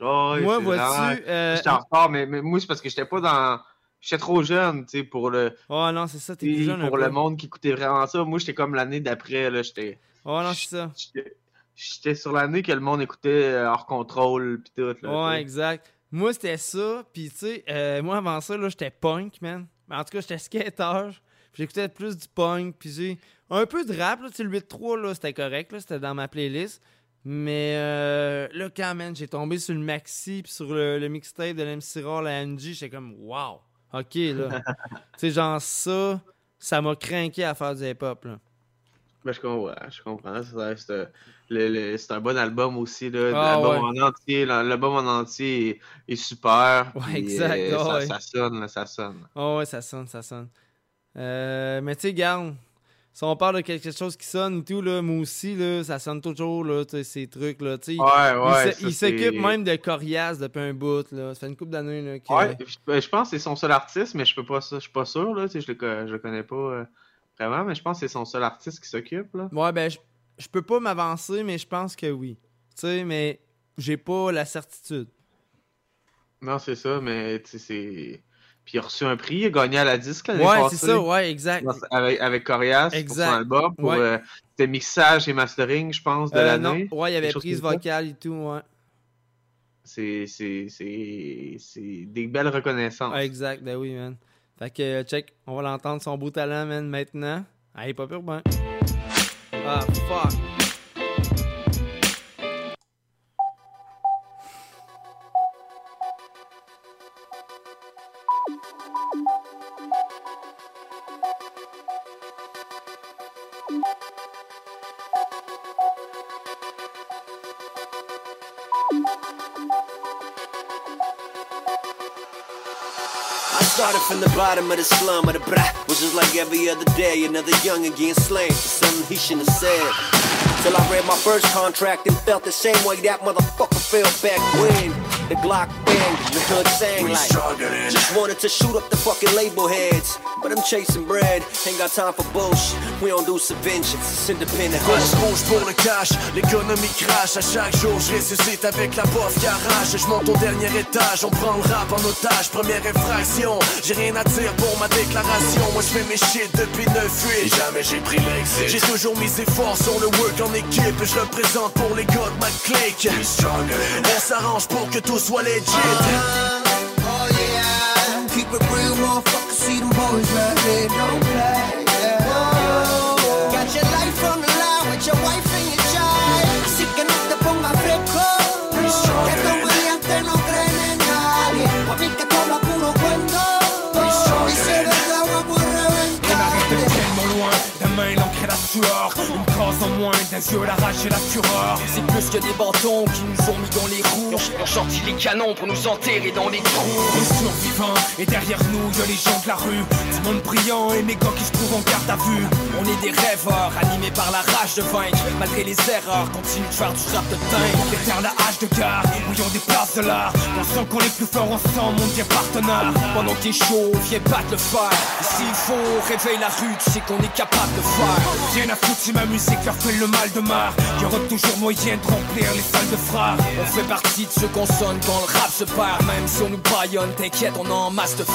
Oh, Moi, vois-tu, vraiment- euh, J'étais en retard, mais, mais moi, c'est parce que j'étais pas dans. J'étais trop jeune, tu sais, pour le. Oh non, c'est ça, t'es plus jeune un Pour peu. le monde qui écoutait vraiment ça. Moi, j'étais comme l'année d'après, là. J'étais. Oh non, c'est ça. J'étais- sur l'année que le monde écoutait euh, hors contrôle, pis tout, là. Ouais, exact. Moi, c'était ça. Puis, tu sais, euh, moi, avant ça, là, j'étais punk, man. Mais en tout cas, j'étais skater. J'écoutais plus du punk. Puis, j'ai un peu de rap, là. Tu sais, le 8-3, là, c'était correct, là. C'était dans ma playlist. Mais euh, là, quand, man, j'ai tombé sur le maxi, puis sur le, le mixtape de l'MC Raw, la NG, j'étais comme, wow. OK, là. tu sais, genre, ça, ça m'a craqué à faire du hip-hop, là. Ben, je comprends, je comprends. C'est- C'est c'est un bon album aussi. Là. Ah, L'album ouais. en entier, l'album en entier est, est super. Ouais, exact, euh, ah, ça, ouais. ça sonne, là, ça sonne. Oh ouais, ça sonne, ça sonne. Euh, mais tu sais, garde, si on parle de quelque chose qui sonne et tout, là, moi aussi, là, ça sonne toujours, là, ces trucs, là. Ouais, ouais, Il, s'occupe même de Corias depuis un bout, là. Ça fait une couple d'années, que- Ouais, je, ben, je pense que c'est son seul artiste, mais je peux pas, je suis pas sûr. Là, je, le, je le connais pas euh, vraiment, mais je pense que c'est son seul artiste qui s'occupe. Ouais, ben, je, je peux pas m'avancer, mais je pense que oui. Tu sais, mais j'ai pas la certitude. Non, c'est ça, mais c'est. Puis il a reçu un prix, il a gagné à la disque l'année Ouais, c'est ça, ouais, exact. Avec, avec Corias pour Exact. son album. Pour, Ouais. euh, C'était mixage et mastering, je pense, de Euh, l'année. non, ouais, il y avait prise vocale et tout, ouais. C'est c'est- c'est- c'est des belles reconnaissances. Ouais, exact, ben oui, man. Fait que, euh, check, on va l'entendre, son beau talent, man, maintenant. Ah, il est pas pur, ben. Ah, fuck. I started from the bottom of the slum of the bra, was just like every other day, another young again slain for something he shouldn't have said. Till I read my first contract and felt the same way that motherfucker felt back when the Glock banged, the hood sang like. struggling. Just wanted to shoot up the fucking label heads, but I'm chasing bread, ain't got time for bullshit. We don't do subventions, it's independent. Rouge rouge pour le cash, l'économie crache. À chaque jour je ressuscite avec la bof garage Je monte au dernier étage, on prend le rap en otage. Première infraction, j'ai rien à dire pour ma déclaration. Moi je fais mes shit depuis 9-8 Et jamais j'ai pris l'exit J'ai toujours mis efforts sur le work en équipe. Et je le présente pour les gars de ma clique. On s'arrange pour que tout soit legit. Keep it real, motherfucker. See them boys right there, don't play. Yeux la rage et la fureur C'est plus que des bâtons qui nous ont mis dans les roues. Ils ont sorti les canons pour nous enterrer dans les trous. Les survivants, et derrière nous, y'a les gens de la rue Du monde brillant et mes gars qui se trouvent en garde à vue On est des rêveurs, animés par la rage de vaincre. Malgré les erreurs, continue de faire du rap de dingue. Les terres la hache de gare, mouillons des places de l'art On sent qu'on est plus fort ensemble, mon Dieu partenaire Pendant que t'es chaud, viens battre le fer. Et s'il faut, réveille la rue, tu sais qu'on est capable de faire. Rien à foutre si ma musique leur fait le mal de mar Y'aura toujours moyen de remplir les salles de frères On fait partie de ceux qu'on sonne quand le rap se perd. Même si on nous baillonne, t'inquiète, on en masse de fer.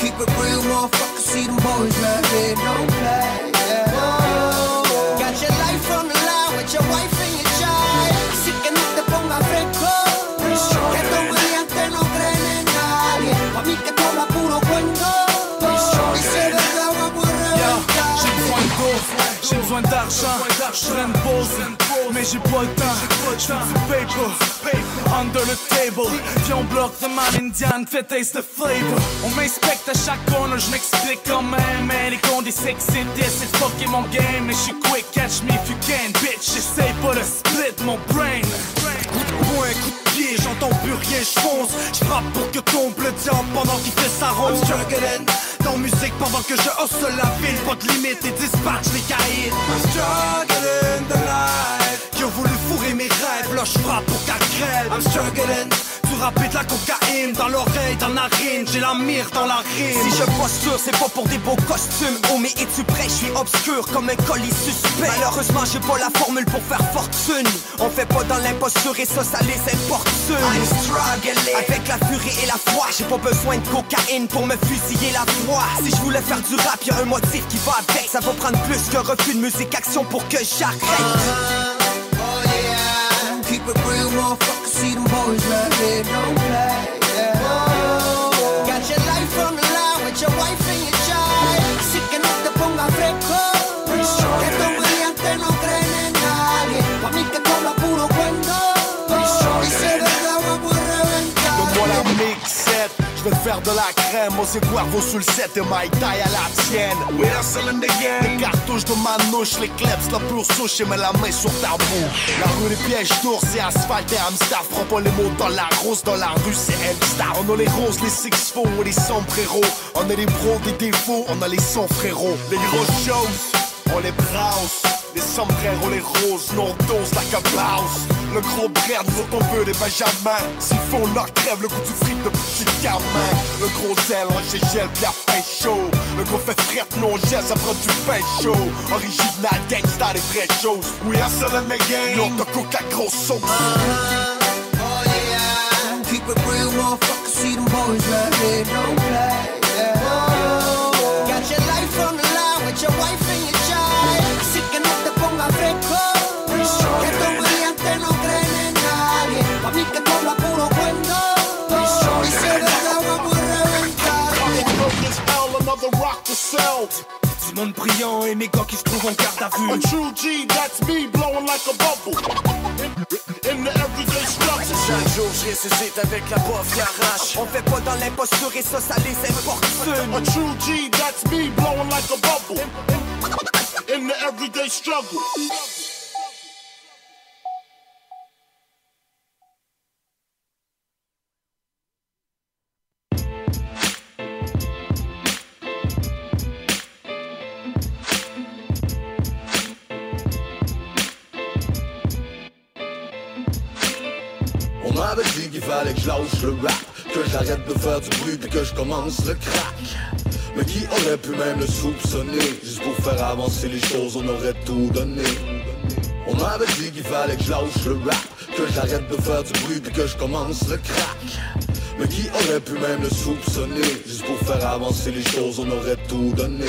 Keep it real, motherfucker. See them boys there, don't play. Yeah. Got your life on the line with your wife besoin reventar. de dose, j'ai besoin besoin d'argent, je traîne pause, mais j'ai pas le temps. Je fais du paper, under the table. Viens, on bloque the man indian, fait taste the flavor. On m'inspecte à chaque corner, je m'explique quand même. Man, les qu'on des sexy c'est fucking mon game. Mais je suis quick, catch me if you can, bitch. J'essaye pas de split mon brain. Coup de poing, coup de pied, j'entends plus rien, j'fonce. J'frappe pour que tombe le diable pendant qu'il fait sa ronde. Struggling dans musique pendant que je hustle la ville. Pas de limite et dispatch les caïds. I'm struggling the. Qui ont voulu fourrer mes rêves, là j'frappe pour qu'elle crève. I'm struggling. Du rap de la cocaïne dans l'oreille, dans la narine, j'ai la mire dans la rime. Si je posture, c'est pas pour des beaux costumes. Oh, mais es-tu prêt? Je suis obscur comme un colis suspect. Malheureusement, j'ai pas la formule pour faire fortune. On fait pas dans l'imposture et ça, ça les importune. I'm struggling avec la furie et la foi. J'ai pas besoin de cocaïne pour me fusiller la foi. Si je voulais faire du rap, y a un motif qui va avec. Ça va prendre plus qu'un refus de musique action pour que j'arrête. Keep it real, motherfucker. See them boys right there, don't faire de la crème. C'est Cuervo sur le set et my taille à la tienne. We hustling again. Les cartouches de manouche, les kleps, la pure souche et mets la main sur ta bouche. La rue des pièges d'ours, c'est asphalte et Amstar. Prends pas les mots dans la rose, dans la rue c'est Elstar. On a les roses, les six faux et les sombreros. On a les pros, des défauts, on a les sons frérots. Les grosses choses, on les browse. Les sombreros, les roses, nos doses, la cabause. Le gros brère, nous autres on veut des benjamins. S'ils font leur crève, le goût du fric de petit. Le gros zèle, on gel, puis la pain chaud. Le gros fait frette, non on gèle, ça prend du pain chaud. Original gangsta, des vraies choses. We are selling the game. Non, sauce. Keep it real. See them boys right there, don't play. Yeah. Got your life on the line with your wife Du monde brillant et mes gars qui se trouvent en garde à vue. A true G, that's me blowing like a bubble. In, in the everyday struggle. Chaque jour, je ressuscite avec la bof qui arrache. On fait pas dans l'imposture et ça, ça les importune. A true G, that's me blowing like a bubble. In the everyday struggle. Fallait que je lâche le rap Que j'arrête de faire du bruit puis que je commence le crack. Mais qui aurait pu même le soupçonner? Juste pour faire avancer les choses on aurait tout donné. On m'avait dit qu'il fallait que je le rap Que j'arrête de faire du bruit puis que je commence le crack. Mais qui aurait pu même le soupçonner? Juste pour faire avancer les choses on aurait tout donné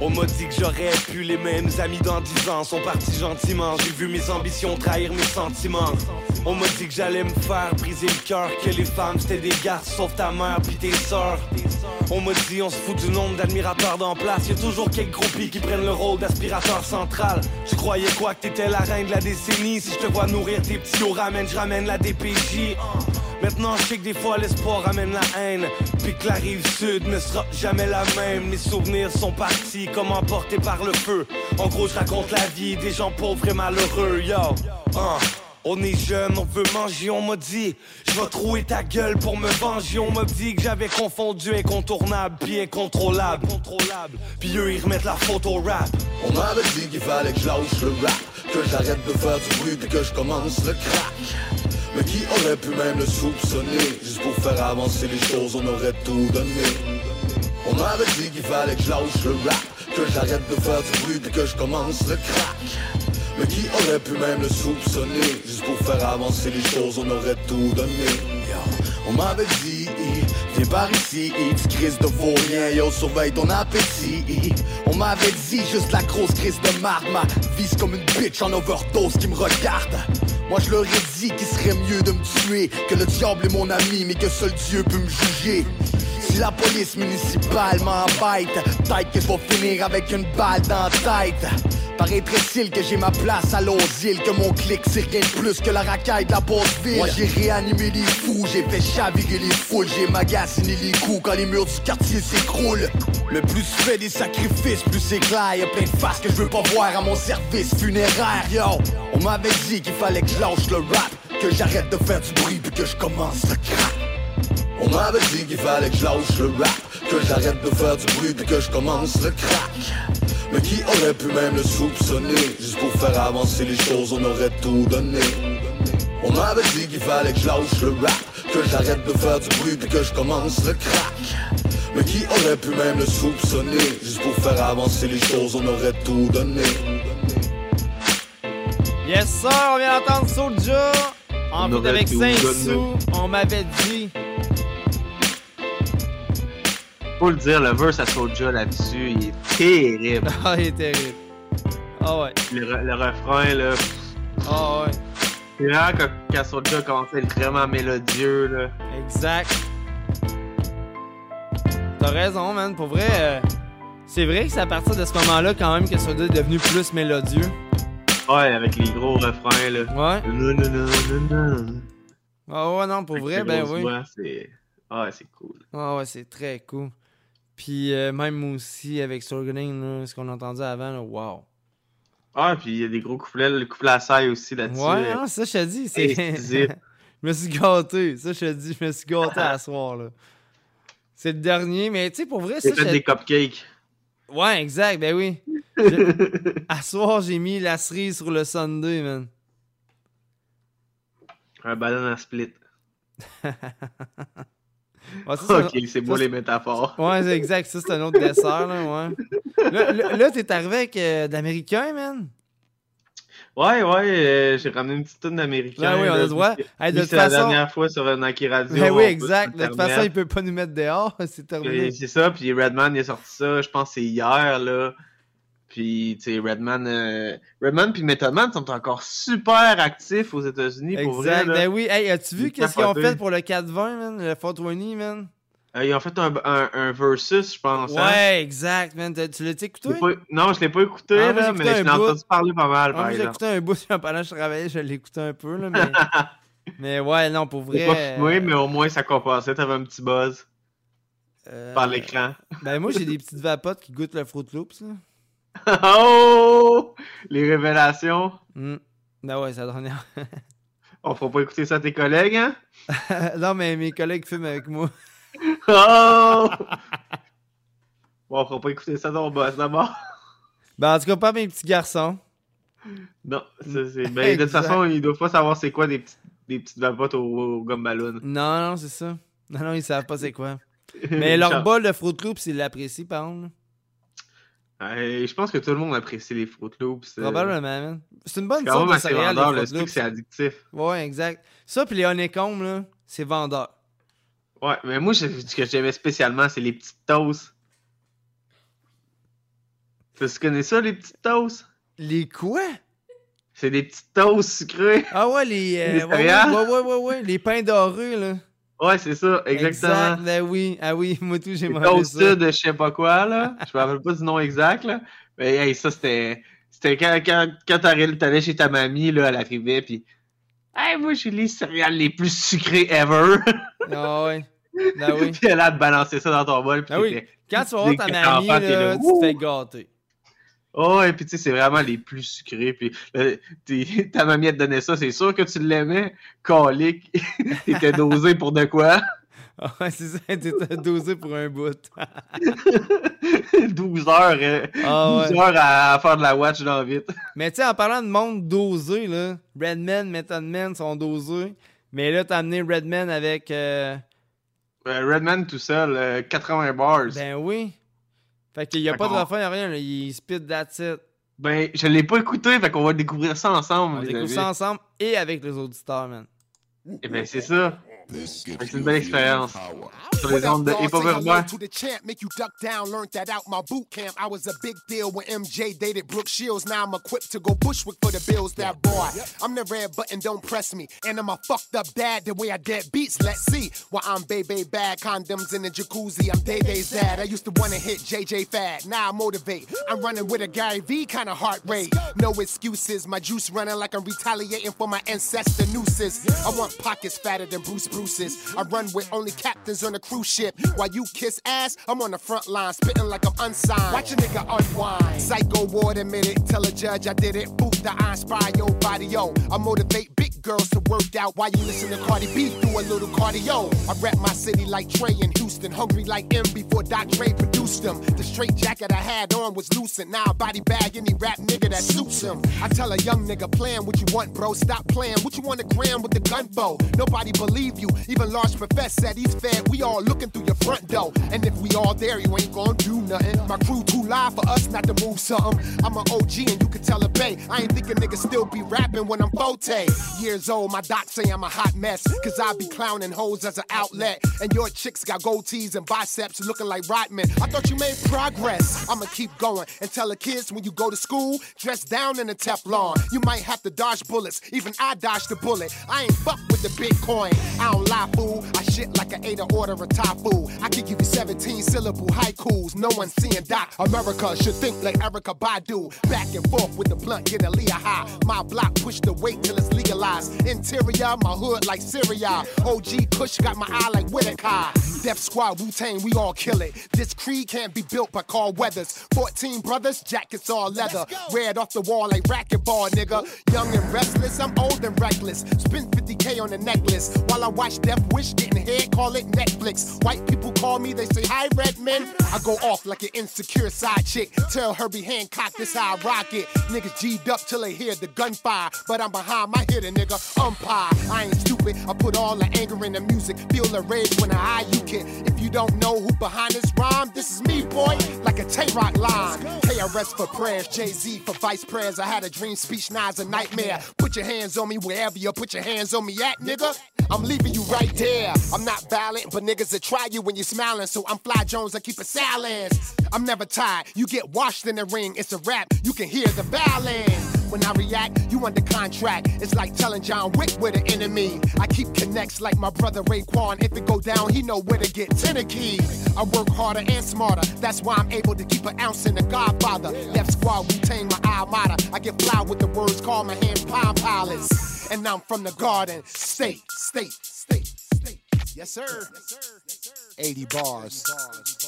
On m'a dit que j'aurais pu les mêmes amis dans 10 ans sont partis gentiment. J'ai vu mes ambitions trahir mes sentiments. On m'a dit que j'allais me faire briser le cœur, que les femmes c'était des gars sauf ta mère puis tes sœurs. On m'a dit on se fout du nombre d'admirateurs d'en place. Y'a toujours quelques groupies qui prennent le rôle d'aspirateur central. Je croyais quoi que t'étais la reine de la décennie. Si je te vois nourrir tes petits ramène, je ramène la DPJ. Maintenant je sais que des fois l'espoir ramène la haine. Puis que la rive sud ne sera jamais la même. Mes souvenirs sont partis comme emportés par le feu. En gros je raconte la vie des gens pauvres et malheureux Yo, hein. On est jeune, on veut manger, on m'a dit Je vais trouer ta gueule pour me venger. On m'a dit que j'avais confondu incontournable Puis incontrôlable. Puis eux ils remettent la faute au rap. On m'avait dit qu'il fallait que je lâche le rap Que j'arrête de faire du bruit puis que je commence le crack Mais qui aurait pu même le soupçonner? Juste pour faire avancer les choses on aurait tout donné. On m'avait dit qu'il fallait que je lâche le rap Que j'arrête de faire du bruit puis que je commence le crack. Mais qui aurait pu même le soupçonner? Juste pour faire avancer les choses on aurait tout donné. On m'avait dit, viens par ici, petite crise de vaurien, yo surveille ton appétit. On m'avait dit juste la grosse crise de marde Ma c'est comme une bitch en overdose qui me regarde Moi je leur ai dit qu'il serait mieux de me tuer Que le diable est mon ami mais que seul Dieu peut me juger. Si la police municipale m'embête Peut-être que je vais finir avec une balle dans la tête. Très que j'ai ma place à l'asile Que mon clic c'est rien de plus que la racaille de la basse ville Moi j'ai réanimé les fous, j'ai fait chavirer les foules J'ai magasiné les coups quand les murs du quartier s'écroulent. Le plus tu fais des sacrifices, plus c'est clair Y'a plein de faces que je veux pas voir à mon service funéraire Yo, on m'avait dit qu'il fallait que je lâche le rap Que j'arrête de faire du bruit puis que je commence le crack On m'avait dit qu'il fallait que je le rap Que j'arrête de faire du bruit puis que je commence le crack mais qui aurait pu même le soupçonner? Juste pour faire avancer les choses, on aurait tout donné. On m'avait dit qu'il fallait que je le rap Que j'arrête de faire du bruit puis que je le crack Mais qui aurait pu même le soupçonner? Juste pour faire avancer les choses, on aurait tout donné Yes sir, on vient d'entendre Soulja En On fait avec tout Saint-Sou, donné. on m'avait dit Faut le dire, le verse à Soulja là-dessus, il est terrible. Ah, il est terrible. Ah ouais. Le, re- le refrain, là. Ah ouais. C'est vraiment quand, quand Soulja commence à être vraiment mélodieux, là. Exact. T'as raison, man. Pour vrai, euh, c'est vrai que c'est à partir de ce moment-là, quand même, que Soulja est devenu plus mélodieux. Ouais, avec les gros refrains, là. Ouais. Non, non, non, non, non. Ah ouais, non, pour Avec vrai, ben oui. voix, c'est... Ah ouais, c'est cool. Ah ouais, c'est très cool. Puis euh, même aussi avec Sorgening, là, ce qu'on a entendu avant, là, wow. Ah, puis il y a des gros couplets, le couplet à saille aussi là-dessus. Ouais, non, ça, je te dis, c'est. Je me suis gâté. Ça, je te dis, je me suis gâté à soir, là. C'est le dernier, mais tu sais, pour vrai, ça. J'ai fait des cupcakes. Ouais, exact, ben oui. Je- à soir, j'ai mis la cerise sur le Sunday, man. Un ballon à split. Ouais, ça, c'est ok, un- c'est beau ça, les métaphores. Ouais, c'est exact. Ça, c'est un autre dessert, là, ouais. Là, t'es arrivé avec euh, d'Américain, man? Ouais, ouais, euh, j'ai ramené une petite tonne d'américains. Ben oui, on a le droit. Hey, de puis toute c'est la dernière fois sur un Nike Radio. Ben oui, exact. De toute façon, il peut pas nous mettre dehors. C'est terminé. C'est ça, puis Redman il a sorti ça, je pense que c'est hier, là. Puis, tu sais, Redman, euh, Redman puis Method Man sont encore super actifs aux États-Unis, pour vrai. Exact. Ben oui. Hey, as-tu vu qu'est-ce qu'ils ont fait pour le 420, man? Le 420, man? Euh, ils ont fait un, un, un versus, je pense. hein. Ouais, exact, man. Tu l'as-tu écouté? Pas- Non, je l'ai pas écouté, Ah, là, mais je l'ai entendu parler pas mal, Ah, par j'ai exemple. écouté un bout pendant que je travaillais, je l'ai écouté un peu, là, mais... mais ouais, non, pour vrai... Pas fumé, euh, mais au moins ça compensait, t'avais un petit buzz euh, par l'écran. Ben moi, j'ai des petites vapotes qui goûtent le Fruit Loops, là. oh! Les révélations. Hmm. Ben ouais, la dernière. On fera pas écouter ça à tes collègues, hein? non, mais mes collègues fument avec moi. Oh! bon, on fera pas écouter ça ton boss d'abord. Ben en tout cas, pas mes petits garçons. Non, ça, c'est. Ben, de toute façon, ils doivent pas savoir c'est quoi des, petites- des petites vapotes au, au gomme ballon. Non, non, c'est ça. Non, non, ils savent pas c'est quoi. Mais leur bol de Fruit Loops, ils l'apprécient, par contre. Euh, je pense que tout le monde apprécie les Fruit Loops. euh, Probablement, man. C'est une bonne sorte de céréales, vendeur, les Fruit Loops. c'est addictif. Ouais, exact. Ça, puis les honeycombs, là, c'est vendeur. Ouais, mais moi, je- ce que j'aimais spécialement, c'est les petites toasts. Tu connais ça, les petites toasts? Les quoi? C'est des petites toasts sucrées. Ah ouais, les... euh, Les ouais, ouais, ouais, ouais, ouais, ouais, les pains dorés, là. Ouais, c'est ça, exactement. Exact, ben oui. Ah oui, moi tout, j'ai mangé ça. de je sais pas quoi, là. Je me rappelle pas du nom exact, là. Mais hey, ça, c'était. C'était quand, quand, quand t'allais chez ta mamie, là, elle arrivait, pis. Hey, moi, j'ai les céréales les plus sucrées ever. Ah ouais. Ben oui. puis elle a te balancer ça dans ton bol. Ben oui. Quand tu vas voir enfant, t'es là, tu te fais gâter. Oh, et puis tu sais, c'est vraiment les plus sucrés. Puis euh, ta mamie elle te donnait ça, c'est sûr que tu l'aimais. Calique. T'étais dosé pour de quoi? Ah ouais, c'est ça, t'étais dosé pour un bout. 12 heures, euh, Ah 12 ouais. heures à, faire de la watch dans vite. Mais tu sais, en parlant de monde dosé, là, Redman, Method Man sont dosés. Mais là, t'as amené Redman avec. euh, Euh, Redman tout seul, euh, 80 bars. Ben oui. Fait qu'il y a pas de refrain, y a rien, là, il spit that's it. Ben, je l'ai pas écouté, fait qu'on va découvrir ça ensemble. On découvre ça ensemble et avec les auditeurs, man. Eh ben, c'est ça. C'est une belle expérience. Sur les ondes de hip hop urbain. to the champ, make you duck down. Learned that out my boot camp. I was a big deal when MJ dated Brooke Shields. Now I'm equipped to go Bushwick for the bills. That boy, I'm the red button, don't press me. And I'm a fucked up dad the way I dead beats. Let's see. While I'm baby bad, condoms in the jacuzzi. I'm Day Day's dad. I used to wanna hit JJ Fad. Now I motivate. I'm running with a Gary V kind of heart rate. No excuses. My juice running like I'm retaliating for my ancestor nooses. I want pockets fatter than Bruce Bruce's. I run with only captains on a cruise ship. While you kiss ass, I'm on the front line, spitting like I'm unsigned. Watch a nigga unwind. Psycho ward admitted. Tell a judge I did it. Boot the I inspire your body, yo. I motivate big girls to work out while you listen to Cardi B. Do a little cardio. I rep my city like Trey in Houston. Hungry like M before Doc Dre produced them. The straight jacket I had on was loosened. Now I body bag any rap nigga that suits him. I tell a young nigga, plan what you want, bro. Stop playing. What you want to gram with the gun for? Nobody believe you. Even Large Professor said he's fed. We all looking through your front door. And if we all there, you ain't gonna do nothing. My crew too live for us not to move something. I'm an OG and you can tell a bay. I ain't thinking niggas still be rapping when I'm 40. Years old, my doc say I'm a hot mess. Cause I be clowning hoes as an outlet. And your chicks got gold tees and biceps looking like Rodman. I thought you made progress. I'ma keep going and tell the kids when you go to school, dress down in a Teflon. You might have to dodge bullets. Even I dodged the bullet. I ain't fuck with the Bitcoin. I don't lie, fool. I shit like i an order of food. I can give you 17 syllable haikus. No one seeing Doc. America should think like Erica Badu. Back and forth with the blunt, get a Leah high. My block push the weight till it's legalized. Interior, my hood like Syria. OG Kush got my eye like Whitaker. Death Squad, Wu Tang, we all kill it. This creed can't be built by Carl Weathers. 14 brothers, jackets all leather. Red off the wall like racquetball, nigga. Young and restless, I'm old and reckless. Spend 50k on a necklace while I watch Death Wish getting head, call it Netflix. White people call me, they say, Hi, red men. I go off like an insecure side chick. Tell Herbie Hancock this how I rock it. Niggas G'd up till they hear the gunfire. But I'm behind my hitter, nigga. Umpire. I ain't stupid. I put all the anger in the music. Feel the rage when I eye you kid. If you don't know who behind this rhyme, this is me, boy. Like a Tay-Rock line. KRS for prayers, Jay-Z for vice prayers. I had a dream speech, now it's a nightmare. Put your hands on me wherever you put your hands on me at, nigga. I'm leaving you right there. I'm not violent, but niggas that try you when you're smiling. So I'm Fly Jones, I keep it silence. I'm never tired. You get washed in the ring, it's a rap. You can hear the violence. When I react, you under contract. It's like telling John Wick we're the enemy. I keep connects like my brother Raekwon. If it go down, he know where to get tenor keys. I work harder and smarter. That's why I'm able to keep an ounce in the Godfather. Left squad, Wu Tang, my almada. I get fly with the words, call my hand palm pilots. And I'm from the garden, state, state, state, state. Yes, sir. 80 bars. 360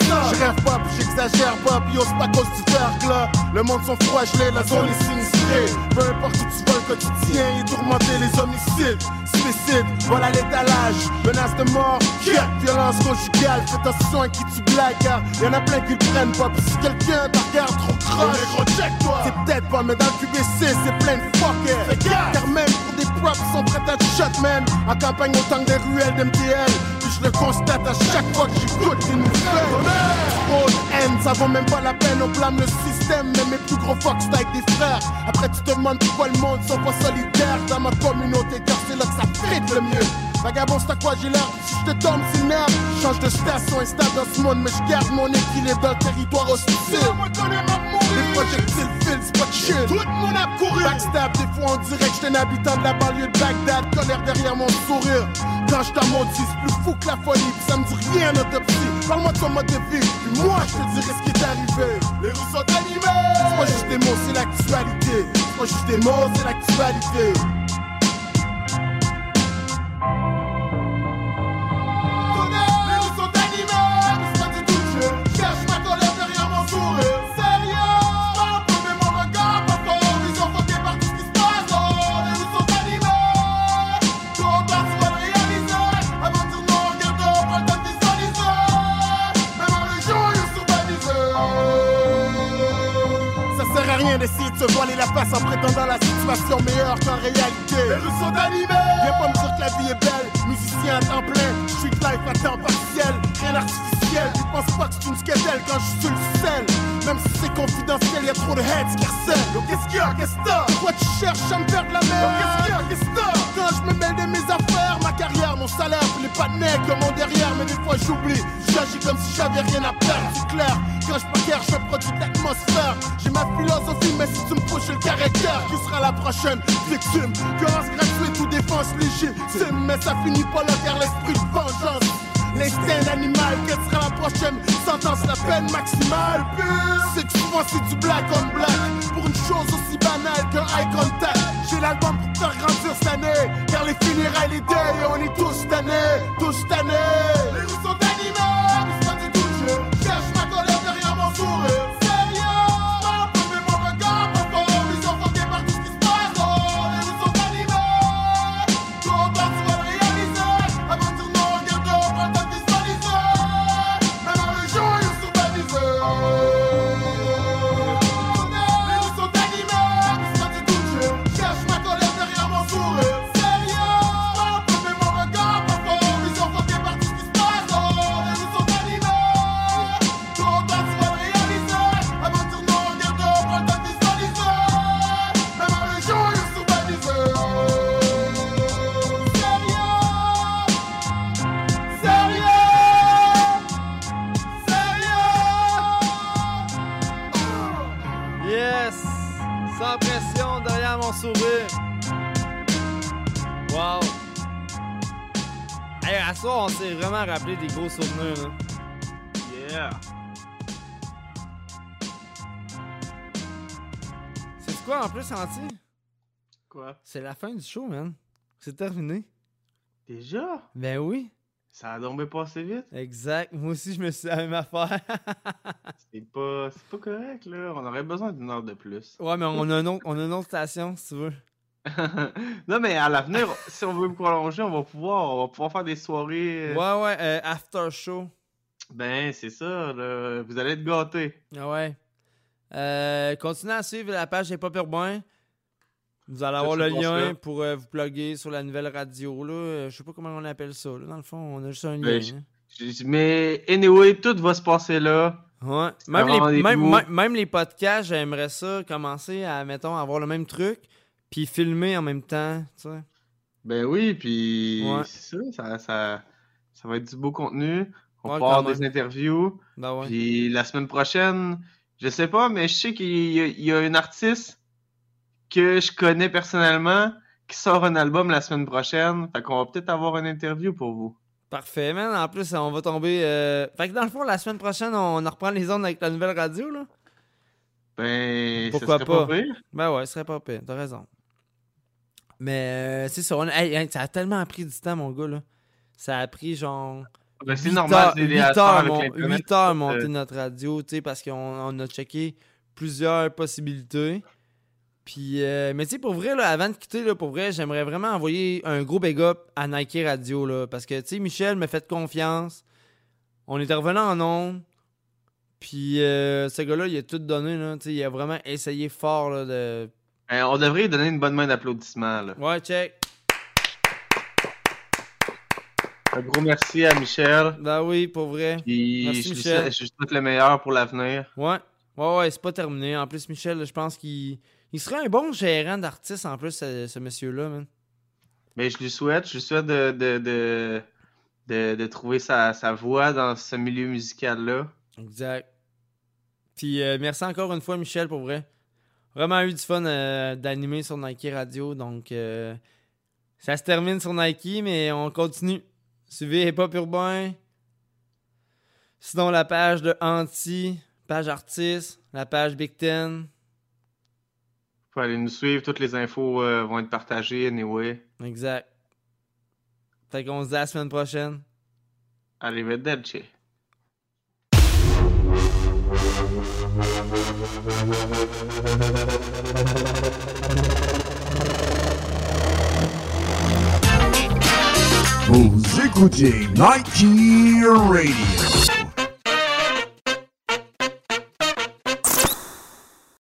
Rêve pas, j'exagère pas, puis c'est pas à cause du verglas. Le monde sont froid gelés, la zone est sinistrée. Peu importe où tu vas, le quotidien est tourmenté, les homicides, suicides, voilà l'étalage, menace de mort, yeah. violence conjugale. Fais attention à qui tu blagues, car y'en a plein qui le prennent pas. Puis si quelqu'un te regarde trop croche, c'est peut-être pas, mais dans le QBC, c'est plein de fuckers. Car même pour des props, ils sont prêts à te shot, man. En campagne, autant que des ruelles d'MTL. Je le constate à chaque fois que j'écoute des nouvelles. Trop de haine, ça vaut même pas la peine, on blâme le système. Mais mes plus gros c'est avec des frères. Après, tu te demandes pourquoi le monde sont pas solidaires dans ma communauté, car c'est là que ça fit le mieux. Vagabond, c'est à quoi j'ai l'air Si je te tombe, c'est merde. Change de station et stade dans ce monde, mais je garde mon équilibre dans le territoire hostile. Les projectiles filent, c'est pas de chill. Tout le monde a couru. Backstab, des fois on dirait que j'étais un habitant de la banlieue de Bagdad. Colère derrière mon sourire. Quand je t'amortis, c'est plus fou que la folie. Ça me dit rien d'autopsie. Parle-moi de ton mode de vie. Puis moi, je te dirai ce qui est arrivé. Les rues sont animées. C'est pas juste des mots, c'est l'actualité. C'est pas juste des mots, c'est l'actualité. Rien d'essayer de se voiler la face en prétendant la situation meilleure qu'en réalité. Les rues sont animées. Viens pas me dire que la vie est belle. Musicien à temps plein, street life à temps partiel. Rien d'artificiel. Tu penses pas que c'est une skedelle quand je suis le sel. Même si c'est confidentiel, y a trop de heads qui harcèlent. Yo, qu'est-ce qu'il y a, qu'est-ce que Pourquoi tu cherches à me faire de la merde qu'est-ce qu'il y a, qu'est-ce que Quand je me mêle de mes affaires, ma carrière, mon salaire, les panneaux que mon derrière, mais des fois j'oublie. J'agis comme si j'avais rien à perdre, c'est clair. Quand je préfère, je produis de l'atmosphère. J'ai ma philosophie, mais si tu me le caractère, qui sera la prochaine victime? Violence gratuite ou défense légitime, mais ça finit pas là car l'esprit de vengeance. L'instinct animal, quelle sera la prochaine sentence, la peine maximale. C'est que souvent c'est du black on black. Pour une chose aussi banale qu'un eye contact. J'ai l'album pour faire grandir cette année. Car les funérailles, les on est tous tannés Tous tannés des gros souvenirs. Yeah! C'est quoi en plus, Anti? Quoi? C'est la fin du show, man. C'est terminé. Déjà? Ben oui. Ça a donc passé vite? Exact. Moi aussi, je me suis dit la même affaire. C'est pas, c'est pas correct, là. On aurait besoin d'une heure de plus. ouais, mais on a, une autre, on a une autre station, si tu veux. non, mais à l'avenir, si on veut me prolonger, on va pouvoir, on va pouvoir faire des soirées. Ouais, ouais, euh, after show. Ben, c'est ça, là. Vous allez être gâtés. Ah ouais. Euh, continuez à suivre la page des Pop Urbain. Vous allez avoir le lien pour euh, vous plugger sur la nouvelle radio. Là. Euh, Je sais pas comment on appelle ça. Là. Dans le fond, on a juste un Ben, lien. hein. Mais, anyway, tout va se passer là. Ouais. Même les, rendez-vous. même, même- même les podcasts, j'aimerais ça commencer à, mettons, avoir le même truc, puis filmer en même temps. Tu sais. Ben oui, puis Ouais. c'est ça, ça, ça, ça va être du beau contenu. On Ouais, va avoir des interviews. Ben ouais. Puis la semaine prochaine, je sais pas, mais je sais qu'il y, a- il y a une artiste que je connais personnellement qui sort un album la semaine prochaine. Fait qu'on va peut-être avoir une interview pour vous. Parfait, man. En plus, on va tomber. euh, Fait que dans le fond, la semaine prochaine, on en reprend les ondes avec la nouvelle radio, là. Ben, Pourquoi ça serait pas? pire. Ben ouais, ce serait pas pire, t'as raison. Mais euh, c'est ça, on- hey, hey, ça a tellement pris du temps, mon gars, là. Ça a pris genre. Ben, c'est normal, heures- c'est des huit affaires heures, avec mon- heures euh, monter notre radio, tu sais, parce qu'on on a checké plusieurs possibilités. Puis, euh, mais tu sais, pour vrai, là, avant de quitter, là, pour vrai, j'aimerais vraiment envoyer un gros big up à Nike Radio, là, parce que, tu sais, Michel me fait confiance. On était revenu en ondes. Puis, euh, ce gars-là, il a tout donné, là, tu sais, il a vraiment essayé fort, là, de... Ben, on devrait lui donner une bonne main d'applaudissement. là. Ouais, check. Un gros merci à Michel. Ben oui, pour vrai. Puis Merci, je lui Michel. souhaite- je souhaite le meilleur pour l'avenir. Ouais. Ouais, ouais, c'est pas terminé. En plus, Michel, je pense qu'il il serait un bon gérant d'artiste, en plus, ce, ce monsieur-là, man. Mais je lui souhaite, je lui souhaite de, de, de, de, de trouver sa, sa voie dans ce milieu musical-là. Exact. Puis euh, merci encore une fois, Michel, pour vrai. Vraiment eu du fun euh, d'animer sur Nike Radio. Donc, euh, ça se termine sur Nike, mais on continue. Suivez Hip Hop Urbain. Sinon, la page de Anti, page artiste, la page Big Ten. Faut aller nous suivre, toutes les infos euh, vont être partagées anyway. Exact. Fait qu'on se dit à la semaine prochaine. Arrivederci. Vous écoutez Nike Radio.